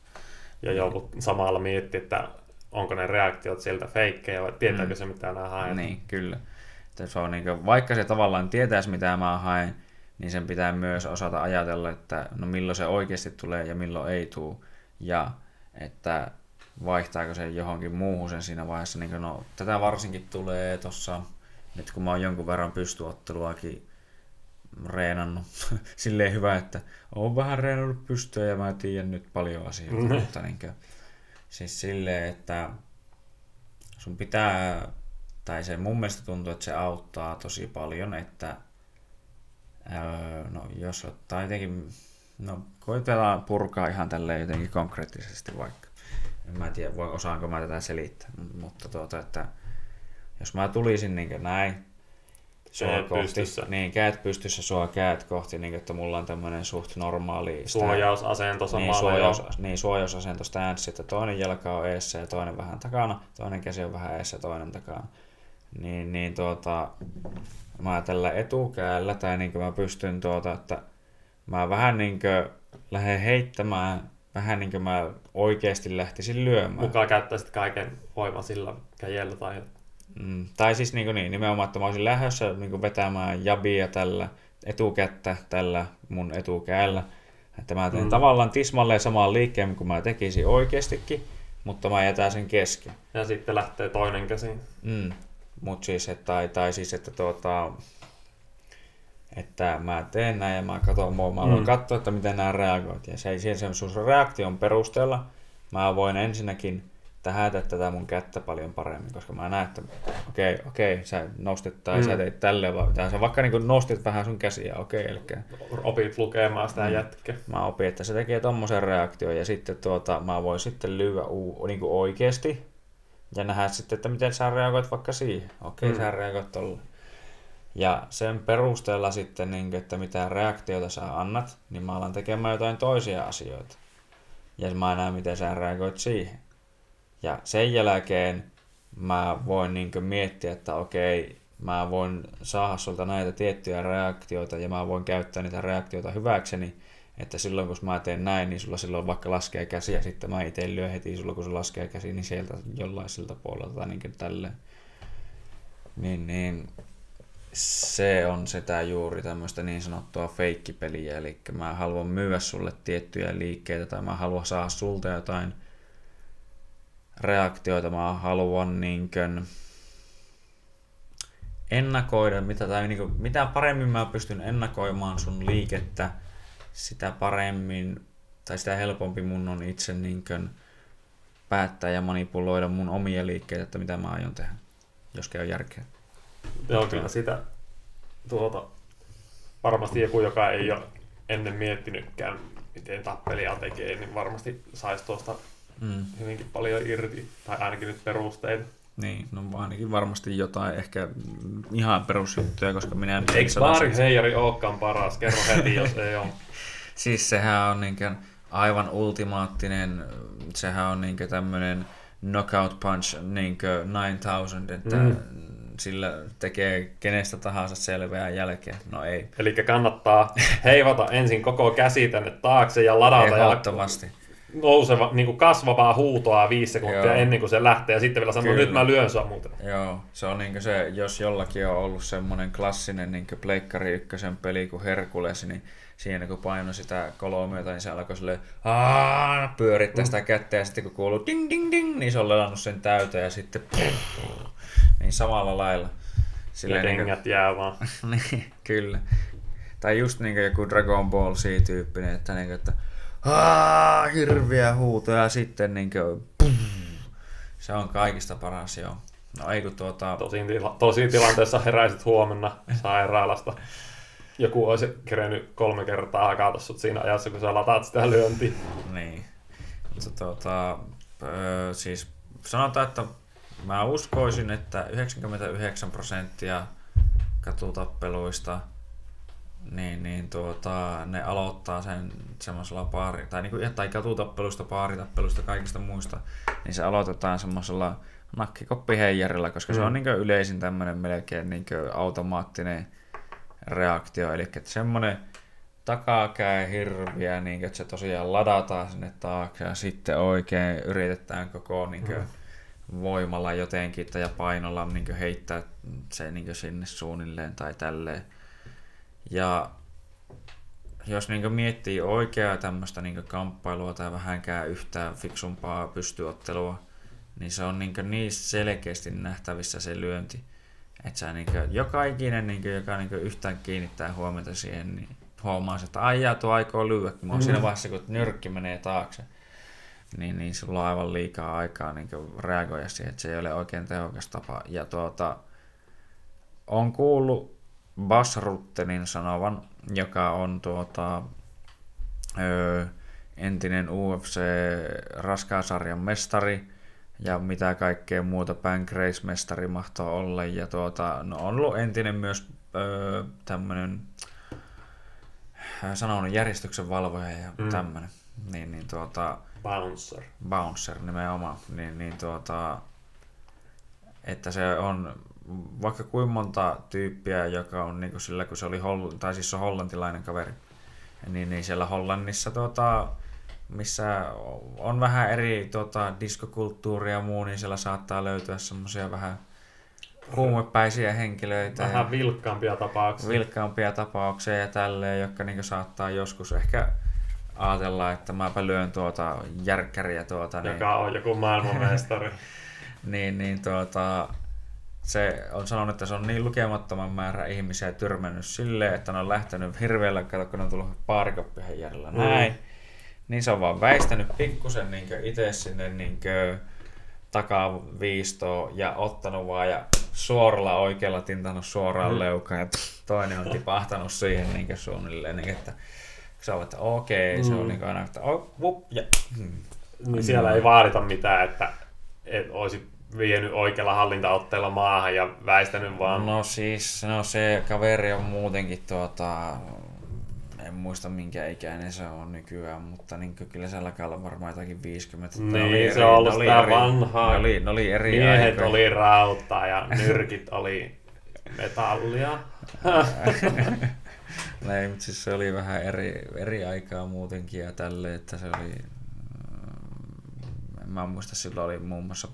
Ja joudut samalla miettiä, että onko ne reaktiot sieltä feikkejä vai tietääkö mm. se mitä mä haen. Niin, kyllä. Että se on niin kuin, vaikka se tavallaan tietäisi mitä mä haen, niin sen pitää myös osata ajatella, että no milloin se oikeasti tulee ja milloin ei tule. Ja että vaihtaako se johonkin muuhun sen siinä vaiheessa. Niin no, tätä varsinkin tulee tuossa, nyt kun mä oon jonkun verran pystyotteluakin reenannut silleen hyvä, että oon vähän reenannut pystyä ja mä tiedän nyt paljon asioita, mm-hmm. mutta niin kuin, siis silleen, että sun pitää, tai se mun mielestä tuntuu, että se auttaa tosi paljon, että öö, no jos ottaa jotenkin, no koitetaan purkaa ihan tälleen jotenkin konkreettisesti vaikka en mä tiedä, voi, osaanko mä tätä selittää, mutta tuota, että jos mä tulisin niin näin, sua kohti, pystyssä. niin käät pystyssä sua käät kohti, niin että mulla on tämmöinen suht normaali suojausasento niin, suojaus, niin, suojausasento stance, että toinen jalka on eessä ja toinen vähän takana, toinen käsi on vähän eessä ja toinen takana. Niin, niin tuota, mä tällä etukäällä, tai niin mä pystyn tuota, että mä vähän niin lähden heittämään vähän niin kuin mä oikeasti lähtisin lyömään. Mukaan käyttäisit kaiken voiman sillä käjellä tai... Mm, tai siis niin, kuin niin nimenomaan, että mä olisin lähdössä niin vetämään jabia tällä etukättä tällä mun etukäällä. Että mä teen mm. tavallaan tismalleen samaan liikkeen kuin mä tekisin oikeastikin, mutta mä jätän sen kesken. Ja sitten lähtee toinen käsi. Mm. Mut siis, että, tai, tai siis, että tuota, että mä teen näin ja mä katson, mä voin mm. katsoa, että miten nämä reagoit. Ja se, sen, sen sun reaktion perusteella mä voin ensinnäkin tähätä tätä mun kättä paljon paremmin, koska mä näen, että okei, okay, okei, okay, sä nostit tai mm. sä teit tälleen, tai sä vaikka niin nostit vähän sun käsiä, okei, okay, eli... Opit lukemaan sitä mm. jätkä. Mä opin, että se tekee tommosen reaktion, ja sitten tuota, mä voin sitten lyödä u, niin oikeasti, ja nähdä sitten, että miten sä reagoit vaikka siihen. Okei, okay, mm. sä reagoit tolleen. Ja sen perusteella sitten, niin, että mitä reaktiota sä annat, niin mä alan tekemään jotain toisia asioita. Ja mä näen, miten sä reagoit siihen. Ja sen jälkeen mä voin niin miettiä, että okei, mä voin saada sulta näitä tiettyjä reaktioita ja mä voin käyttää niitä reaktioita hyväkseni, että silloin kun mä teen näin, niin sulla silloin vaikka laskee käsi ja sitten mä itse lyön heti sulla kun se laskee käsi, niin sieltä jollain siltä puolelta tai niin tälleen. Niin, niin se on sitä juuri tämmöistä niin sanottua feikkipeliä, eli mä haluan myyä sulle tiettyjä liikkeitä tai mä haluan saada sulta jotain reaktioita, mä haluan niinkön ennakoida, mitä, tai niin kuin, mitä paremmin mä pystyn ennakoimaan sun liikettä, sitä paremmin tai sitä helpompi mun on itse niinkön päättää ja manipuloida mun omia liikkeitä, että mitä mä aion tehdä, jos käy järkeä. Joo, kyllä sitä tuota, varmasti joku, joka ei ole ennen miettinytkään, miten tappelia tekee, niin varmasti saisi tuosta mm. hyvinkin paljon irti, tai ainakin nyt perusteita. Niin, no ainakin varmasti jotain ehkä ihan perusjuttuja, koska minä nyt Eikö Baari Heijari olekaan paras? Kerro heti, jos ei ole. siis sehän on niin aivan ultimaattinen, sehän on niin tämmöinen knockout punch niin 9000, että mm sillä tekee kenestä tahansa selveää jälkeä. No ei. Eli kannattaa heivata ensin koko käsi tänne taakse ja ladata. Ehdottomasti. nouseva, niin kuin kasvavaa huutoa viisi sekuntia Joo. ennen kuin se lähtee ja sitten vielä sanoo, Kyllä. nyt mä lyön sua muuten. Joo, se on niinku se, jos jollakin on ollut semmonen klassinen niinku Pleikkari ykkösen peli kuin Herkules, niin siinä kun painoi sitä kolmiota, niin se alkoi silleen "Aa", pyörittää sitä kättä ja sitten kun kuuluu ding ding ding, niin se on lelannut sen täyteen ja sitten niin samalla lailla. Ja niinku- kengät jää vaan. niin, kyllä. Tai just niinku joku Dragon Ball Z-tyyppinen, että, niinku, että Aa, hirviä huuto ja sitten niinku, pum. se on kaikista paras joo. No ei kun tuota, Tosin, tila- tosi tilanteessa heräisit huomenna sairaalasta. Joku olisi kerennyt kolme kertaa hakata sut siinä ajassa, kun sä lataat sitä lyöntiä. niin. Mutta tuota, öö, siis sanotaan, että mä uskoisin, että 99 prosenttia katutappeluista niin, niin tuota, ne aloittaa sen semmoisella paari, tai, niinku, tai katutappelusta, paaritappelusta, kaikista muista, niin se aloitetaan semmoisella nakkikoppiheijarilla, koska mm. se on niin yleisin tämmöinen melkein niin automaattinen reaktio, eli että semmoinen takakäy hirviä, niin että se tosiaan ladataan sinne taakse ja sitten oikein yritetään koko niin kuin, voimalla jotenkin tai painolla niin heittää se niin sinne suunnilleen tai tälleen. Ja jos niin miettii oikeaa tämmöistä niin kamppailua tai vähänkään yhtään fiksumpaa pystyottelua, niin se on niin, niin selkeästi nähtävissä se lyönti. Että sä niin joka ikinen, niin joka niin yhtään kiinnittää huomiota siihen, niin huomaa, että ai jaa, tuo aikoo lyödä, kun mm. siinä vaiheessa, kun nyrkki menee taakse, niin, niin sulla on aivan liikaa aikaa niin reagoida siihen, että se ei ole oikein tehokas tapa. Ja tuota, on kuullut Bas Ruttenin sanovan, joka on tuota, öö, entinen UFC raskaasarjan mestari ja mitä kaikkea muuta Pancrase-mestari mahtoo olla. Ja tuota, no on ollut entinen myös öö, tämmöinen sanonut järjestyksen valvoja ja mm. tämmöinen. Niin, niin tuota, Bouncer. Bouncer nimenomaan. Niin, niin tuota, että se on vaikka kuin monta tyyppiä, joka on niin kuin sillä, kun se oli Holl- tai siis on hollantilainen kaveri, niin, niin siellä Hollannissa tuota, missä on vähän eri tuota, diskokulttuuria ja muu, niin siellä saattaa löytyä semmoisia vähän huumepäisiä henkilöitä. Vähän vilkkaampia tapauksia. Vilkkaampia tapauksia ja tälleen, jotka niin saattaa joskus ehkä ajatella, että mäpä lyön tuota järkkäriä tuota. Joka niin, on joku maailmanmestari. niin, niin tuota, se on sanonut, että se on niin lukemattoman määrä ihmisiä tyrmännyt silleen, että ne on lähtenyt hirveällä, kato, kun ne on tullut paarikoppiheijärjellä mm. näin. Niin se on vaan väistänyt pikkusen niin itse sinne niin takaviistoon ja ottanut vaan ja suoralla oikealla tintannut suoraan mm. leukaan ja toinen on tipahtanut siihen niin suunnilleen, niin että se on, että okei, okay, mm. se on niin aina, että oh, wup, ja, hmm. Niin siellä ei vaadita mitään, että et olisi vienyt oikealla hallintaotteella maahan ja väistänyt vaan. No siis, no se kaveri on muutenkin tuota, en muista minkä ikäinen se on nykyään, mutta niin kyllä se alkaa olla varmaan jotakin 50. Niin, oli se on ollut sitä eri, vanhaa. Ne oli, ne oli eri Miehet aikoja. oli rautaa ja nyrkit oli metallia. Ei, mutta siis se oli vähän eri, eri aikaa muutenkin ja tälle, että se oli... En mä muista, silloin oli muun muassa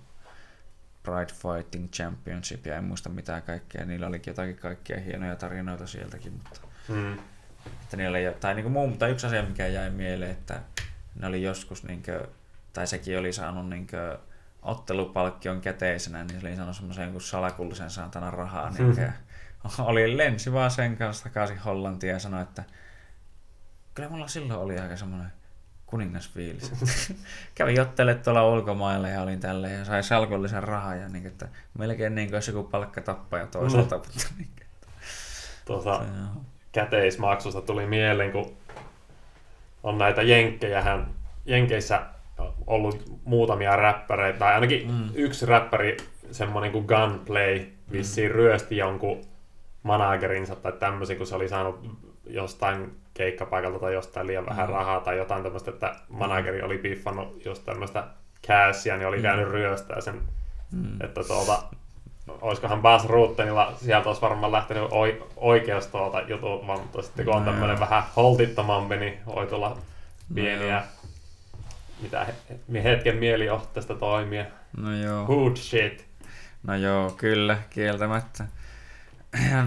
Pride Fighting Championship ja en muista mitä kaikkea. Niillä olikin jotakin kaikkia hienoja tarinoita sieltäkin, mutta... Hmm. Että niillä ei, tai niinku muu, mutta yksi asia, mikä jäi mieleen, että ne oli joskus, niinkö, tai sekin oli saanut niinkö, ottelupalkkion käteisenä, niin se oli saanut semmoisen jonkun salakullisen saatana rahaa. Niinkö, oli lensi vaan sen kanssa takaisin Hollantiin ja sanoi, että kyllä mulla silloin oli aika semmoinen kuningasfiilis. Kävin jottele tuolla ulkomailla ja olin tälle ja sai salkullisen rahaa ja niin, että melkein niin kuin olisi joku palkkatappaja toisaalta. No. Mutta, niin, Tuossa käteismaksusta tuli mieleen, kun on näitä jenkkejähän, Jenkeissä ollut muutamia räppäreitä, tai ainakin mm. yksi räppäri, semmoinen kuin Gunplay, vissiin mm. ryösti jonkun managerinsa tai tämmöisen, kun se oli saanut jostain keikkapaikalta tai jostain liian vähän mm. rahaa tai jotain tämmöistä, että manageri oli piffannut just tämmöistä cashia, niin oli mm. käynyt ryöstää sen, mm. että tuota, olisikohan Bas Ruttenilla, sieltä olisi varmaan lähtenyt oikeus tuolta jutut, mutta sitten kun on tämmöinen vähän holtittomampi, niin voi tulla pieniä mitä he, hetken mielijohteesta toimia. No joo. Hood shit. No joo, kyllä, kieltämättä.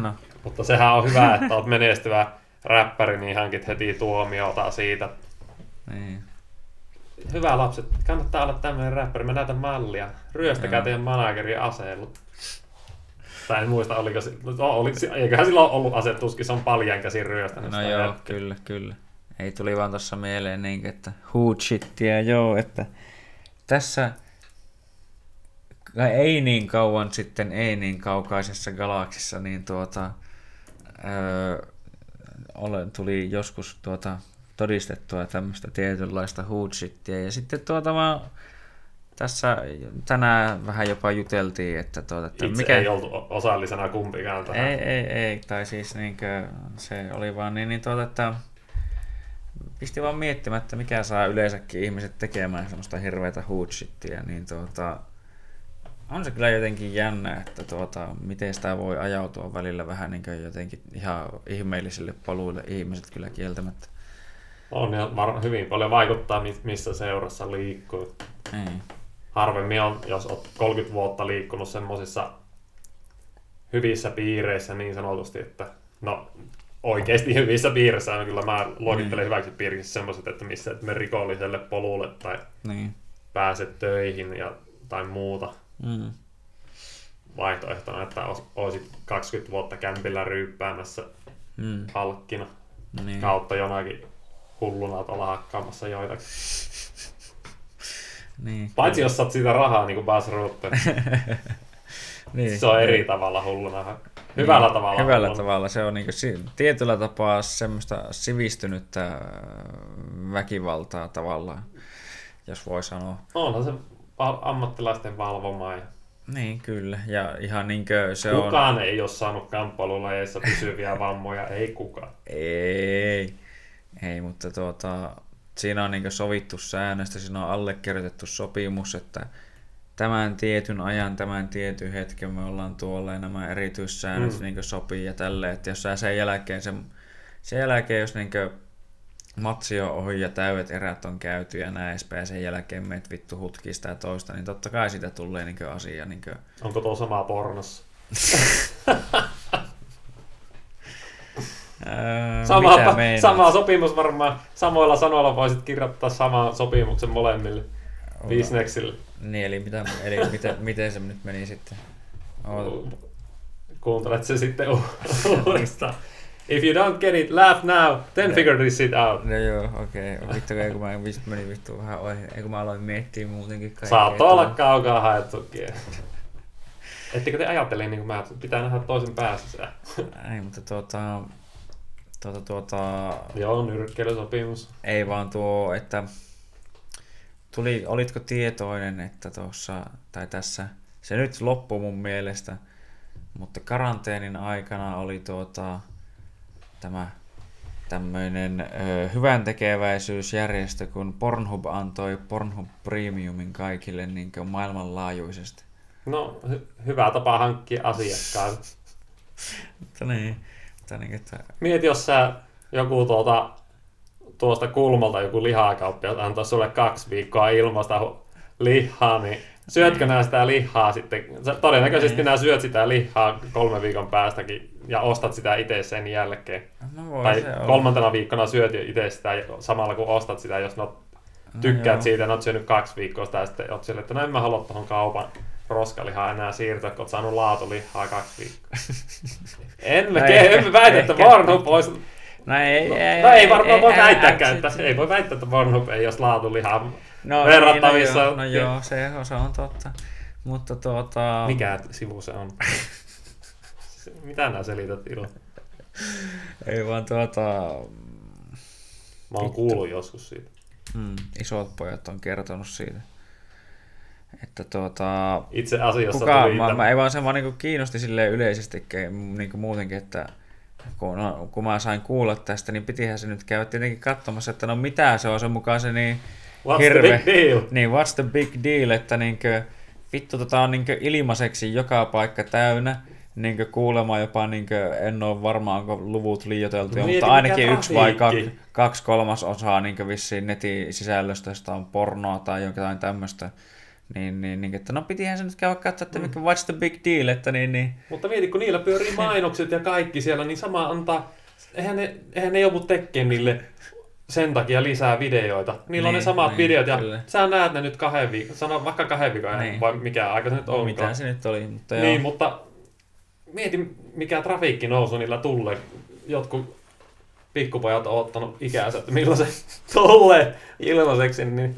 No. Mutta sehän on hyvä, että oot menestyvä räppäri, niin hankit heti tuomiota siitä. Niin. Hyvä lapset, kannattaa olla tämmöinen räppäri. Mä näytän mallia. Ryöstäkää Joo. teidän managerin aseella. Tai en muista, oliko se, no, oli, eiköhän silloin ollut ase, tuskin se on paljan käsin ryöstänyt No joo, jätkää. kyllä, kyllä. Ei tuli vaan tuossa mieleen niin, että hood shittiä, joo, että tässä ei niin kauan sitten, ei niin kaukaisessa galaksissa, niin tuota, öö, ole, tuli joskus tuota, todistettua tämmöistä tietynlaista hood shittiä. Ja sitten tuota mä tässä tänään vähän jopa juteltiin, että, tuota, että Itse mikä... ei oltu osallisena kumpikaan tähän. Ei, ei, ei, tai siis niinkö, se oli vaan niin, niin tuota, että pisti vaan miettimään, että mikä saa yleensäkin ihmiset tekemään semmoista hirveätä hood shittiä, niin tuota, on se kyllä jotenkin jännä, että tuota, miten sitä voi ajautua välillä vähän niin kuin jotenkin ihan ihmeellisille poluille ihmiset kyllä kieltämättä. On ja var- hyvin paljon vaikuttaa, mi- missä seurassa liikkuu. Ei. Harvemmin on, jos olet 30 vuotta liikkunut semmoisissa hyvissä piireissä niin sanotusti, että no oikeasti hyvissä piireissä on kyllä mä luokittelen hyväksi piiriksi semmoiset, että missä et mene rikolliselle polulle tai Niin. pääset töihin ja, tai muuta Mm. vaihtoehtona, että olisit 20 vuotta kämpillä ryyppäämässä Mm. halkkina Niin. kautta jonakin hulluna tuolla hakkaamassa joitakin. Niin. Paitsi jos saat siitä rahaa niin kuin Bas Rutten. niin. Se on eri tavalla hulluna. Hyvällä tavalla. Hyvällä hulluna. tavalla. Se on niin kuin, tietyllä tapaa semmoista sivistynyttä väkivaltaa tavallaan, jos voi sanoa. Onhan se ammattilaisten valvomaa. Ja Niin, kyllä. Ja ihan niin kuin se on... kukaan ei ole saanut kamppailulajeissa pysyviä vammoja, ei kukaan. Ei, ei, mutta tuota, siinä on niin sovittu säännöstä, siinä on allekirjoitettu sopimus, että tämän tietyn ajan, tämän tietyn hetken me ollaan tuolla ja nämä erityissäännöt Mm. mm. niin sopii ja tälleen, että jos sä sen jälkeen, sen, sen jälkeen jos niin matsi on ohi ja täydet erät on käyty ja näin edespäin, ja sen jälkeen meet vittu hutkii sitä toista, niin totta kai siitä tulee niin asia. Niin kuin, Onko tuo sama pornossa? öö, Sama, sama sopimus varmaan. Samoilla sanoilla voisit kirjoittaa saman sopimuksen molemmille. Bisneksille. Niin, eli, mitä, eli miten, miten se nyt meni sitten? Oota. Kuuntelet se sitten uudestaan. If you don't get it, laugh now, then figure this shit out. No joo, okei. Okay. Vittu, kun mä vist meni vittu vähän ohi. Kun mä aloin miettiä muutenkin kaikkea. Saattoi olla kaukaa haettukin. Ettekö te ajattele niin kuin mä, että pitää nähdä toisen päässä? Ei, mutta tuota... Tuota, tuota... Joo, nyrkkeilysopimus. Ei vaan tuo, että... Tuli, olitko tietoinen, että tuossa, tai tässä, se nyt loppui mun mielestä, mutta karanteenin aikana oli tuota, tämä tämmöinen hyvän tekeväisyysjärjestö, kun Pornhub antoi Pornhub Premiumin kaikille niin kuin maailmanlaajuisesti. No, hy- hyvä tapa hankkia asiakkaat. Mutta niin, mutta niin, että, Mieti, jos sä joku tuota, tuosta kulmalta joku lihakauppias antaa sulle kaksi viikkoa ilmasta lihaa, niin syötkö nää sitä lihaa sitten? Sä todennäköisesti Niin. nää syöt sitä lihaa kolme viikon päästäkin ja ostat sitä itse sen jälkeen. no voi tai se olla. kolmantena viikkona syöt itse sitä samalla kun ostat sitä, jos no, No tykkäät joo. siitä, ja oot syönyt kaksi viikkoa sitä, ja sitten oot sille, että no en mä halua tuohon kaupan roskalihaa enää siirtyä, kun oot saanut laatulihaa kaksi viikkoa. en mä, No ke- ehkä- en mä väitä, että Pornhub olisi... No ei, No, ei, no ei varmaan voi ää, väittääkään, että ei voi väittää, että Pornhub ei olisi laatulihaa. no, verrattavissa- Niin, no, joo, no joo, se, se on totta. Mutta tuota... Mikä sivu se on? Mitä nää selität Ilo? Ei vaan tuota... Mä oon kuullut joskus siitä. Mm, isot pojat on kertonut siitä. Että tuota... Itse asiassa Kuka, tuli... mä, mä, ei vaan se vaan niinku kiinnosti silleen yleisesti niinku muutenkin, että kun, no, kun mä sain kuulla tästä, niin pitihän se nyt käydä tietenkin katsomassa, että no mitä se on sen mukaan se niin What's hirve. the big deal? Niin, what's the big deal, että niinkö, vittu tota on niinkö ilmaiseksi joka paikka täynnä. Niin kuulemma jopa, niin kuin, en ole varma, onko luvut liioiteltu, Mieti, mutta ainakin yksi vai kaksi, kaksi kolmasosaa niin vissiin netin sisällöstä josta on pornoa tai jotain tämmöistä. Niin, niin, niin, että no pitihän se nyt käydä katsoa, että mikä, what's the big deal, että niin, niin. Mutta mieti, kun niillä pyörii mainokset ja kaikki siellä, niin sama antaa... Eihän ne, eihän ne joudu tekemään niille sen takia lisää videoita. Niillä on ne Niin, samat niin, videot ja kyllä. sä näet ne nyt kahden viikon, sano vaikka kahden viikon Niin. vai mikä aika se nyt onkaan. Mitä se nyt oli, mutta joo. Niin, mutta mieti mikä trafiikki nousu niillä tulee. Jotkut pikkupojat on ottanut ikänsä, että milloin se tulee ilmaiseksi, niin,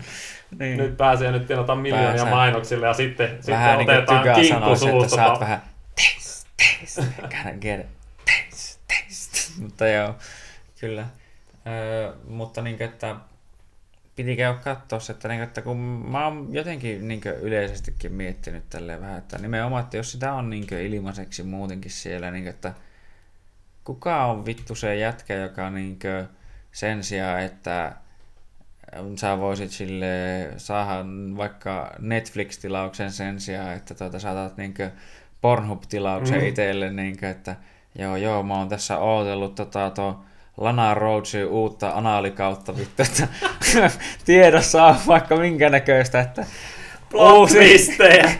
niin. nyt pääsee nyt tilata miljoonia Pääsee. mainoksille ja sitten, sitten vähän niin kuin otetaan kinkku sanoisi, että suusta. sä oot vähän taste, taste, gotta get it, taste, taste. mutta joo, kyllä. Öö, mutta niin kuin, että piti käydä katsoa se, että, niin että kun mä oon jotenkin niin yleisestikin miettinyt tälleen vähän, että nimenomaan, että jos sitä on niin ilmaiseksi muutenkin siellä, niin että kuka on vittu se jätkä, joka niin sen sijaan, että sä voisit sille saada vaikka Netflix-tilauksen sen sijaan, että tuota, saatat niinkö Pornhub-tilauksen Mm. itselle, niinkö, että joo joo, mä oon tässä ootellut tota, tuo Lana Roachin uutta anaalikautta vittu, että tiedossa on vaikka minkä näköistä, että Plot-twistejä.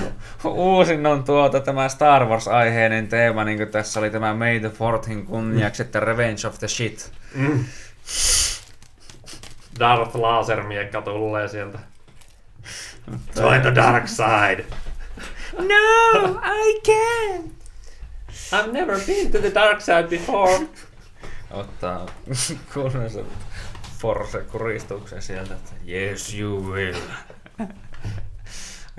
uusin on tuota tämä Star Wars-aiheinen teema, niin kuin tässä oli tämä May the Fourthin kunniaksi, että Revenge of the Shit. Mm. Darth Lasermiekka tulee sieltä. Join the dark side. No, I can't! I've never been to the dark side before. Ottaa kunnossa forse kuristuksen sieltä, että yes you will.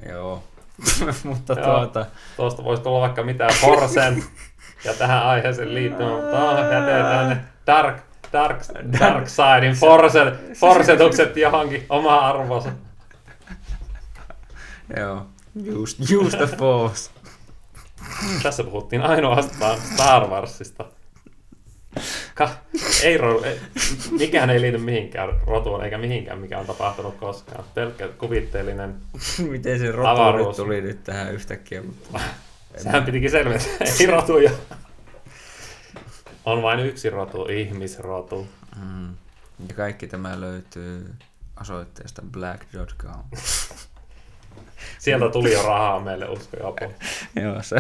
Joo. Mutta Joo. tuota, Tuosta voisi tulla vaikka mitään Forsen ja tähän aiheeseen liittyen, mutta oh, jätetään ne dark, dark, dark sidein forset, forsetukset johonkin oma arvonsa. joo. Use, use the force. Tässä puhuttiin ainoastaan Star Warsista. Ka- ei, ro- ei, mikään ei liity mihinkään rotuun eikä mihinkään, mikä on tapahtunut koskaan. Pelkkä kuvitteellinen. Miten se rotu Avaruus. nyt tuli nyt tähän yhtäkkiä, mutta Sehän pitikin selventää. Ei rotuja. On vain yksi rotu, ihmisrotu. mm. Ja kaikki tämä löytyy osoitteesta black.com. Sieltä tuli jo rahaa meille, usko ja apu. Joo, se,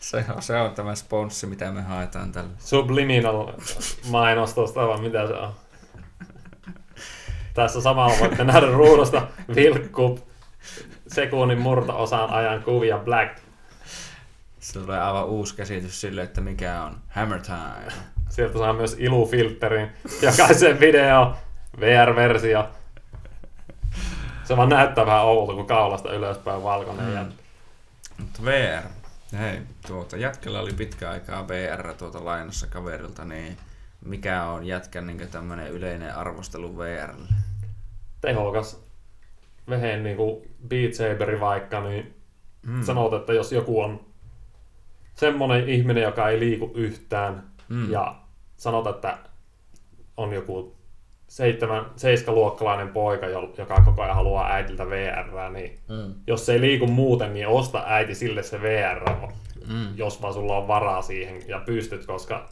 se, on, se on tämä sponssi, mitä me haetaan tällä. Subliminal mainostosta, vai mitä se on? Tässä samalla voitte nähdä ruudusta vilkku sekunnin murto-osan ajan kuvia Black. Se tulee aivan uusi käsitys sille, että mikä on Hammer Time. Sieltä saa myös ilufilterin jokaisen video, VR-versio. Se vaan näyttää vähän oudolta, kun kaulasta ylöspäin valkoinen. Mm. Mutta VR. Hei, tuota, jätkällä oli pitkä aikaa VR tuota lainassa kaverilta, niin mikä on jätkän niin tämmöinen yleinen arvostelu VRlle? tehokas veheen niin kuin Beat Saberi vaikka, niin Mm. sanot, että jos joku on semmoinen ihminen, joka ei liiku yhtään, Mm. ja sanot, että on joku seitsemän, seiskaluokkalainen poika, jo- joka koko ajan haluaa äitiltä VR, niin Mm. jos se ei liiku muuten, niin osta äiti sille se VR, Mm. jos vaan sulla on varaa siihen ja pystyt, koska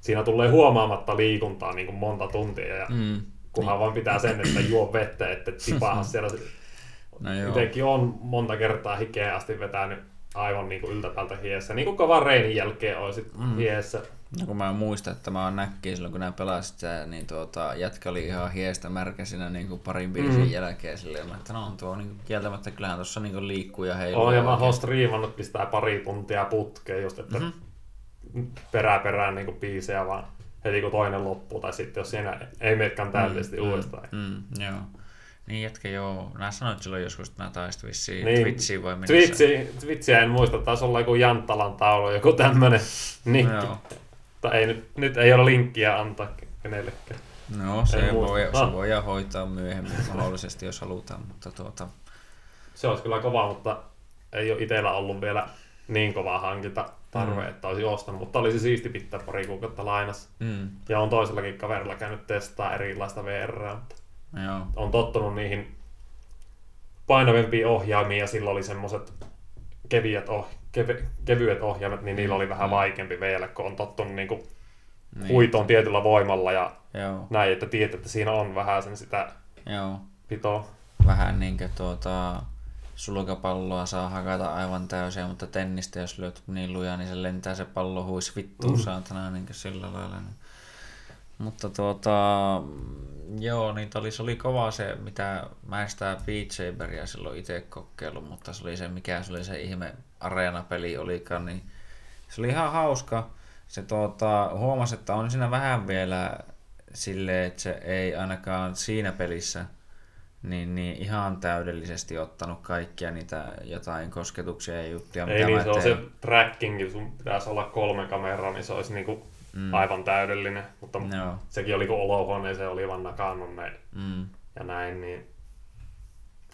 siinä tulee huomaamatta liikuntaa niin kuin monta tuntia, ja Mm. kunhan vaan pitää sen, että juo vettä, että tipaa siellä. No joo. Itsekin on monta kertaa hikeä asti vetänyt aivan niin kuin yltäpäältä hiessä. Niin kuin kovan reinin jälkeen olisit mm. hiessä. No kun mä muistan, että mä oon näkkiä silloin, kun nää pelasit sitä, niin tuota, jätkä oli ihan hiestä märkä siinä niin kuin parin biisin Mm. jälkeen silleen, mä, että no on tuo niin kieltämättä kyllähän tuossa niin kuin liikkuu ja heiluu. Olen ja mä oon striimannut pistää pari tuntia putkeen just, että Mhm. mm-hmm. perää perään niin kuin biisejä vaan heti kun toinen loppuu. Tai sitten jos siinä ei menekään täydellisesti mm. uudestaan. Mm, mm, joo. Niin jätkä joo. Nää sanoit silloin joskus, että nää taisit vissiin Niin. Twitchiin vai minne Twitchi, Twitchiä en muista, taisi olla joku Janttalan taulu, joku tämmönen ninkki. Joo. Tai ei, nyt, nyt ei ole linkkiä antaa kenellekään. No se voi, Ah. se voidaan hoitaa myöhemmin mahdollisesti, jos halutaan, mutta tuota, Se olisi kyllä kova, mutta ei ole itsellä ollut vielä niin kovaa hankinta tarve, Mm. että olisi ostanut, mutta olisi siisti pitää pari kuukautta lainassa. mm, Ja on toisellakin kaverilla käynyt testaa erilaista VR, mutta joo. on tottunut niihin painavimpiin ohjaimiin ja silloin oli semmoset keviät oh- keve, kevyet ohjaimet, niin niillä oli vähän Mm. vaikeampi vielä, kun on tottunut niin kuin Niin. huitoon tietyllä voimalla ja Joo, näin, että tiedät, että siinä on vähän sen sitä joo. pitoa. Vähän niinkö tuota sulkapalloa saa hakata aivan täysin, mutta tennistä jos lyöt niin lujaa, niin se lentää se pallo huis vittuun Mm. saatana niinkö sillä lailla. Niin. Mutta tuota, joo, niin oli, se oli kova se, mitä mä en sitä Beat Saberia silloin itse kokeillut, mutta se oli se, mikä se oli se ihme areenapeli olikaan, niin se oli ihan hauska. Se tuota, huomasi, että on siinä vähän vielä silleen, että se ei ainakaan siinä pelissä niin, niin ihan täydellisesti ottanut kaikkia niitä jotain kosketuksia ja juttuja, Ei niin, mä se on se tracking, sun pitäisi olla kolme kameraa, niin se olisi niinku Mm. aivan täydellinen. Mutta Joo. sekin oli kun olohuoneeseen oli vaan nakannut ne Mm. ja näin, niin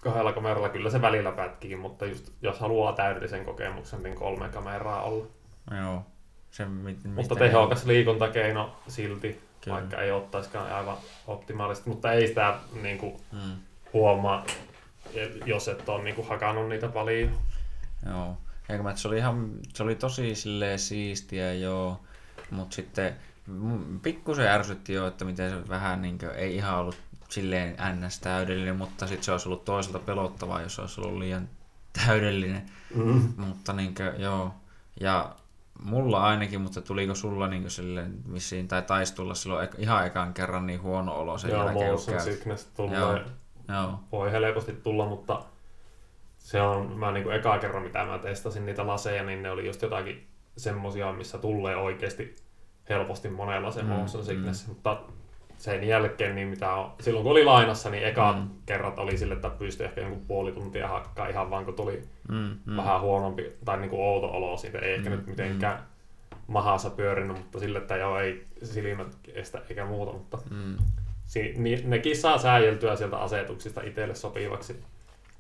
kahdella kameralla kyllä se välillä pätkikin, mutta just jos haluaa täydellisen kokemuksen, niin kolme kameraa olla. Joo. Se, mit, Mutta mistä- tehokas liikuntakeino silti, Kyllä. Vaikka ei ottaisikaan aivan optimaalisesti, mutta ei sitä niin kuin, Mm. huomaa, jos et ole niin kuin, hakannut niitä paljon. Joo. Että se oli ihan, se oli tosi silleen siistiä joo, mutta sitten pikkusen ärsytti jo, että miten se vähän niin kuin, ei ihan ollut silleen ns täydellinen, mutta sitten se olisi ollut toisaalta pelottavaa, jos se olisi ollut liian täydellinen. Mm. Mutta niin kuin, joo. Ja mulla ainakin, mutta tuliko sulla niin silleen vissiin, tai taisi tulla silloin ihan ekan kerran niin huono olo sen Joo, jälkeen, motion sickness tulee. Joo. Joo. Voi helposti tulla, mutta se on, mä niin eka kerran mitä mä testasin niitä laseja, niin ne oli just jotakin semmosia, missä tulee oikeasti helposti monella se Mm, motion sickness, mutta sen jälkeen, niin mitä on, silloin kun oli lainassa, niin ekat mm. kerrat oli sille, että pystyi ehkä jonkun puoli tuntia hakkaa ihan vaan kun tuli Mm, mm. mm. vähän huonompi tai niin kuin outo olo siitä, ei ehkä Mm, mm. nyt mitenkään mahassa pyörinyt, mutta sille, että joo, ei silmät kestä eikä muuta, mutta Mm. si- ni- nekin saa sääjeltyä sieltä asetuksista itselle sopivaksi.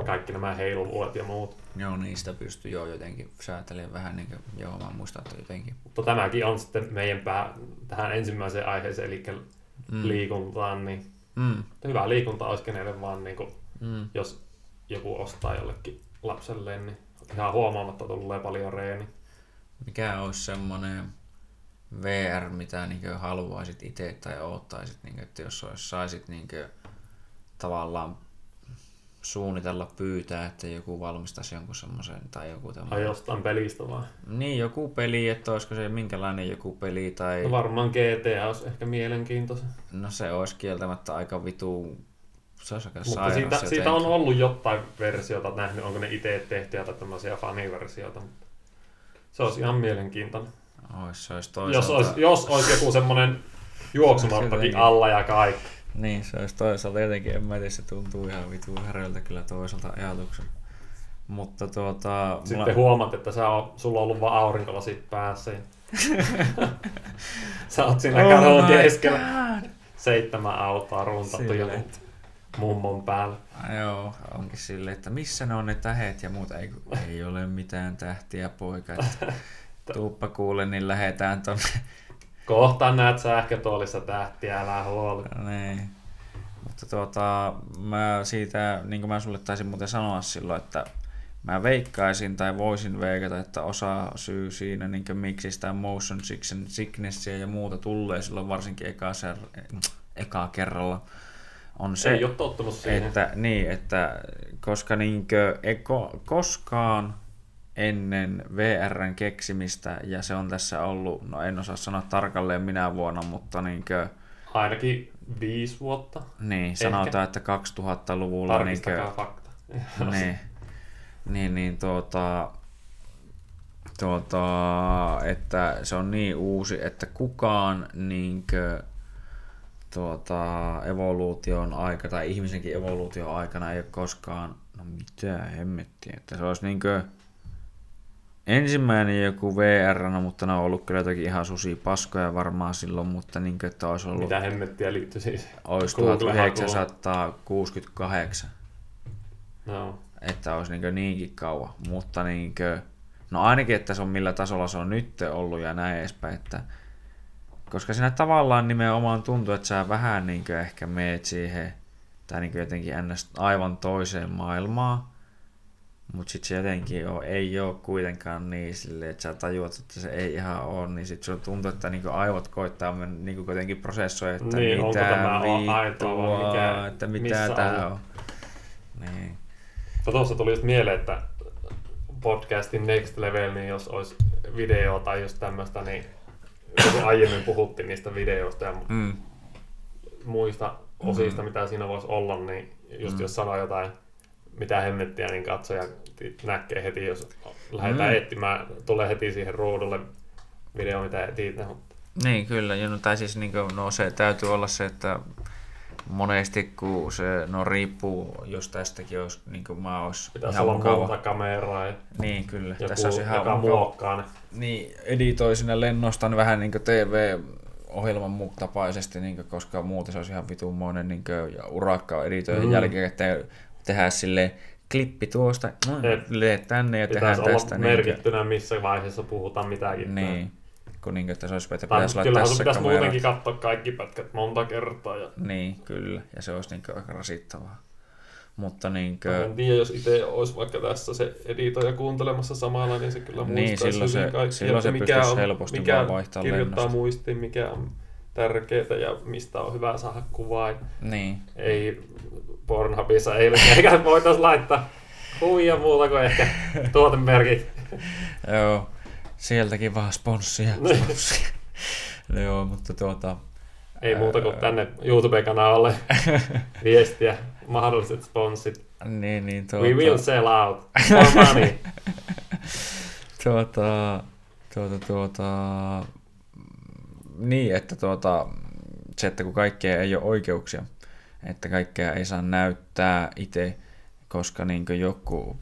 Kaikki nämä heiluluet ja muut. Joo, niistä pystyy jo jotenkin säätelemään vähän niin kuin, joo, mä muistan, että jotenkin. Mutta tämäkin on sitten meidän pää tähän ensimmäiseen aiheeseen, eli Mm. liikuntaan, niin Mm. hyvä liikunta olisi kenelle vaan, niin kuin, Mm. jos joku ostaa jollekin lapselle, niin ihan huomaamatta tulee paljon reeni. Mikä olisi semmoinen VR, mitä niin haluaisit itse tai odottaisit, niin että jos olisi, saisit niin tavallaan suunnitella pyytää, että joku valmistaisi jonkun semmoisen tai joku Ai tämmöinen. jostain pelistä vaan. Niin, joku peli, että olisiko se minkälainen joku peli tai... No varmaan GTA olisi ehkä mielenkiintoinen. No se olisi kieltämättä aika vitu... Se olisi aika Mutta siitä, siitä on ollut jotain versiota nähnyt, onko ne itse tehtyjä tai tämmöisiä faniversioita. mutta Se olisi ihan mielenkiintoinen. Ois, se olisi Jos toisaalta... olisi, jos olisi joku semmoinen juoksumattakin alla ja kaikki. Niin, se olisi toisaalta jotenkin, en mä tiedä, se tuntuu ihan vitu häröltä kyllä toisaalta ajatuksena. Mutta tuota... Sitten huomaat, että sä on, sulla on ollut vaan aurinkolasit päässä. Ja... sä oot siinä Oh my keskellä. God. Seitsemän autoa runtattu joku mummon päällä. Joo, onkin silleen, että missä ne on ne tähet ja muut. Ei, ei ole mitään tähtiä, poika. Tuuppa kuule, niin lähetään tonne. Kohta näet sähkötuolissa tähtiä, älä huoli. Niin. Mutta tuota, mä siitä, niin kuin mä sulle taisin muuten sanoa silloin, että mä veikkaisin tai voisin veikata, että osa syy siinä, niin miksi sitä motion sicknessia ja muuta tulee silloin varsinkin eka, ser, eka kerralla, on Se ei ole tottunut siihen. että, niin, että koska niinkö, eko, koskaan ennen VRn keksimistä, ja se on tässä ollut, no en osaa sanoa tarkalleen minä vuonna, mutta niinkö, Ainakin viisi vuotta. niin, sanotaan, että 2000-luvulla niinkö, Tarkistakaa fakta. niin, niin, niin tuota, tuota, että se on niin uusi, että kukaan niinkö, tuota, evoluution aika tai ihmisenkin evoluution aikana ei ole koskaan, no mitä hemmettiä, että se olisi niinkö ensimmäinen joku VR, mutta ne on ollut kyllä jotakin ihan susi paskoja varmaan silloin, mutta niinkö, että olisi ollut, Mitä hemmettiä liittyy siis? olisi Google-hakuun. 1968 No. että olisi niin niinkin kauan, mutta niinkö, no ainakin, että se on millä tasolla se on nyt ollut ja näin edespäin, että koska siinä tavallaan nimenomaan tuntuu, että sä vähän niinkö ehkä meet siihen, tai niinkö jotenkin ns. aivan toiseen maailmaan, Mutta sitten se jotenkin on, ei ole kuitenkaan niin silleen, että sä tajuat, että se ei ihan ole, niin sitten sulla tuntuu, että niinku aivot koittaa niinku kuitenkin prosessoi, että Niin, mitä onko tämä aitoa mikä- että mitä tää on? on. Niin. Tuossa tuli just mieleen, että podcastin next level, niin jos olisi video tai just tämmöistä, niin kun aiemmin puhuttiin niistä videoista ja Mm. muista osista, mitä siinä voisi olla, niin just Mm. jos sanoo jotain, mitä hemmettiä, niin katsoja näkee heti, jos lähdetään Mm. etsimään, tulee heti siihen ruudulle video, mitä etit. Niin, kyllä. Ja no, tai siis niin kuin, no, se täytyy olla se, että monesti kun se no, riippuu, jos tästäkin olisi, niin kuin mä olisi Pitäisi ihan olla mukava. monta kameraa ja Niin, kyllä. joku, Tässä olisi ihan joka muokkaa ne. Niin, editoi sinne lennostan vähän niin TV-ohjelman mu- tapaisesti, niin kuin, koska muuten se olisi ihan vitunmoinen niin kuin, ja urakka editoida Mm. mm. Tehdään sille klippi tuosta, Jep. lee tänne ja tehdään olla tästä. Niin, merkittynä, missä vaiheessa puhutaan mitäkin. niin, kun niin että se olisi, että pitäisi olla tässä pitäisi kamera. muutenkin katsoa kaikki pätkät monta kertaa. Ja... Niin, kyllä. Ja se olisi niin kuin, aika rasittavaa. Mutta niin kuin, en tiedä, jos itse olisi vaikka tässä se editoija kuuntelemassa samalla, niin se kyllä Niin, silloin se- kaikki, silloin se mikä on, helposti mikä vaan vaihtaa kirjoittaa lennosta. muistiin, mikä on tärkeää ja mistä on hyvä saada kuvaa. niin, Ei Pornhubissa ei eikä voitaisiin laittaa kuvia muuta kuin ehkä tuotemerkit. joo, sieltäkin vaan sponssia. Niin. sponssia. no, joo, mutta tuota, Ei muuta kuin tänne YouTube-kanavalle viestiä, mahdolliset sponssit. niin, niin tuota, We will sell out for money. tuota, tuota, tuota, niin, että tuota, se, että kun kaikkea ei ole oikeuksia, että kaikkea ei saa näyttää itse, koska niin joku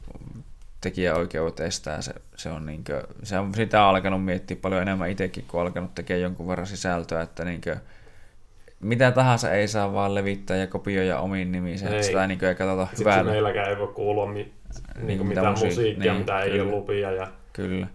tekijäoikeudet estää, se, se on, niin kuin, se on sitä alkanut miettiä paljon enemmän itsekin, kun alkanut tekemään jonkun verran sisältöä, että niin kuin, mitä tahansa ei saa vaan levittää ja kopioida omiin nimiin, Ei. sitä niin kuin, ei katsota Sitten hyvällä. meilläkään ei voi kuulua mi- niin Niin, kuin mitä musiikkia, niin, mitä ei kyllä. ole lupia. Ja... Kyllä.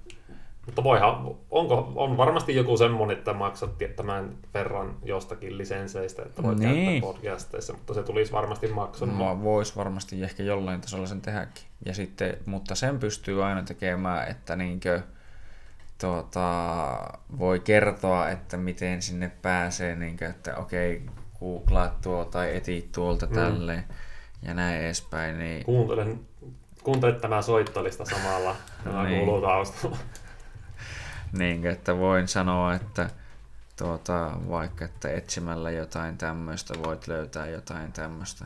Mutta voihan, onko, on varmasti joku semmonen, että maksat tämän verran jostakin lisensseistä, että voit Niin. käyttää podcasteissa, mutta se tulisi varmasti maksamaan. Mä vois varmasti ehkä jollain tasolla sen tehdäkin. Ja sitten, mutta sen pystyy aina tekemään, että niinkö, tuota, voi kertoa, että miten sinne pääsee, niinkö, että okei, googlaa tuo tai etit tuolta Mm. tälleen ja näin edespäin. Niin, Kuuntelen, kuuntele tämä soittolista samalla, tämä Niin. kuuluu taustalla. Niinkö, että voin sanoa, että tuota, vaikka että etsimällä jotain tämmöistä voit löytää jotain tämmöistä.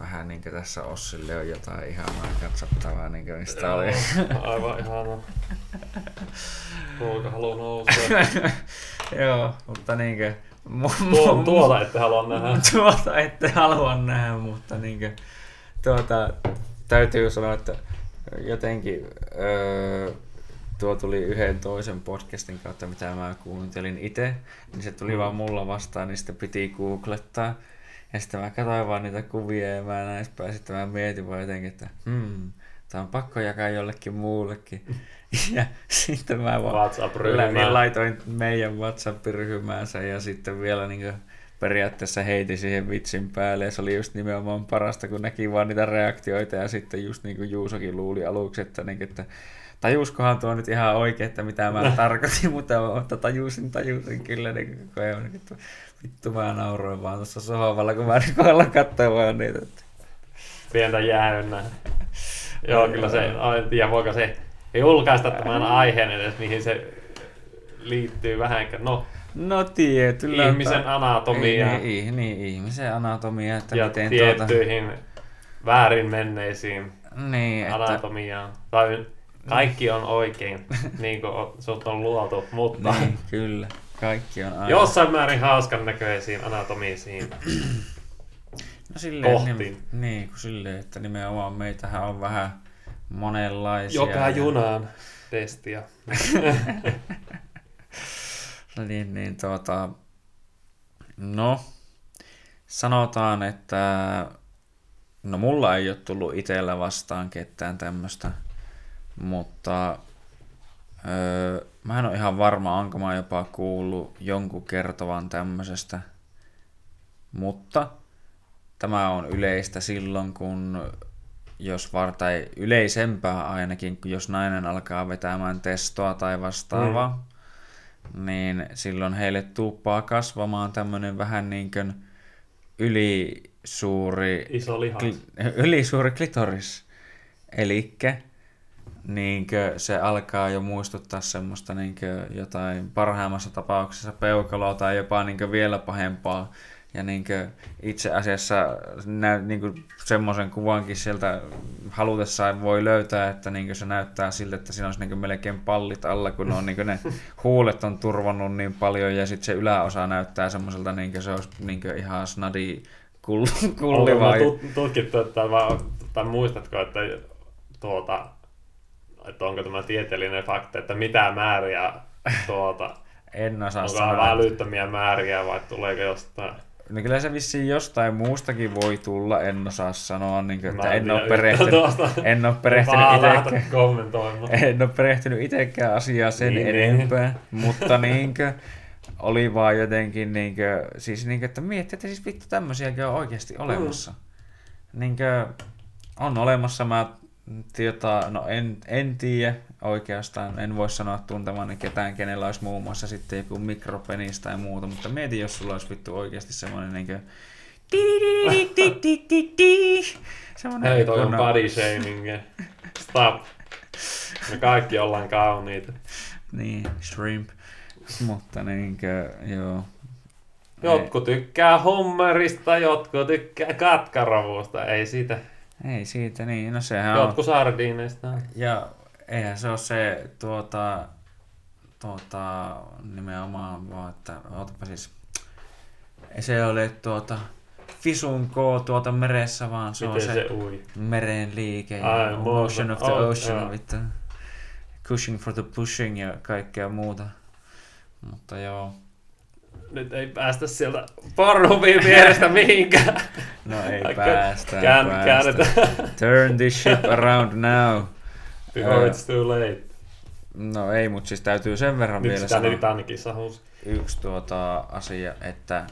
Vähän niin kuin tässä Ossille on jotain ihanaa katsottavaa, niin kuin mistä oli. Aivan ihana. Ruoka haluaa nousee. Joo, mutta niinkö... mu- Tuo, tuolla ette halua nähdä. tuota ette halua nähdä, mutta niinkö... Tuota, täytyy sanoa, että jotenkin öö, tuo tuli yhden toisen podcastin kautta, mitä mä kuuntelin itse, niin se tuli Mm. vaan mulla vastaan, niin sitten piti googlettaa. Ja sitten mä katsoin vaan niitä kuvia ja mä näin päin, sitten mä mietin vaan jotenkin, että hmm, tää on pakko jakaa jollekin muullekin. Ja sitten mä vaan. Niin laitoin meidän WhatsApp-ryhmäänsä ja sitten vielä niin periaatteessa heitin siihen vitsin päälle ja se oli just nimenomaan parasta, kun näki vaan niitä reaktioita ja sitten just niin kuin Juusokin luuli aluksi, että, niin, että tajuskohan tuo nyt ihan oikein, että mitä mä tarkoitin, mutta, mutta tajusin, tajusin kyllä niin koko ajan, että vittu mä nauroin vaan tuossa sohvalla, kun mä alla katsoin vaan niitä. Että... pientä jäännä. Joo, kyllä se, en tiedä voiko se julkaista tämän aiheen edes, mihin se liittyy vähänkään. No, No tietyllä ihmisen anatomia Niin, niin, niin, ihmisen anatomia, että ja miten tuota... tiettyihin väärin menneisiin Niin, että... anatomiaan. Tai kaikki on oikein, niin kuin sut on luotu, mutta Niin, kyllä. Kaikki on aina. jossain määrin hauskan näköisiin anatomisiin. no, silleen, kohtiin. Niin, niin, kun silleen, että nimenomaan meitähän on vähän monenlaisia. Joka ja- junaan testiä. Niin, niin tuota... No, sanotaan, että... No mulla ei ole tullut itsellä vastaan ketään tämmöistä, mutta öö, mä en ole ihan varma, onko mä jopa kuullut jonkun kertovan tämmöisestä, mutta tämä on yleistä silloin, kun jos var, tai yleisempää ainakin, jos nainen alkaa vetämään testoa tai vastaavaa, mm. niin silloin heille tuuppaa kasvamaan tämmöinen vähän niin kuin ylisuuri, Iso lihas. Kli, ylisuuri klitoris. Elikkä niinkö se alkaa jo muistuttaa semmoista niinkö jotain parhaimmassa tapauksessa peukaloa tai jopa niinkö vielä pahempaa. Ja niinkö itse asiassa nä, niinkö semmoisen kuvankin sieltä halutessaan voi löytää, että niinkö se näyttää siltä, että siinä olisi niinkö melkein pallit alla, kun on niinkö ne huulet on turvannut niin paljon ja sitten se yläosa näyttää semmoiselta niinkö se olisi niinkö ihan snadi kulliva. Onko tutkittu, että vai, tai muistatko, että tuota, että onko tämä tieteellinen fakta, että mitä määriä tuota, en osaa onko sanoa. aivan älyttömiä määriä vai tuleeko jostain? No kyllä se vissiin jostain muustakin voi tulla, en osaa sanoa, niin kuin, että en tiedä ole en ole perehtynyt itsekään. En ole perehtynyt itsekään asiaa sen Niin, niin, niin. enempää, mutta niinkö, oli vaan jotenkin niinkö, siis niinkö, että mietti, että siis vittu tämmöisiäkin on oikeasti olemassa. Mm. Niinkö, on olemassa, mä tiota, no en, en tiedä oikeastaan, en voi sanoa tuntevani ketään, kenellä olisi muun muassa sitten joku mikropenis tai muuta, mutta mieti, jos sulla olisi vittu oikeasti semmoinen niinkö, semmoinen Hei, toi on kunnon- body shaming. Stop. Me kaikki ollaan kauniita. Niin, shrimp. Mutta niinkö, joo. Jotkut tykkää hummerista, jotkut tykkää katkarovusta. Ei siitä. Ei siitä niin, no sehän on. Jotkut sardiineista. Ja eihän se ole se tuota, tuota, nimenomaan vaan, että ootapa siis, ei se ole tuota, fisun koo tuota meressä, vaan se Miten on se se, ui? meren liike ja motion of the Oh, ocean, joo. vittu. Cushing for the pushing ja kaikkea muuta. Mutta joo, Nyt ei päästä sieltä pornhubin vierestä mihinkään. no ei Kään- päästä, Kään, päästä. käännetään. Turn this ship around now. Before Ää. it's too late. No ei, mutta siis täytyy sen verran Nyt vielä sitä sanoa. Titanicin sahus. yksi tuota asia, että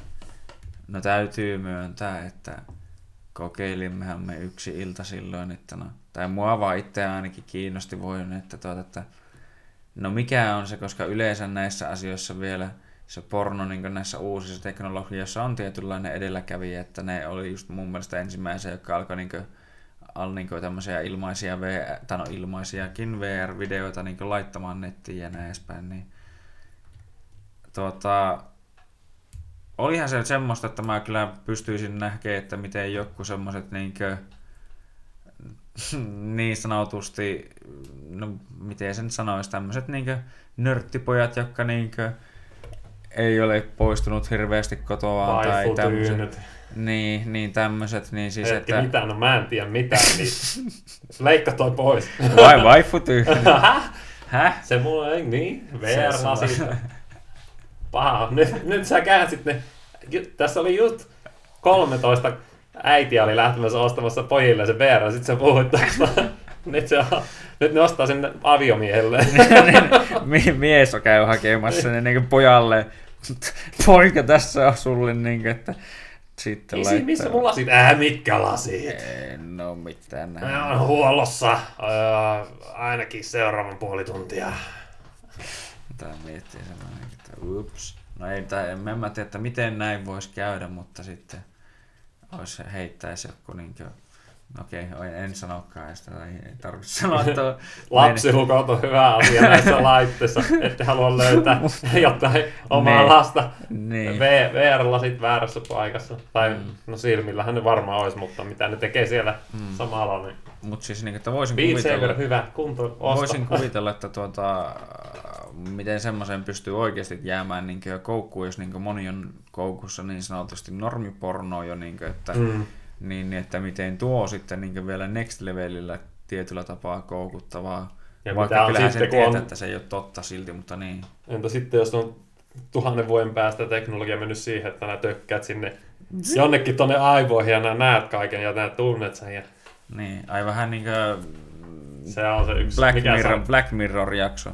no täytyy myöntää, että kokeilimmehan me yksi ilta silloin, että no, tai mua vaan itse ainakin kiinnosti voin, että, tuota, että no mikä on se, koska yleensä näissä asioissa vielä se porno niin näissä uusissa teknologioissa on tietynlainen edelläkävijä, että ne oli just mun mielestä ensimmäisiä, jotka alkoi niin al niin tämmöisiä ilmaisia, VR, tai no ilmaisiakin VR-videoita niin laittamaan nettiin ja näin edespäin, niin tuota, olihan se semmoista, että mä kyllä pystyisin näkemään, että miten joku semmoiset niinkö, niin sanotusti, no miten sen sanoisi, tämmöiset niinkö nörttipojat, jotka niinkö ei ole poistunut hirveästi kotoa tai tämmöiset. Niin, niin tämmöiset, niin siis Hetki, että... mitä? No mä en tiedä mitään niistä. Leikka toi pois. Vai vaifutyynyt? Häh? Se mulla ei niin. On- Paha. Nyt, nyt sä käänsit ne. Tässä oli just 13 äitiä oli lähtemässä ostamassa pojille se VR, sit sä puhuit tästä. Nyt, se nyt ne ostaa sen aviomiehelle. Mi- mies käy hakemassa ne niin pojalle. Poika tässä on sulle, niin kuin, että sitten Isi, missä mulla lasit? Äh, mitkä lasit? En oo mitään Ne nähnyt. on huollossa äh, ainakin seuraavan puoli tuntia. Tää miettii semmoinen, että ups. No ei, tai en mä tiedä, että miten näin voisi käydä, mutta sitten olisi heittäisi joku niinkö Okei, okay, en sanokaan tätä, ei tarvitse sanoa, että Lapsihukot on hyvä asia näissä laitteissa, ette halua löytää jotain omaa Ne. lasta. Niin. VR-lasit väärässä paikassa. Tai Mm. no silmillähän ne varmaan olisi, mutta mitä ne tekee siellä Mm. samalla, niin Mutta siis niin, että voisin Beat kuvitella, Saber, hyvä, kunto, osta. voisin kuvitella, että tuota, miten semmoisen pystyy oikeasti jäämään niin koukkuun, jos niin moni on koukussa niin sanotusti normiporno jo, niin kuin, että, Mm. Niin, että miten tuo sitten niin vielä next levelillä tietyllä tapaa koukuttavaa. Ja Vaikka mitä on kyllähän sitten, sen tietää, on, että se ei ole totta silti, mutta niin. entä sitten jos on tuhannen vuoden päästä teknologia mennyt siihen, että nää tökkäät sinne jonnekin tonne aivoihin ja nää näet kaiken ja nää tunnet sen ja niin. Ai vähän niin kuin se on se yksi, Black, mikä Mirror, se, Black Mirror-jakso.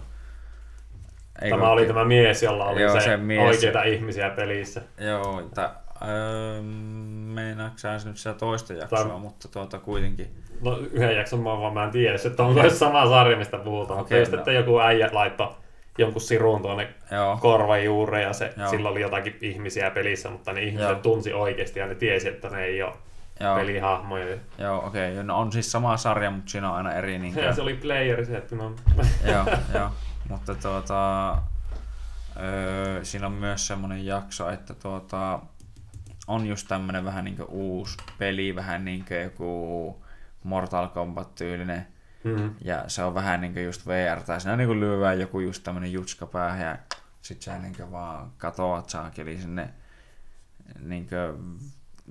Eikö Tämä oli ookin? tämä mies, jolla oli Joo, se, se mies. oikeita ihmisiä pelissä. Joo, ta, Öö, meinaatko sä nyt sitä toista jaksoa, Tai- mutta tuota kuitenkin. No yhden jakson mä vaan mä en tiedä, että onko se sama sarja, mistä puhutaan. Okay, just, no. että joku äijä laittoi jonkun sirun tuonne Joo. korvan juureen ja se, Joo. sillä oli jotakin ihmisiä pelissä, mutta ne ihmiset Joo. tunsi oikeasti ja ne tiesi, että ne ei ole Joo, pelihahmoja. joo okei. Okay. No on siis sama sarja, mutta siinä on aina eri niin Ja se oli playeri se, että no, joo, joo. Mutta tuota, öö, siinä on myös semmonen jakso, että tuota, on just tämmönen vähän niinku uusi peli, vähän niinku joku Mortal Kombat-tyylinen. mm, Ja se on vähän niinku just VR, tai siinä niinku lyövää joku just tämmönen jutska päähän ja sit sä niinku vaan katoat saakeli sinne niinku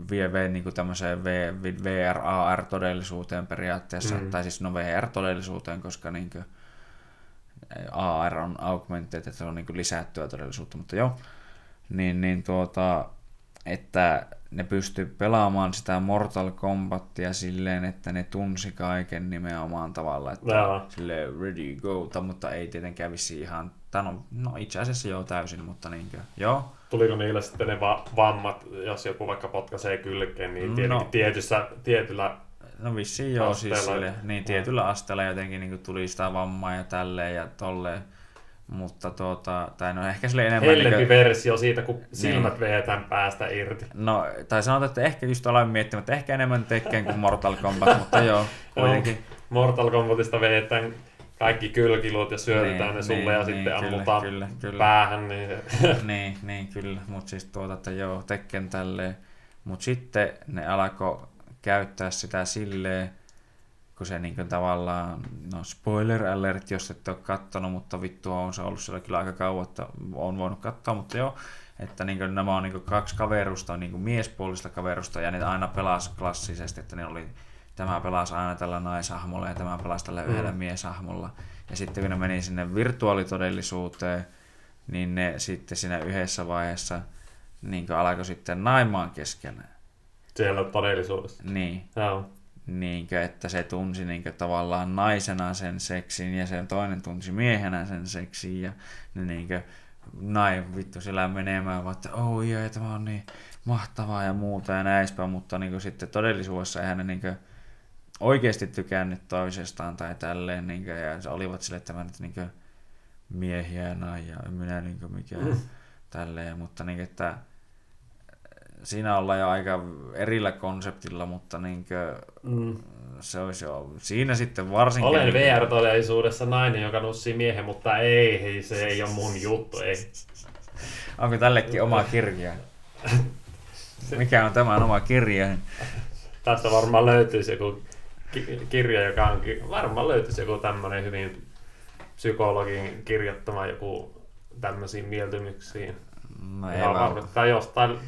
vie, vie niinku tämmöiseen V- VR, AR-todellisuuteen periaatteessa, Mm. mm. tai siis no VR-todellisuuteen, koska niinku AR on augmented, että se on niinku lisättyä todellisuutta, mutta joo, niin, niin tuota, että ne pystyy pelaamaan sitä Mortal Kombatia silleen, että ne tunsi kaiken nimenomaan tavalla, että Joo. silleen ready go, ta- mutta ei tietenkään vissi ihan, no, no itse asiassa joo täysin, mutta niinkö, joo, tuliko niille sitten ne va- vammat, jos joku vaikka potkaisee kylkeen, niin tietenkin No. tietyssä, tietyllä no vissiin joo, Asteella. siis sille, niin tietyllä asteella jotenkin niin tuli sitä vammaa ja tälleen ja tolleen, mutta tuota, tai no ehkä sille enemmän hellempi niinkö- versio siitä, kun silmät vedetään päästä irti. No, tai sanotaan, että ehkä just aloin miettimään, että ehkä enemmän Tekken kuin Mortal Kombat, mutta joo, kuitenkin. Mortal Kombatista vedetään kaikki kylkiluut ja syötetään Niin, ne sulle niin, ja niin, sitten kyllä, ammutaan kyllä, kyllä. päähän. Niin se, niin, niin, kyllä, mutta siis tuota, että joo, Tekken tälleen. Mutta sitten ne alkoi käyttää sitä silleen, kun se niin tavallaan, no spoiler alert, jos et ole kattonut, mutta vittu on se ollut siellä kyllä aika kauan, että on voinut katsoa, mutta joo, että niin nämä on niin kaksi kaverusta, niin miespuolista kaverusta, ja ne aina pelasi klassisesti, että ne oli, tämä pelasi aina tällä naishahmolla ja tämä pelasi tällä Mm. yhdellä mieshahmolla. Ja sitten kun ne meni sinne virtuaalitodellisuuteen, niin ne sitten siinä yhdessä vaiheessa niin alkoi sitten naimaan keskenään. siellä todellisuudessa. Niin, Joo. Niinkö, että se tunsi niinkö tavallaan naisena sen seksin ja sen toinen tunsi miehenä sen seksin ja ne niinkö nai vittu sillä menemään, vaan että oh yeah, tämä on niin mahtavaa ja muuta ja näispä, mutta niinkö sitten todellisuudessa eihän ne niinkö oikeasti tykännyt toisestaan tai tälleen niinkö, ja olivat sille että mä nyt niinkö miehiä ja naisia, en minä niinkö mikään Mm. tälleen, mutta niinkö, että siinä ollaan jo aika erillä konseptilla, mutta niinkö Mm. se olisi jo, siinä sitten varsinkin... Olen VR-todellisuudessa nainen, joka nussii miehen, mutta ei, hei, se ei ole mun juttu, ei. Onko tällekin oma kirja? Mikä on tämän oma kirja? Tästä varmaan löytyisi joku ki- kirja, joka on, varmaan löytyisi joku tämmöinen hyvin psykologin kirjoittama joku tämmöisiin mieltymyksiin. No ei varmasti. Tai jostain,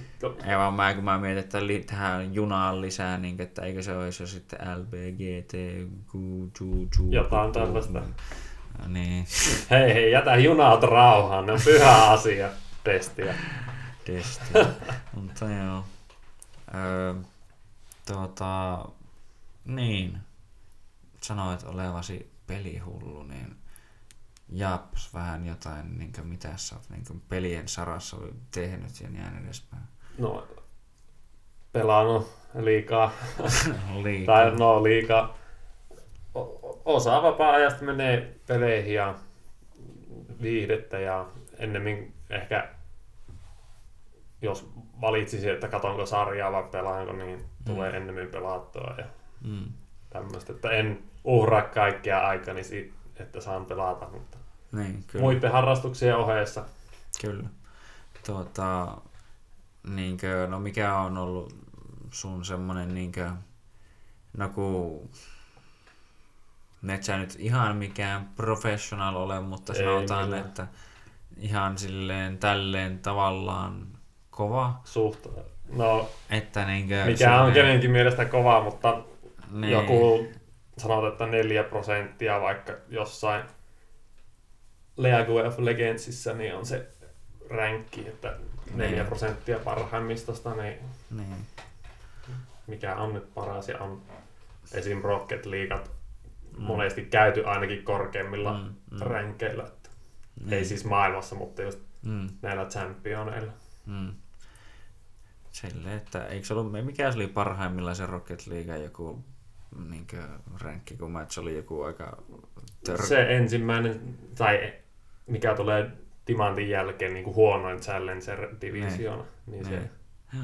ei vaan mä, kun mä mietin, että li, tähän junaan lisää, niin että eikö se olisi jo sitten LBGT, Jotain tällaista. Niin, hei hei, jätä junaat rauhaan, ne on pyhä asia, testiä. Destiny. Mutta joo. Öö, tuota, niin. Sanoit olevasi pelihullu, niin jaapas vähän jotain, niin mitä sä oot niin pelien sarassa tehnyt ja niin edespäin. No, pelannut liikaa. Liikaa. Tai no liikaa. O- osa vapaa-ajasta menee peleihin ja viihdettä ja ennemmin ehkä jos valitsisi, että katonko sarjaa vai pelaanko, niin tulee Mm. ennemmin pelattua ja Mm. tämmöistä. Että en uhraa kaikkia aikani siitä, että saan pelata, mutta Niin, kyllä. muiden harrastuksien ohessa. Kyllä. Tuota, niinkö, no mikä on ollut sun semmonen niinkö, no kun, et sä nyt ihan mikään professional ole, mutta Ei sanotaan, millään. että ihan silleen tälleen tavallaan kova, Suht, no, että niinkö... mikä on silleen- kenenkin mielestä kova, mutta niin, joku sanotaan, että 4 prosenttia vaikka jossain League of Legendsissa, niin on se ränkki, että 4 Niin. prosenttia parhaimmistosta, niin Niin, mikä on nyt paras ja on esim. Rocket Leagueat Mm. monesti käyty ainakin korkeimmilla Mm, mm. ränkeillä. Niin, Ei siis maailmassa, mutta just mm, näillä championeilla. mm. Silleen, että eikö se ollut, mikä se oli parhaimmillaan se Rocket League joku niinkö ränkki, kun match oli joku aika tör... Se ensimmäinen, tai mikä tulee Timantin jälkeen niin kuin huonoin Challenger-divisioona, niin se Niin. Joo.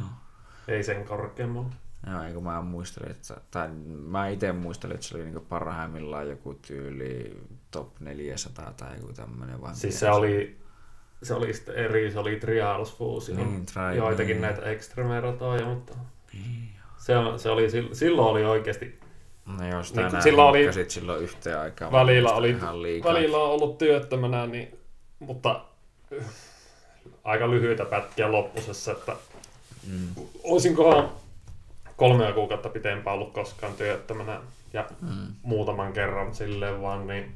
ei sen korkeammalla. Joo, eikö mä muistelin, että, tai mä itse muistelin, että se oli niinku parhaimmillaan joku tyyli top 400 tai joku tämmönen. Vai Siis se oli, se oli sitten eri, se oli Trials Fusion. Niin, tri- Joitakin niin. näitä extreme-ratoja, mutta Niin. se, on, se oli, sil- silloin oli oikeasti, No joo, sitä Niin, niin, silloin oli- silloin yhteen aikaan. välillä, oli, välillä on ollut työttömänä, niin, mutta aika lyhyitä pätkiä loppusessa, että Mm. olisinkohan kolmea kuukautta pitempään ollut koskaan työttömänä ja Mm. muutaman kerran silleen vaan, niin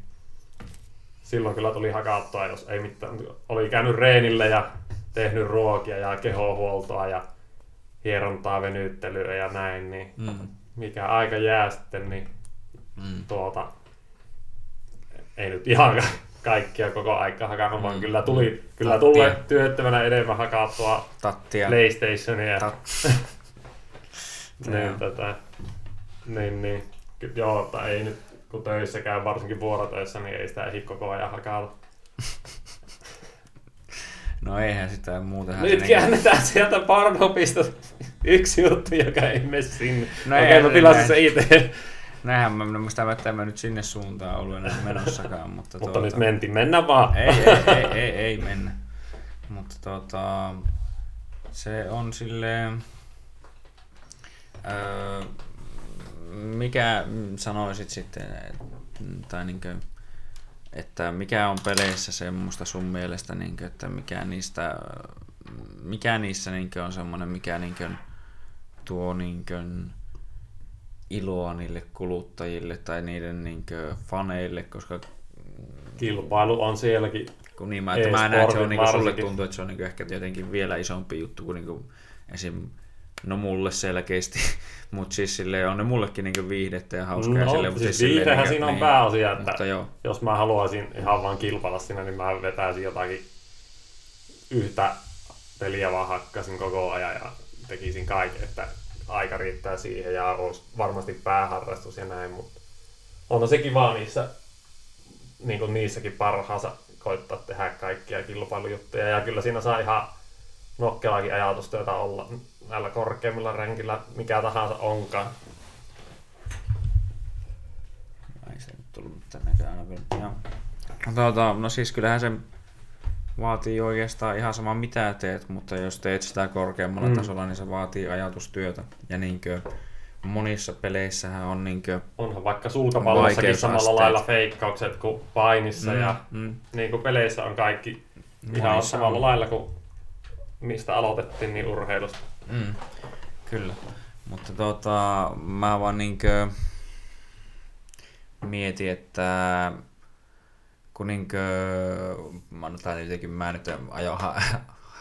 silloin kyllä tuli hakattua, jos ei mitään. Oli käynyt reenille ja tehnyt ruokia ja kehohuoltoa ja hierontaa, venyttelyä ja näin, niin Mm. mikä aika jää sitten, niin Mm. tuota, ei nyt ihan kaikkia koko aikaa hakannut, vaan Mm. kyllä tuli kyllä Tattia. tulee työttömänä enemmän hakattua Tattia. PlayStationia. Tat- niin, tätä, niin, niin. Ky- Joo, tai ei nyt, kun töissä käy, varsinkin vuorotöissä, niin ei sitä ehdi koko ajan hakata. No eihän sitä muutenhan Nyt käännetään sieltä Barnopista yksi juttu, joka ei mene sinne. No Okei, eihän mä näin. se itse. Näinhän mä, sitä että mä nyt sinne suuntaan ollut enää menossakaan, mutta, Mutta tuota, nyt mentiin, mennään vaan. ei, ei, ei, ei, ei, mennä. Mutta tota, se on silleen, öö, mikä sanoisit sitten, tai niinkö, että mikä on peleissä semmoista sun mielestä, niinkö, että mikä niistä, mikä niissä niinkö on semmoinen, mikä niinkö tuo niinkö iloa niille kuluttajille tai niiden niinkö faneille, koska Kilpailu on sielläkin. kun niin mä, että mä näen, että se on E-sportit niinku, sulle tuntuu, että se on niinku ehkä jotenkin vielä isompi juttu kuin niinku esim. No mulle selkeästi, mutta siis silleen on ne mullekin niinku viihdettä ja hauskaa. No, silleen, mut siis silleen viihdehän niinku- siinä on niin, pääasia, että Mutta joo, jos mä haluaisin ihan vaan kilpailla siinä, niin mä vetäisin jotakin yhtä peliä vaan hakkasin koko ajan ja tekisin kaiken, että aika riittää siihen ja olisi varmasti pääharrastus ja näin, mutta on se kiva niissä, niin kuin niissäkin parhaansa koittaa tehdä kaikkia kilpailujuttuja ja kyllä siinä saa ihan nokkelaakin ajatustyötä olla näillä korkeimmilla ränkillä, mikä tahansa onkaan. ei se nyt tullut tänne aina vielä. No, tuota, no siis kyllähän se vaatii oikeastaan ihan sama mitä teet, mutta jos teet sitä korkeammalla Mm. mm. tasolla, niin se vaatii ajatustyötä. Ja niinkö monissa peleissähän on niinkö Onhan vaikka sulkapallossakin samalla lailla feikkaukset kuin painissa ja mm, niin kuin peleissä on kaikki ihan Monissa samalla on. lailla kuin mistä aloitettiin niin urheilusta. Mm, kyllä. Mutta tota, mä vaan niinkö mietin, että kun niinkö, mä no tää jotenkin mä nyt ajo,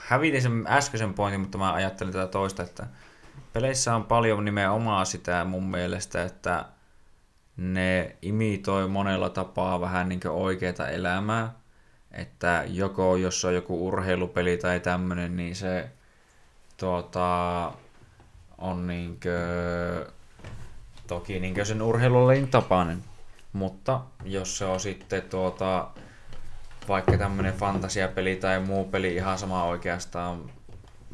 hävitin sen äskeisen pointin, mutta mä ajattelin tätä toista, että peleissä on paljon nimenomaan sitä mun mielestä, että ne imitoi monella tapaa vähän niin oikeita elämää. Että joko jos on joku urheilupeli tai tämmönen, niin se tuota, on niinkö, toki niinkö sen urheilulajin tapainen. Mutta jos se on sitten tuota, vaikka tämmönen fantasiapeli tai muu peli ihan sama oikeastaan,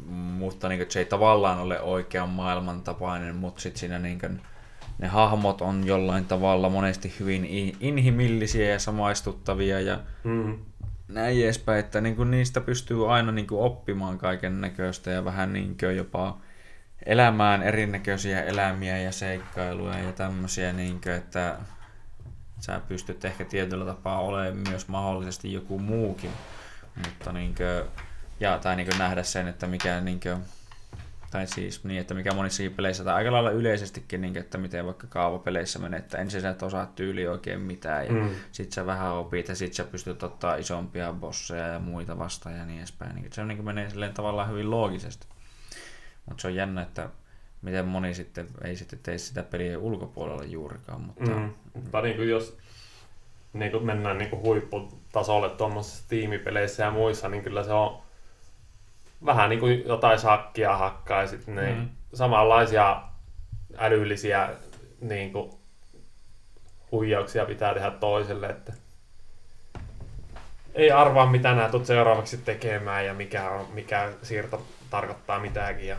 mutta niin se ei tavallaan ole oikean maailman tapainen, mutta sitten siinä niin ne hahmot on jollain tavalla monesti hyvin inhimillisiä ja samaistuttavia ja Mm. näin edespäin, että niin kuin niistä pystyy aina niin kuin oppimaan kaiken näköistä ja vähän niin kuin jopa elämään erinäköisiä elämiä ja seikkailuja ja tämmöisiä, niin kuin, että sä pystyt ehkä tietyllä tapaa olemaan myös mahdollisesti joku muukin, mutta niin kuin, ja, tai niin kuin nähdä sen, että mikä niin kuin, tai siis niin, että mikä monissakin peleissä, tai aika lailla yleisestikin, niin, että miten vaikka kaavapeleissä menee, että ensin sä et osaa tyyli oikein mitään, ja Mm. sit sä vähän opit, ja sit sä pystyt ottaa isompia bosseja ja muita vastaan ja niin edespäin. Niin, se on, niin menee silleen tavallaan hyvin loogisesti. Mutta se on jännä, että miten moni sitten ei sitten tee sitä peliä ulkopuolella juurikaan, mutta Mm. Mutta niin kuin jos niin kuin mennään niin kuin huipputasolle tuommoisissa tiimipeleissä ja muissa, niin kyllä se on vähän niin kuin jotain sakkia hakkaa ja sitten ne Mm. samanlaisia älyllisiä niin kuin, huijauksia pitää tehdä toiselle, että ei arvaa mitä nää tulet seuraavaksi tekemään ja mikä, on, mikä siirto tarkoittaa mitäkin. Ja,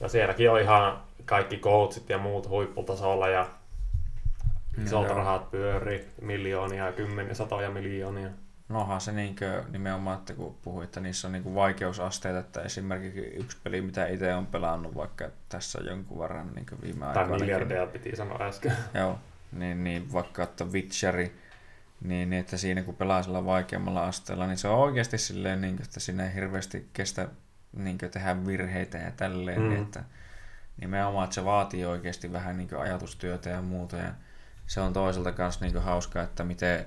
ja sielläkin on ihan kaikki coachit ja muut huipputasolla ja isot Joo. rahat pyörii, miljoonia ja kymmeniä, satoja miljoonia. Nohan se niinkö, nimenomaan, että kun puhuit, että niissä on niinku vaikeusasteita, että esimerkiksi yksi peli, mitä itse on pelannut vaikka tässä jonkun verran niin viime Tai aikoina. miljardeja piti sanoa äsken. Joo, niin, niin vaikka että Witcheri, niin, niin, että siinä kun pelaa sillä vaikeammalla asteella, niin se on oikeasti silleen, niin, että siinä ei hirveästi kestä niin, tehdä virheitä ja tälleen, Mm. että nimenomaan, että se vaatii oikeasti vähän niin ajatustyötä ja muuta, ja se on toisaalta kanssa niin hauskaa, että miten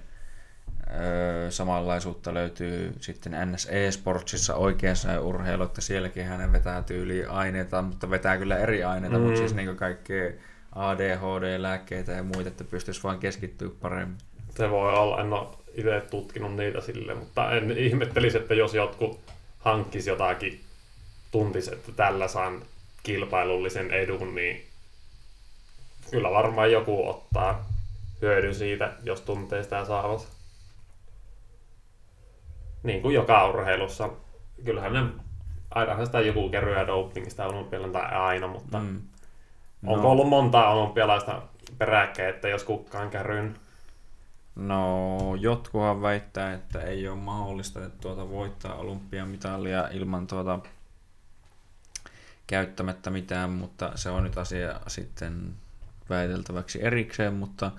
öö, samanlaisuutta löytyy sitten NS e-sportsissa oikeassa urheilu, että sielläkin hänen vetää tyyliin aineita, mutta vetää kyllä eri aineita, Mm. mm. mutta siis niin kaikkea ADHD-lääkkeitä ja muita, että pystyisi vaan keskittyä paremmin. Se voi olla, en ole itse tutkinut niitä sille, mutta en ihmettelisi, että jos jotkut hankkisi jotakin, tuntisi, että tällä saan kilpailullisen edun, niin kyllä varmaan joku ottaa hyödyn siitä, jos tuntee sitä saavat. Niin kuin joka urheilussa. Kyllähän ne, ainahan sitä joku kerroja dopingista olympialla tai aina, mutta mm. Mm. onko ollut monta olympialaista peräkkäin, että jos kukkaan kärryn No, jotkuhan väittää, että ei ole mahdollista että tuota voittaa olympiamitalia ilman tuota käyttämättä mitään, mutta se on nyt asia sitten väiteltäväksi erikseen, mutta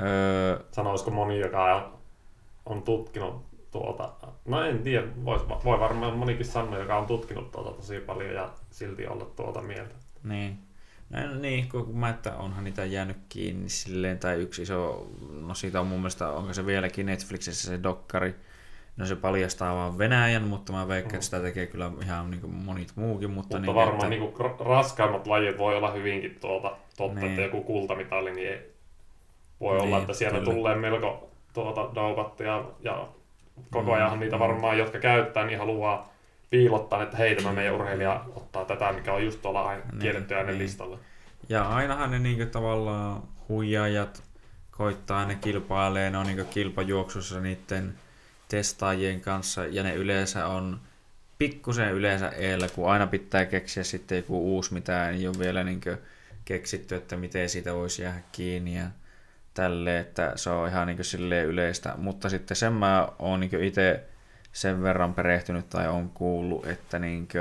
öö, sanoisiko moni, joka on, on tutkinut tuota, no en tiedä, vois, voi varmaan monikin sanoa, joka on tutkinut tuota tosi paljon ja silti olla tuota mieltä. Niin. No, niin, kun mä, että onhan niitä jäänyt kiinni silleen, tai yksi iso, no siitä on mun mielestä, onko se vieläkin Netflixissä se dokkari, no se paljastaa vaan Venäjän, mutta mä veikkaan, että sitä tekee kyllä ihan niin kuin monit muukin, mutta, Mutta niin, varmaan että, niin kuin raskaimmat lajit voi olla hyvinkin tuota, totta, Niin. että joku kultamitali, niin ei, voi Niin, olla, että siellä kyllä. tulee melko tuota, doupattuja ja koko Mm, ajan niitä mm. varmaan, jotka käyttää, niin haluaa piilottaa, että hei, tämä meidän urheilija ottaa tätä, mikä on just tuolla aina Niin, kielletty niin. listalla. Ja ainahan ne niinku tavallaan huijaajat koittaa, ne kilpailee, ne on niinku kilpajuoksussa niiden testaajien kanssa ja ne yleensä on pikkusen yleensä eellä, kun aina pitää keksiä sitten joku uusi, mitä ei ole vielä niinku keksitty, että miten siitä voisi jäädä kiinni ja tälle, että se on ihan niinku silleen yleistä. Mutta sitten sen mä oon niinku itse sen verran perehtynyt tai on kuullut, että niinku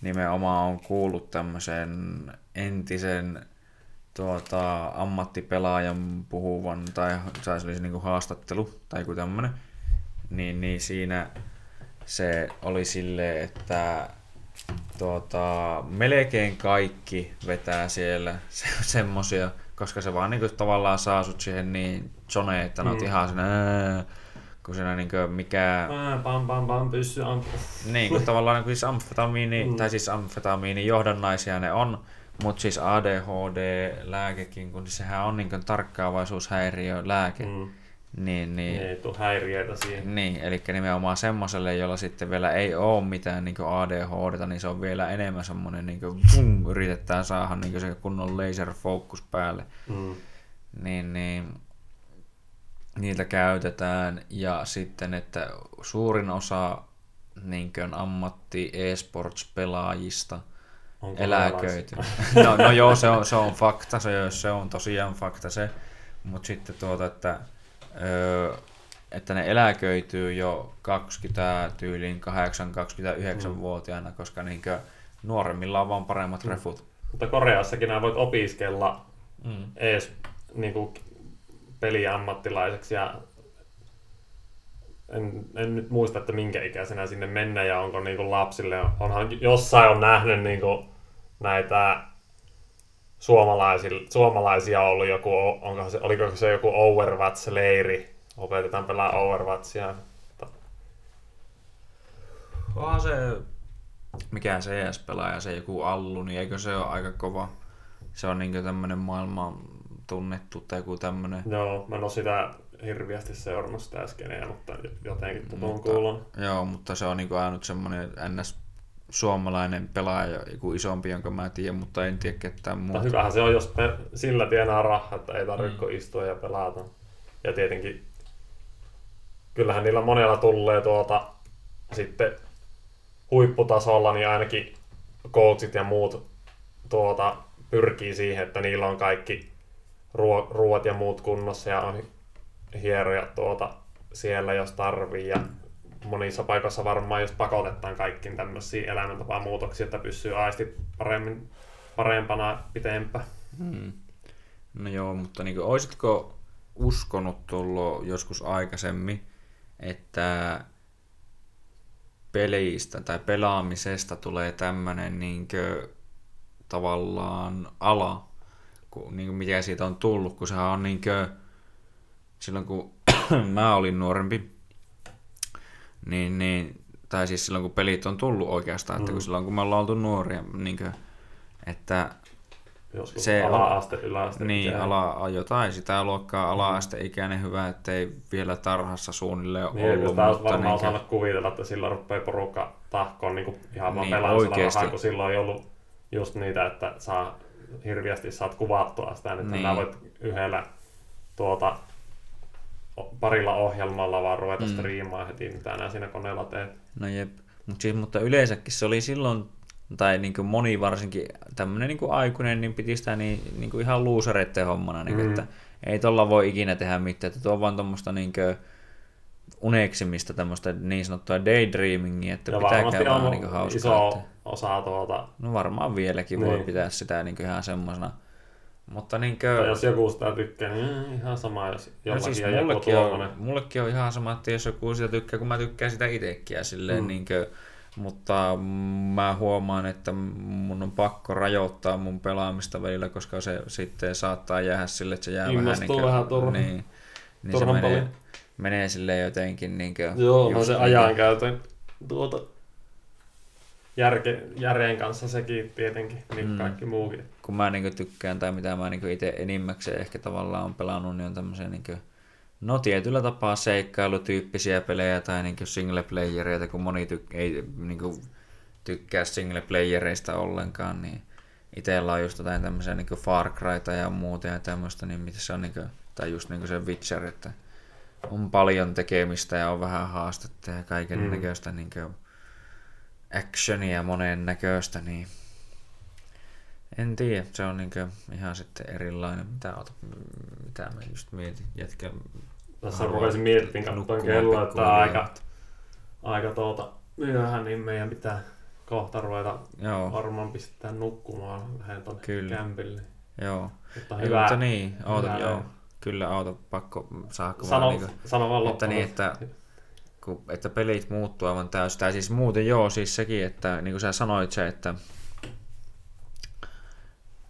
nimenomaan on kuullut tämmöisen entisen tuota, ammattipelaajan puhuvan, tai se olisi niinku haastattelu tai joku tämmönen, niin, niin siinä se oli silleen, että tuota, melkein kaikki vetää siellä se, semmosia, koska se vaan niinku tavallaan saa sut siihen niin zoneen, että ne oot Mm. ihan siinä, kun siinä niinku mikä... Ää, Pam, pam, pam, pyssy ampu. Niin, kun tavallaan niin kuin siis amfetamiini, Mm. mm. tai siis amfetamiini johdannaisia ne on, mutta siis ADHD-lääkekin, kun sehän on niin kuin tarkkaavaisuushäiriö lääke, mm. Niin, niin, Ei tule häiriöitä siihen. niin, eli nimenomaan semmoiselle, jolla sitten vielä ei ole mitään niin ADHD, niin se on vielä enemmän semmoinen, niin kuin, vum, yritetään saada niin se kunnon laser focus päälle Mm. niin, niin niitä käytetään ja sitten, että suurin osa niin ammatti e-sports-pelaajista eläköity. No, no joo, se on, se on fakta, se, se on tosiaan fakta se, mutta sitten tuota, että, öö, että ne eläköityy jo 20 tyyliin 8-29-vuotiaana, koska niinkö nuoremmilla on vaan paremmat Mm. refut. Mutta Koreassakin nämä voit opiskella Mm. ees niinku peliammattilaiseksi ja en, en, nyt muista, että minkä ikäisenä sinne mennä ja onko niinku lapsille, onhan jossain on nähnyt niinku näitä suomalaisia ollut joku, onko se, oliko se joku Overwatch-leiri, opetetaan pelaa Overwatchia. Onhan se, mikä CS-pelaaja, se joku Allu, niin eikö se ole aika kova? Se on niinkö tämmönen maailman tunnettu tai joku tämmönen. Joo, mä en ole sitä hirviästi seurannut sitä skeneä, mutta jotenkin tutun kuulon. Joo, mutta se on niinku ainut semmoinen ns. Suomalainen pelaaja, joku isompi, jonka mä tiedän, mutta en tiedä ketään Mutta muuta. hyvähän se on, jos pe- sillä tienaa rahaa, että ei tarvitse Mm. istua ja pelata. Ja tietenkin, kyllähän niillä monella tulee tuota sitten huipputasolla, niin ainakin coachit ja muut tuota, pyrkii siihen, että niillä on kaikki ruo- ruoat ja muut kunnossa ja on hieroja tuota siellä, jos tarvii. Ja monissa paikoissa varmaan, jos pakotetaan kaikkiin tämmöisiä elämäntapamuutoksia, että pysyy aisti paremmin, parempana pitempään. Hmm. No joo, mutta niinku, oisitko uskonut tullut joskus aikaisemmin, että pelistä tai pelaamisesta tulee tämmönen niinkö tavallaan ala, kun, niin kuin mikä siitä on tullut, kun sehän on niinkö, silloin kun mä olin nuorempi, niin, niin, tai siis silloin kun pelit on tullut oikeastaan, että kun Mm. silloin kun me ollaan oltu nuoria, niinkö, että Joskus Se ala-aste, yläaste. niin, ala, jotain sitä luokkaa ala-asteikäinen hyvä, ettei vielä tarhassa suunnilleen Niin, ollut. taas mutta varmaan osannut kuvitella, että silloin rupeaa porukka tahkoon niin ihan vaan Niin, niin, rahaa, kun silloin ei ollut just niitä, että saa hirviästi saat kuvattua sitä, että Niin. niin. voit yhdellä tuota, parilla ohjelmalla vaan ruveta Mm. mm. striimaa heti, mitä nää siinä koneella teet. No jep. Mut siis, mutta yleensäkin se oli silloin, tai niin kuin moni varsinkin tämmöinen niin aikuinen, niin piti sitä niin, niin kuin ihan luusereiden hommana, niin kuin, Mm. että ei tolla voi ikinä tehdä mitään, että tuo on vaan tuommoista niin kuin uneksimista, tämmöistä niin sanottua daydreamingia, että Ja pitää käydä niin hauskaa. iso Että, osa tuota, no varmaan vieläkin voi Niin. pitää sitä niin kuin ihan semmoisena. Mutta niin tai kuin, jos joku sitä tykkää, niin mm, ihan sama, jos No jollakin siis on joku tuommoinen. mullekin on ihan sama, että jos joku sitä tykkää, kun mä tykkään sitä itsekin silleen Mm. niinkö, mutta mä huomaan, että mun on pakko rajoittaa mun pelaamista välillä, koska se sitten saattaa jäädä sille, että se jää vähän Innostuu niinkö, vähän turhaan. niin, niin se Turhan menee, paljon. menee silleen jotenkin niinkö, Joo, no se ajankäytön tuota, järke, järjen kanssa sekin tietenkin, niin Mm. kaikki muukin. kun mä niinku tykkään tai mitä mä niinku itse enimmäkseen ehkä tavallaan on pelannut, niin on tämmöisiä niinku, no tietyllä tapaa seikkailutyyppisiä pelejä tai niinku single playereita, kun moni tyk- ei niinku tykkää single playereista ollenkaan, niin itsellä on just jotain tämmöisiä niinku Far Cryta ja muuta ja tämmöistä, niin mitä se on niinku, tai just niinku se Witcher, että on paljon tekemistä ja on vähän haastetta ja kaiken Mm. näköistä niinku actionia monen näköistä, niin en tiedä, se on niinku ihan sitten erilainen. Mitä, oota, mitä mä just mietin, jätkä Tässä rupesin miettimään, katsoin kelloa, että aika, aika tuota, myöhään, niin meidän pitää kohta ruveta Joo, varmaan pistää nukkumaan. Lähden tonne Kyllä. kämpille. joo. Mutta Ei, hyvä. mutta niin, oota, hyvä. joo. Kyllä auto pakko saako Sano, vaan niinku, sano vaan että niin, että, kun, että pelit muuttuu aivan täysin. Tai siis muuten joo, siis sekin, että niin kuin sä sanoit se, että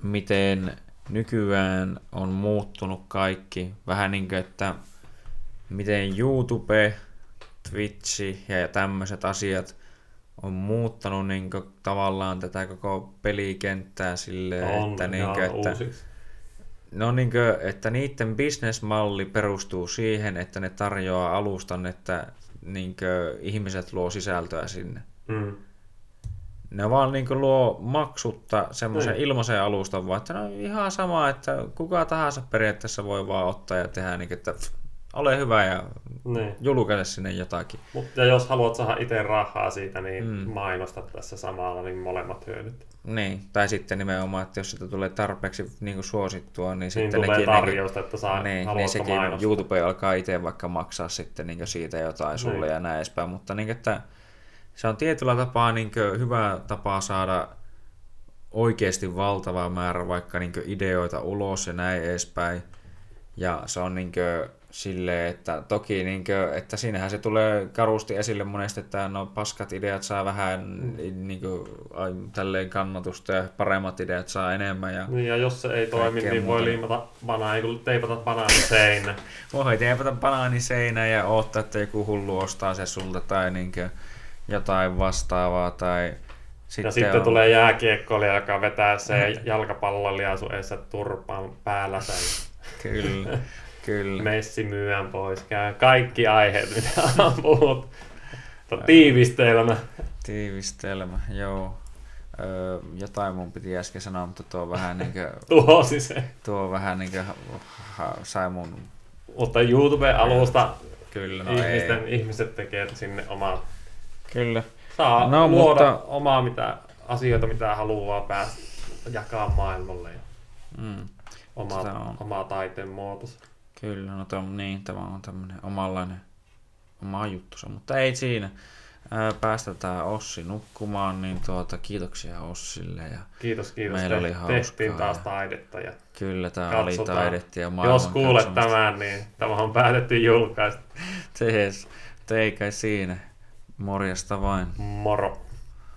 miten nykyään on muuttunut kaikki. Vähän niin kuin, että miten YouTube, Twitch ja tämmöiset asiat on muuttanut niin kuin, tavallaan tätä koko pelikenttää silleen, on että, niin kuin, että uusiksi. No niin kuin, että niiden bisnesmalli perustuu siihen, että ne tarjoaa alustan, että niin kuin, ihmiset luo sisältöä sinne. Mm. Ne vaan niin kuin, luo maksutta semmoisen Niin. ilmaisen alustan, vaan että no ihan sama, että kuka tahansa periaatteessa voi vaan ottaa ja tehdä niin kuin, että pff, ole hyvä ja Niin. julkaise sinne jotakin. Mut, ja jos haluat saada itse rahaa siitä, niin Mm. mainosta tässä samalla, niin molemmat hyödyt. Niin, tai sitten nimenomaan, että jos sitä tulee tarpeeksi niin kuin suosittua, niin, Niin sitten tulee nekin, tarjousta, että saa, niin, niin sekin mainostaa. YouTube alkaa itse vaikka maksaa sitten niin siitä jotain sulle Niin. ja näin edespäin, mutta niin, että se on tietyllä tapaa niin hyvä tapa saada oikeasti valtava määrä vaikka niin ideoita ulos ja näin edespäin. Ja se on niin silleen, että toki niin kuin, että siinähän se tulee karusti esille monesti, että no paskat ideat saa vähän niin kuin, tälleen kannatusta ja paremmat ideat saa enemmän. Ja Niin, ja jos se ei toimi, niin voi muuta. liimata banaa, ei kun teipata banaanin seinä. Voi teepata banaani seinään ja odottaa, että joku hullu ostaa se sulta tai niinkö jotain vastaavaa. Tai sitten ja sitten on, tulee jääkiekkoilija, joka vetää se jalkapallolija sun edessä turpaan päällä. Tai... Kyllä. Kyllä. Messi myyään pois, käy kaikki aiheet, mitä on puhuttu. Tiivistelmä. Tiivistelmä, joo. Öö, jotain mun piti äsken sanoa, mutta tuo vähän niinkö... Tuhosi se. Tuo vähän niinkö ha, sai mun... Mutta YouTube-alusta Kyllä, no ihmisten, ei. ihmiset tekee sinne omaa... Kyllä. Saa No, luoda mutta- omaa mitä, asioita, mitä haluaa päästä jakaa maailmalle ja Mm, omaa, Sitä on. omaa taiteen muotonsa. Kyllä, no tom, niin, tämä on tämmönen omanlainen oma juttusa, mutta ei siinä. Päästetään Ossi nukkumaan, niin tuota, kiitoksia Ossille ja Kiitos, kiitos. Meillä oli hauskaa tehtiin taas taidetta. Ja kyllä tämä oli Katsotaan. taidettia ja jos kuulet tämän, niin tämä on päätetty julkaista. Tees, teikä siinä. Morjesta vain. Moro.